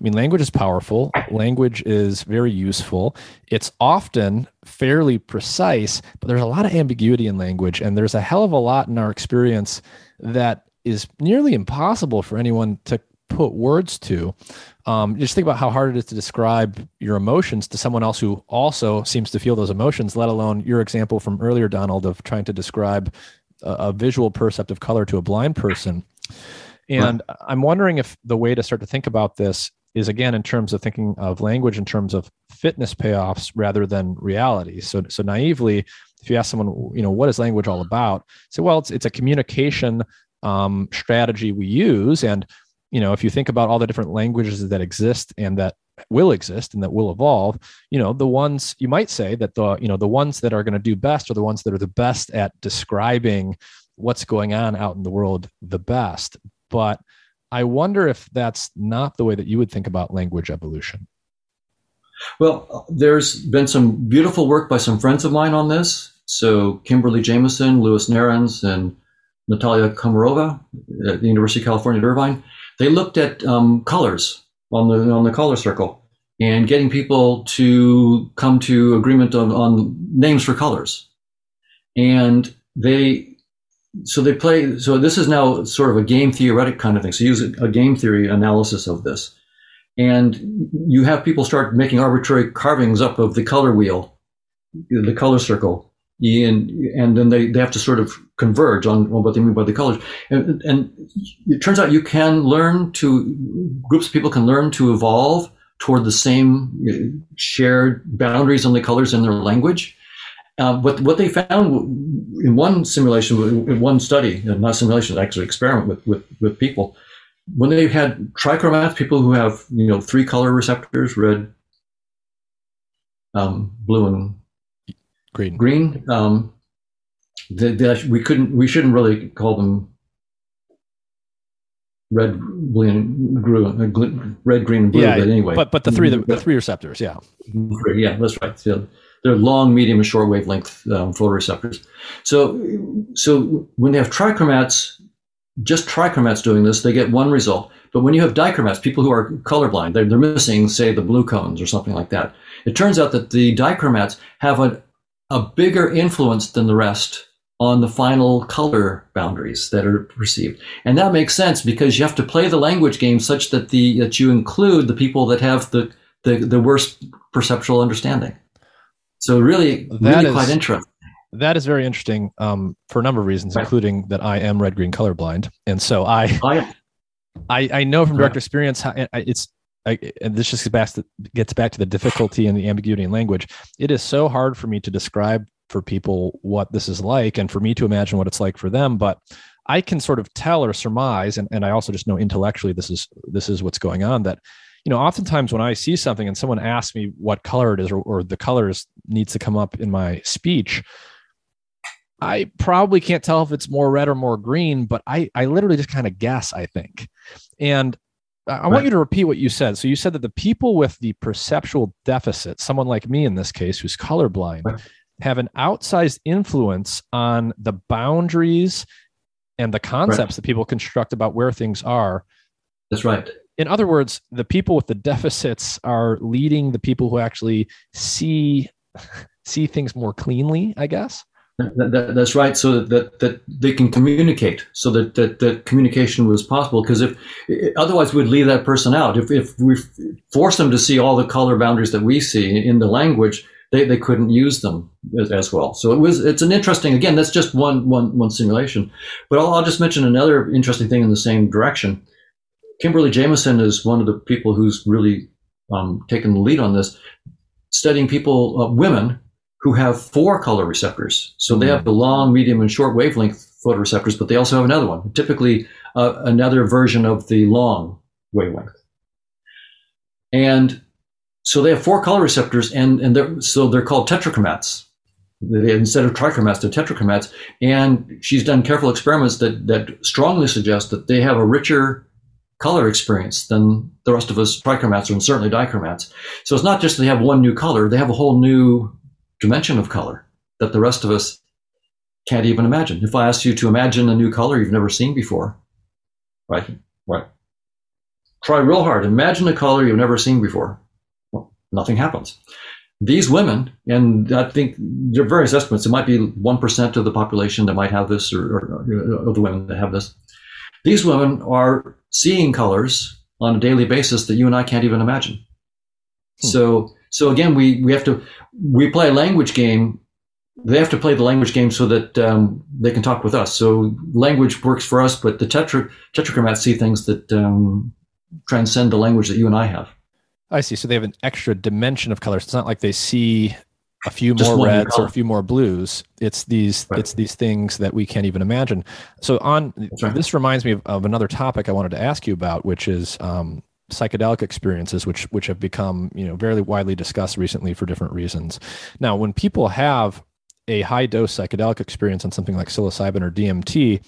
mean, language is powerful. Language is very useful. It's often fairly precise, but there's a lot of ambiguity in language, and there's a hell of a lot in our experience that is nearly impossible for anyone to put words to. Um, just think about how hard it is to describe your emotions to someone else who also seems to feel those emotions, let alone your example from earlier, Donald, of trying to describe a, a visual perceptive color to a blind person. And. I'm wondering if the way to start to think about this is again in terms of thinking of language in terms of fitness payoffs rather than reality. So, so naively, if you ask someone, you know, what is language all about? Say, well, it's it's a communication um, strategy we use, and you know, if you think about all the different languages that exist and that will exist and that will evolve, you know, the ones you might say that the you know the ones that are going to do best are the ones that are the best at describing what's going on out in the world the best. But I wonder if that's not the way that you would think about language evolution. Well, there's been some beautiful work by some friends of mine on this. So Kimberly Jameson, Louis Narens, and Natalia Komarova at the University of California at Irvine, they looked at um, colors on the on the color circle and getting people to come to agreement on, on names for colors. And they so they play. So this is now sort of a game theoretic kind of thing. So use a game theory analysis of this, and you have people start making arbitrary carvings up of the color wheel, the color circle, and and then they, they have to sort of converge on, on what they mean by the colors. And, and it turns out you can learn to groups of people can learn to evolve toward the same uh, shared boundaries on the colors in their language. Uh, but what they found in one simulation, in one study, uh, not simulation, actually experiment with, with, with people, when they had trichromats, people who have you know three color receptors, red, um, blue, and green. Green. Um, the, the, we couldn't. We shouldn't really call them red, blue, and green, red, green, and blue. Yeah, but anyway, but but the three the, the three receptors. Yeah. Yeah, that's right. So they're long, medium, and short wavelength um, photoreceptors. So so when they have trichromats, just trichromats doing this, they get one result. But when you have dichromats, people who are colorblind, they're, they're missing, say, the blue cones or something like that. It turns out that the dichromats have a, a bigger influence than the rest on the final color boundaries that are perceived. And that makes sense because you have to play the language game such that the that you include the people that have the the, the worst perceptual understanding. So really, that really is, quite interesting. That is very interesting um, for a number of reasons, right. including that I am red green colorblind, and so I, I, I, I know from direct experience how it's I, and this just gets back, to, gets back to the difficulty and the ambiguity in language. It is so hard for me to describe for people what this is like and for me to imagine what it's like for them. But I can sort of tell or surmise, and, and I also just know intellectually this is this is what's going on. That you know, oftentimes when I see something and someone asks me what color it is or, or the colors needs to come up in my speech, I probably can't tell if it's more red or more green, but I I literally just kind of guess. I think, and I right. want you to repeat what you said. So you said that the people with the perceptual deficit, someone like me in this case, who's colorblind, right. have an outsized influence on the boundaries and the concepts right. that people construct about where things are. That's right. In other words, the people with the deficits are leading the people who actually see see things more cleanly, I guess. That, that, that's right. So that, that, they can communicate, so that that, that communication was possible. Because if otherwise, we'd leave that person out. If if we force them to see all the color boundaries that we see in the language, they, they couldn't use them as, as well. So it was it's an interesting. Again, that's just one one one simulation. But I'll, I'll just mention another interesting thing in the same direction. Kimberly Jameson is one of the people who's really um, taken the lead on this, studying people, uh, women who have four color receptors. So they have hmm. the long, medium, and short wavelength photoreceptors, but they also have another one, typically uh, another version of the long wavelength. And so they have four color receptors, and, and they're, so they're called tetrachromats. They, instead of trichromats, they're tetrachromats. And she's done careful experiments that, that strongly suggest that they have a richer color experience than the rest of us trichromats and certainly dichromats. So it's not just they have one new color, they have a whole new dimension of color that the rest of us can't even imagine. If I ask you to imagine a new color you've never seen before, right? Right. Try real hard. Imagine a color you've never seen before. Well, nothing happens. These women, and I think there are various estimates, it might be 1% of the population that might have this, or, or, or of the women that have this. These women are seeing colors on a daily basis that you and I can't even imagine. Hmm. So so again, we, we have to, we play a language game. They have to play the language game so that um, they can talk with us. So language works for us, but the tetra, tetrachromats see things that um, transcend the language that you and I have. I see. So they have an extra dimension of colors. It's not like they see a few Just more reds or a few more blues. It's these right. it's these things that we can't even imagine. So on right. this reminds me of, of, another topic I wanted to ask you about, which is um, psychedelic experiences, which which have become you know very widely discussed recently for different reasons. Now, when people have a high dose psychedelic experience on something like psilocybin or DMT,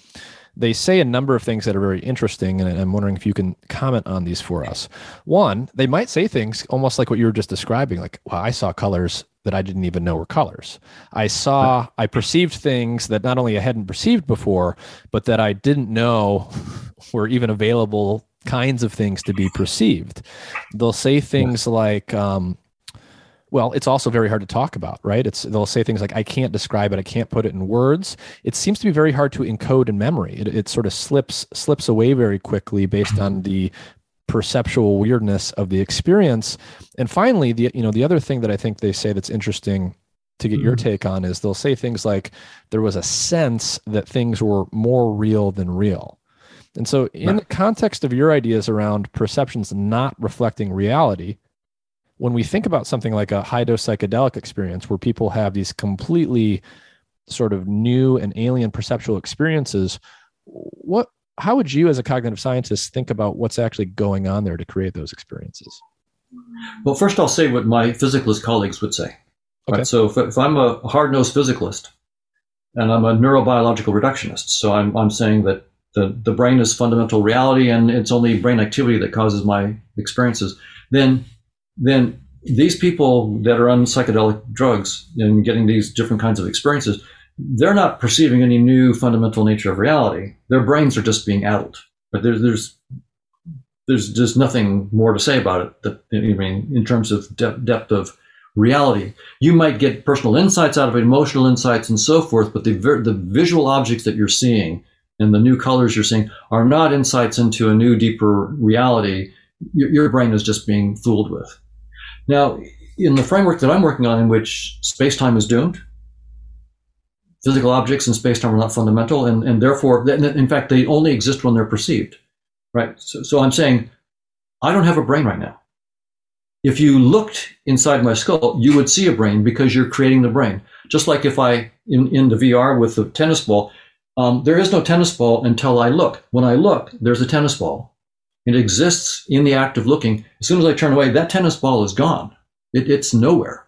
they say a number of things that are very interesting, and I'm wondering if you can comment on these for us. One, they might say things almost like what you were just describing, like, "Well, I saw colors that I didn't even know were colors. I saw, I perceived things that not only I hadn't perceived before, but that I didn't know were even available kinds of things to be perceived. They'll say things like, um, well, it's also very hard to talk about, right? It's they'll say things like, "I can't describe it. I can't put it in words." It seems to be very hard to encode in memory. It, it sort of slips slips away very quickly based on the perceptual weirdness of the experience. And finally, the you know the other thing that I think they say that's interesting to get mm-hmm. your take on is they'll say things like there was a sense that things were more real than real. And so in right. the context of your ideas around perceptions not reflecting reality, when we think about something like a high dose psychedelic experience where people have these completely sort of new and alien perceptual experiences, what how would you as a cognitive scientist think about what's actually going on there to create those experiences? Well, first I'll say what my physicalist colleagues would say. Okay. Right? So if, if I'm a hard-nosed physicalist and I'm a neurobiological reductionist, so I'm, I'm saying that the, the brain is fundamental reality and it's only brain activity that causes my experiences, then then these people that are on psychedelic drugs and getting these different kinds of experiences, they're not perceiving any new fundamental nature of reality. Their brains are just being addled. But there's there's there's just nothing more to say about it. That I mean, in terms of de- depth of reality, you might get personal insights out of it, emotional insights, and so forth. But the the visual objects that you're seeing and the new colors you're seeing are not insights into a new, deeper reality. Your, your brain is just being fooled with. Now, in the framework that I'm working on, in which space time is doomed, physical objects in space time are not fundamental, and, and therefore, in fact, they only exist when they're perceived. Right? So, so I'm saying, I don't have a brain right now. If you looked inside my skull, you would see a brain because you're creating the brain. Just like if I, in, in the VR with the tennis ball, um, there is no tennis ball until I look. When I look, there's a tennis ball. It exists in the act of looking. As soon as I turn away, that tennis ball is gone. It, it's nowhere.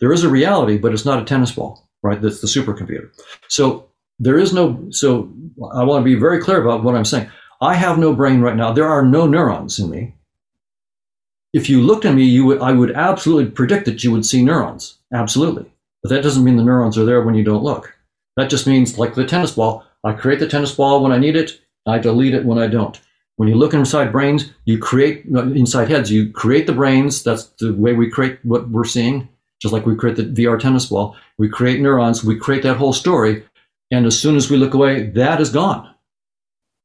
There is a reality, but it's not a tennis ball, right? That's the supercomputer. So there is no, so I want to be very clear about what I'm saying. I have no brain right now. There are no neurons in me. If you looked at me, you would, I would absolutely predict that you would see neurons. Absolutely. But that doesn't mean the neurons are there when you don't look. That just means, like the tennis ball, I create the tennis ball when I need it, I delete it when I don't. When you look inside brains, you create inside heads. You create the brains. That's the way we create what we're seeing. Just like we create the VR tennis ball, we create neurons. We create that whole story, and as soon as we look away, that is gone.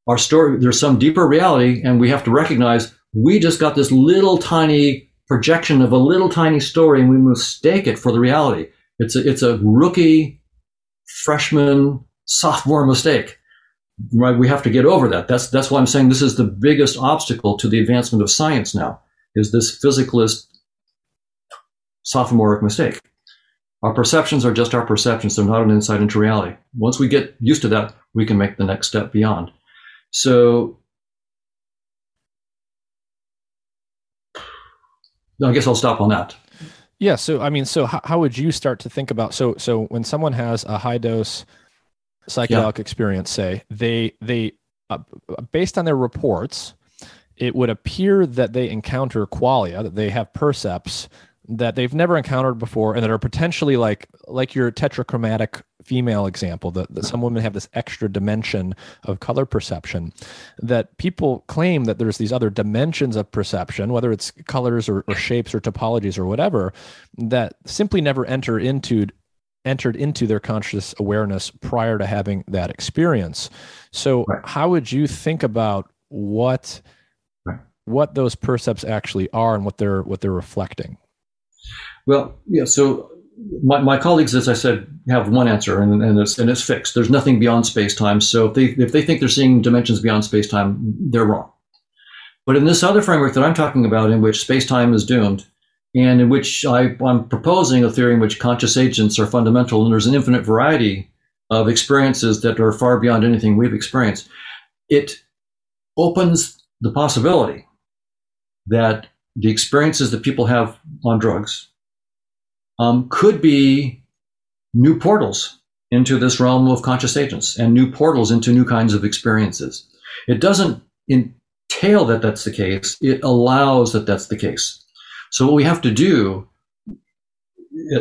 Our story. There's some deeper reality, and we have to recognize we just got this little tiny projection of a little tiny story, and we mistake it for the reality. It's a, it's a rookie, freshman, sophomore mistake right? We have to get over that. That's that's why I'm saying this is the biggest obstacle to the advancement of science now is this physicalist sophomoric mistake. Our perceptions are just our perceptions; they're not an insight into reality. Once we get used to that, we can make the next step beyond. So. I guess I'll stop on that. Yeah. So, I mean, so how, how would you start to think about so so when someone has a high dose psychedelic yeah. experience say they they uh, based on their reports it would appear that they encounter qualia that they have percepts that they've never encountered before and that are potentially like like your tetrachromatic female example that, that some women have this extra dimension of color perception that people claim that there's these other dimensions of perception whether it's colors or, or shapes or topologies or whatever that simply never enter into entered into their conscious awareness prior to having that experience. So, right. how would you think about what what those percepts actually are and what they're what they're reflecting? Well, yeah. So my, my colleagues, as I said, have one answer, and, and it's and it's fixed. There's nothing beyond space time. So if they if they think they're seeing dimensions beyond space time, they're wrong. But in this other framework that I'm talking about, in which space time is doomed, and in which I, am proposing a theory in which conscious agents are fundamental, and there's an infinite variety of experiences that are far beyond anything we've experienced. It opens the possibility that the experiences that people have on drugs um, could be new portals into this realm of conscious agents and new portals into new kinds of experiences. It doesn't entail that that's the case, it allows that that's the case. So what we have to do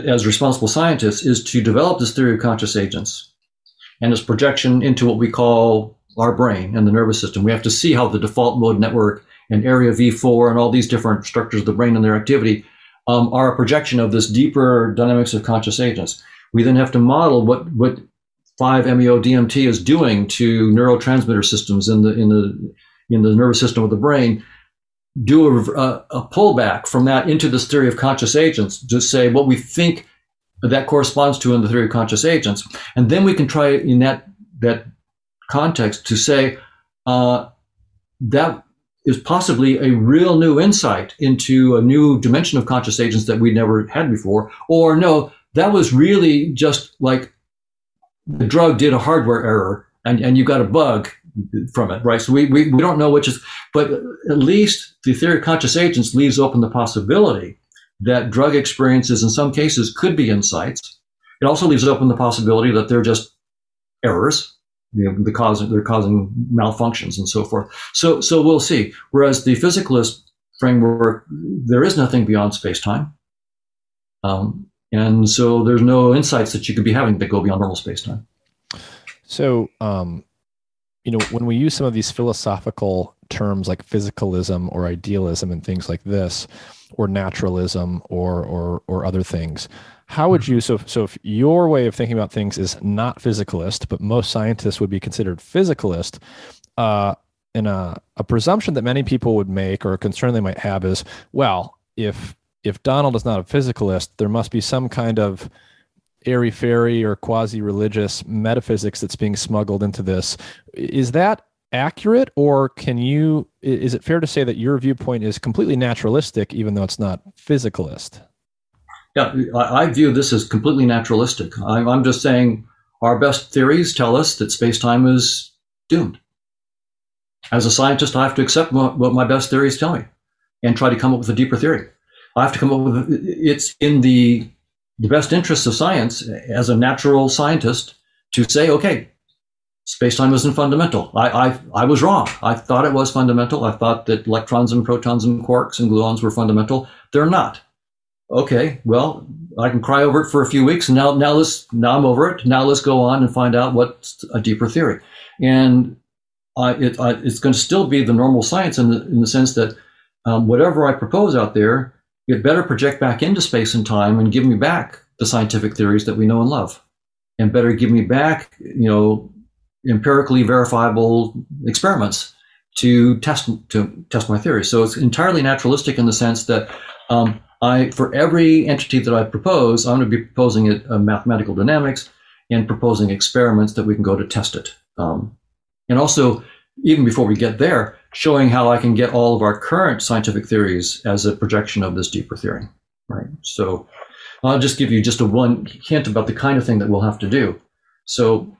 as responsible scientists is to develop this theory of conscious agents and its projection into what we call our brain and the nervous system. We have to see how the default mode network and area V4 and all these different structures of the brain and their activity um, are a projection of this deeper dynamics of conscious agents. We then have to model what what 5-MeO DMT is doing to neurotransmitter systems in the in the in the nervous system of the brain. Do a, a, a pullback from that into this theory of conscious agents to say what we think that corresponds to in the theory of conscious agents, and then we can try in that that context to say uh, that is possibly a real new insight into a new dimension of conscious agents that we never had before, or no, that was really just like the drug did a hardware error and, and you got a bug from it, right? So we, we, we don't know which is, but at least the theory of conscious agents leaves open the possibility that drug experiences in some cases could be insights. It also leaves open the possibility that they're just errors you know, the cause they're causing malfunctions and so forth. So so we'll see. Whereas the physicalist framework, there is nothing beyond space time, um, and so there's no insights that you could be having that go beyond normal space time. So, um, you know, when we use some of these philosophical terms like physicalism or idealism and things like this, or naturalism or or or other things, how would you so so if your way of thinking about things is not physicalist but most scientists would be considered physicalist uh a, a presumption that many people would make or a concern they might have is well if if donald is not a physicalist there must be some kind of airy fairy or quasi religious metaphysics that's being smuggled into this. Is that accurate or can you is it fair to say that your viewpoint is completely naturalistic even though it's not physicalist yeah, I, view this as completely naturalistic. I'm, I'm just saying our best theories tell us that space time is doomed. As a scientist, I have to accept what, what my best theories tell me and try to come up with a deeper theory. I have to come up with it's in the the best interests of science as a natural scientist to say, okay, space time isn't fundamental. I, I, I was wrong. I thought it was fundamental. I thought that electrons and protons and quarks and gluons were fundamental. They're not okay, well, I can cry over it for a few weeks, and now now let's now I'm over it. Now let's go on and find out what's a deeper theory, and it, uh, it's going to still be the normal science in the in the sense that um, whatever I propose out there, it better project back into space and time and give me back the scientific theories that we know and love, and better give me back you know empirically verifiable experiments to test to test my theory. So it's entirely naturalistic in the sense that um, I, for every entity that I propose, I'm going to be proposing it, uh, mathematical dynamics and proposing experiments that we can go to test it. Um, and also, even before we get there, showing how I can get all of our current scientific theories as a projection of this deeper theory. Right. So I'll just give you just a one hint about the kind of thing that we'll have to do. So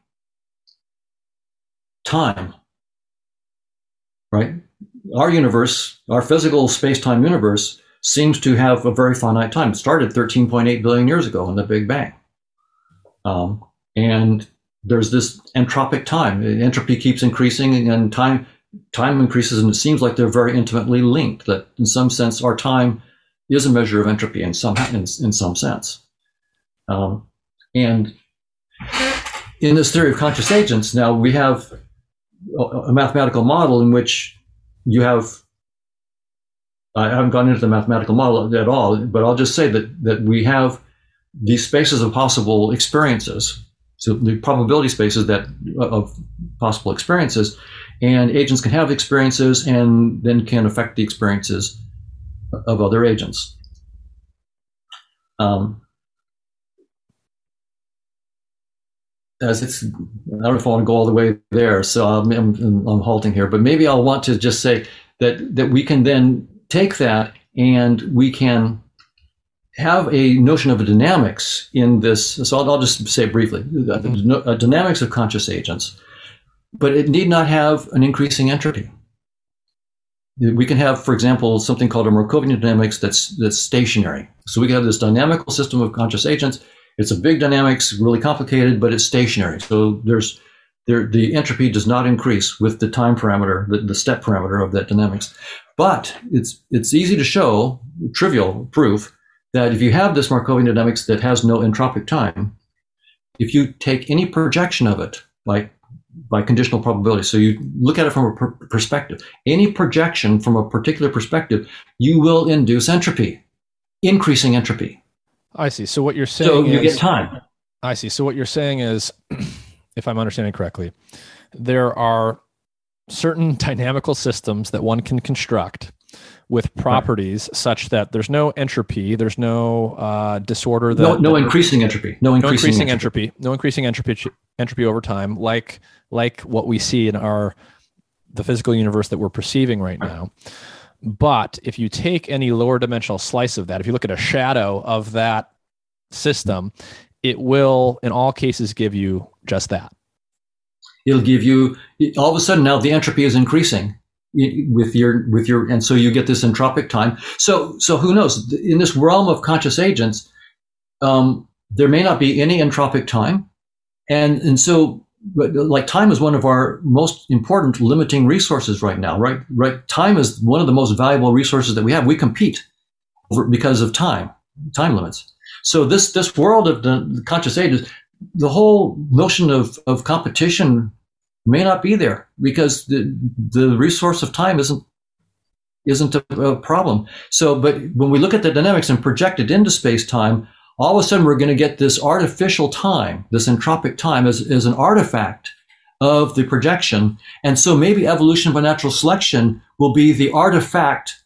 time, right? Our universe, our physical space-time universe seems to have a very finite time. It started 13.8 billion years ago in the Big Bang. Um, and there's this entropic time. Entropy keeps increasing and time time increases, and it seems like they're very intimately linked. That in some sense, our time is a measure of entropy in some in, in some sense. Um, and in this theory of conscious agents, now we have a mathematical model in which you have I haven't gone into the mathematical model at all, but I'll just say that that we have these spaces of possible experiences, so the probability spaces that of possible experiences, and agents can have experiences and then can affect the experiences of other agents. Um, as it's, I don't know if I want to go all the way there, so I'm, I'm, I'm halting here, but maybe I'll want to just say that that we can then take that and we can have a notion of a dynamics in this. So I'll, I'll just say briefly mm-hmm. a dynamics of conscious agents, but it need not have an increasing entropy. We can have, for example, something called a Markovian dynamics that's that's stationary. So we can have this dynamical system of conscious agents. It's a big dynamics, really complicated, but it's stationary. So there's there, the entropy does not increase with the time parameter, the, the step parameter of that dynamics. But it's it's easy to show, trivial proof, that if you have this Markovian dynamics that has no entropic time, if you take any projection of it, like by conditional probability, so you look at it from a per- perspective, any projection from a particular perspective, you will induce entropy. increasing entropy. I see. So what you're saying So you is get time. I see. So what you're saying is, if I'm understanding correctly, there are certain dynamical systems that one can construct with properties such that there's no entropy, there's no uh, disorder that No, no that- increasing entropy. No no increasing, increasing entropy. entropy, no increasing entropy entropy over time, like like what we see in our the physical universe that we're perceiving right now. But if you take any lower dimensional slice of that, if you look at a shadow of that system, it will in all cases give you just that. It'll give you all of a sudden now the entropy is increasing with your with your and so you get this entropic time. So so who knows in this realm of conscious agents, um, there may not be any entropic time, and and so but like time is one of our most important limiting resources right now. Right right, time is one of the most valuable resources that we have. We compete over, because of time time limits. So this this world of the, conscious agents, the whole notion of, of competition may not be there because the the resource of time isn't isn't a, a problem. So, but when we look at the dynamics and project it into space time, all of a sudden we're going to get this artificial time, this entropic time, as, as an artifact of the projection. And so maybe evolution by natural selection will be the artifact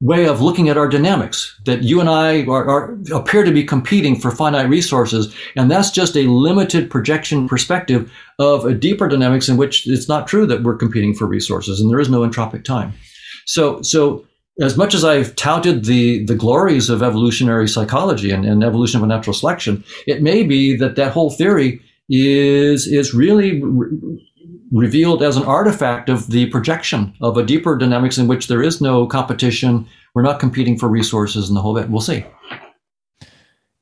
way of looking at our dynamics that you and I are, are, appear to be competing for finite resources. And that's just a limited projection perspective of a deeper dynamics in which it's not true that we're competing for resources and there is no entropic time. So, so as much as I've touted the, the glories of evolutionary psychology and, and evolution of natural selection, it may be that that whole theory is, is really re- revealed as an artifact of the projection of a deeper dynamics in which there is no competition. We're not competing for resources and the whole bit. We'll see.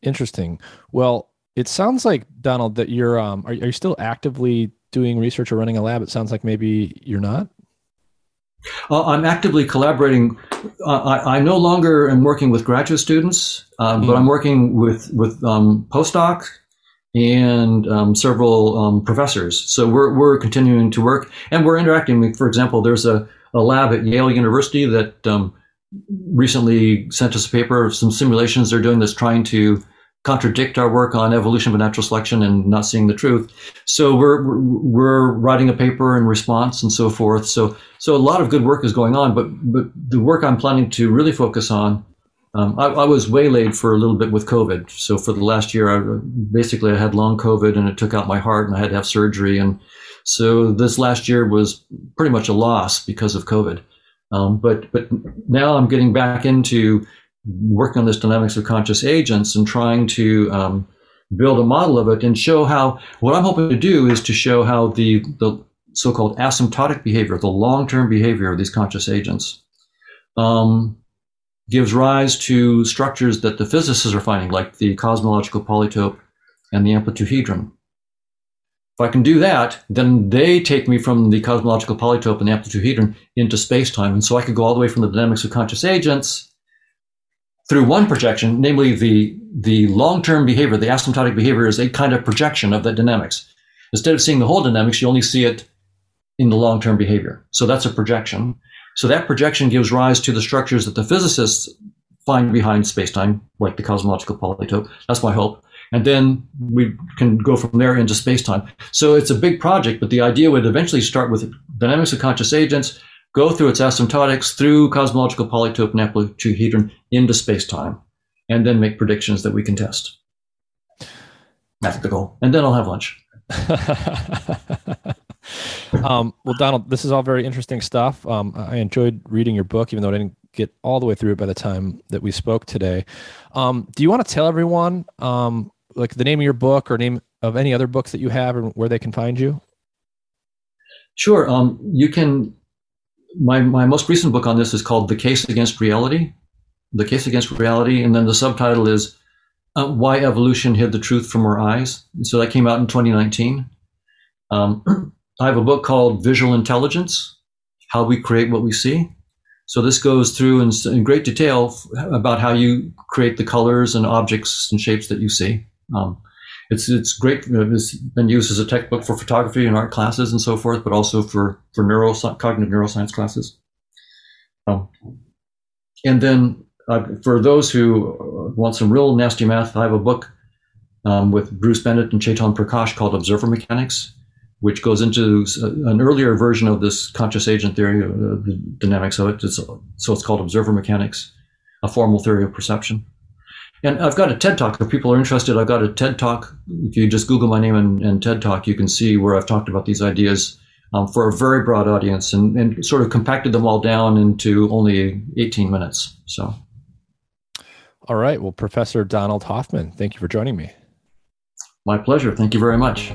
Interesting. Well, it sounds like Donald that you're um are, are you still actively doing research or running a lab? It sounds like maybe you're not. Uh, I'm actively collaborating. Uh, I, I no longer am working with graduate students, uh, but Mm. I'm working with with um, postdocs and um, several um, professors. So we're we're continuing to work, and we're interacting. For example, there's a, a lab at Yale University that um, recently sent us a paper of some simulations they're doing that's trying to contradict our work on evolution by natural selection and not seeing the truth. So we're we're, we're writing a paper in response and so forth. So so a lot of good work is going on, but but the work I'm planning to really focus on. Um, I, I was waylaid for a little bit with COVID. So for the last year, I basically I had long COVID and it took out my heart and I had to have surgery. And so this last year was pretty much a loss because of COVID. Um, but but now I'm getting back into working on this dynamics of conscious agents and trying to um, build a model of it and show how what I'm hoping to do is to show how the the so-called asymptotic behavior, the long-term behavior of these conscious agents, um, gives rise to structures that the physicists are finding, like the cosmological polytope and the amplituhedron. If I can do that, then they take me from the cosmological polytope and the amplituhedron into space-time, and so I could go all the way from the dynamics of conscious agents through one projection, namely the the long-term behavior, the asymptotic behavior is a kind of projection of that dynamics. Instead of seeing the whole dynamics, you only see it in the long-term behavior. So that's a projection. So that projection gives rise to the structures that the physicists find behind spacetime, like the cosmological polytope. That's my hope. And then we can go from there into spacetime. So it's a big project, but the idea would eventually start with dynamics of conscious agents, go through its asymptotics, through cosmological polytope and into spacetime, and then make predictions that we can test. That's the goal. And then I'll have lunch. um, well, Donald, this is all very interesting stuff. Um, I enjoyed reading your book, even though I didn't get all the way through it by the time that we spoke today. Um, do you want to tell everyone, um, like the name of your book or name of any other books that you have and where they can find you? Sure. Um, you can. My my most recent book on this is called "The Case Against Reality." The Case Against Reality, and then the subtitle is uh, "Why Evolution Hid the Truth from Our Eyes." So that came out in 2019. Um, I have a book called Visual Intelligence: How We Create What We See. So this goes through in, in great detail about how you create the colors and objects and shapes that you see. Um, it's it's great. It's been used as a textbook for photography and art classes and so forth, but also for for neuro cognitive neuroscience classes. Um, and then uh, for those who want some real nasty math, I have a book um, with Bruce Bennett and Chetan Prakash called Observer Mechanics, which goes into an earlier version of this conscious agent theory, uh, the dynamics of it. It's, so it's called Observer Mechanics, a formal theory of perception. And I've got a TED Talk. If people are interested, I've got a TED Talk. If you just Google my name and, and TED Talk, you can see where I've talked about these ideas um, for a very broad audience and, and sort of compacted them all down into only 18 minutes. So. All right. Well, Professor Donald Hoffman, thank you for joining me. My pleasure. Thank you very much.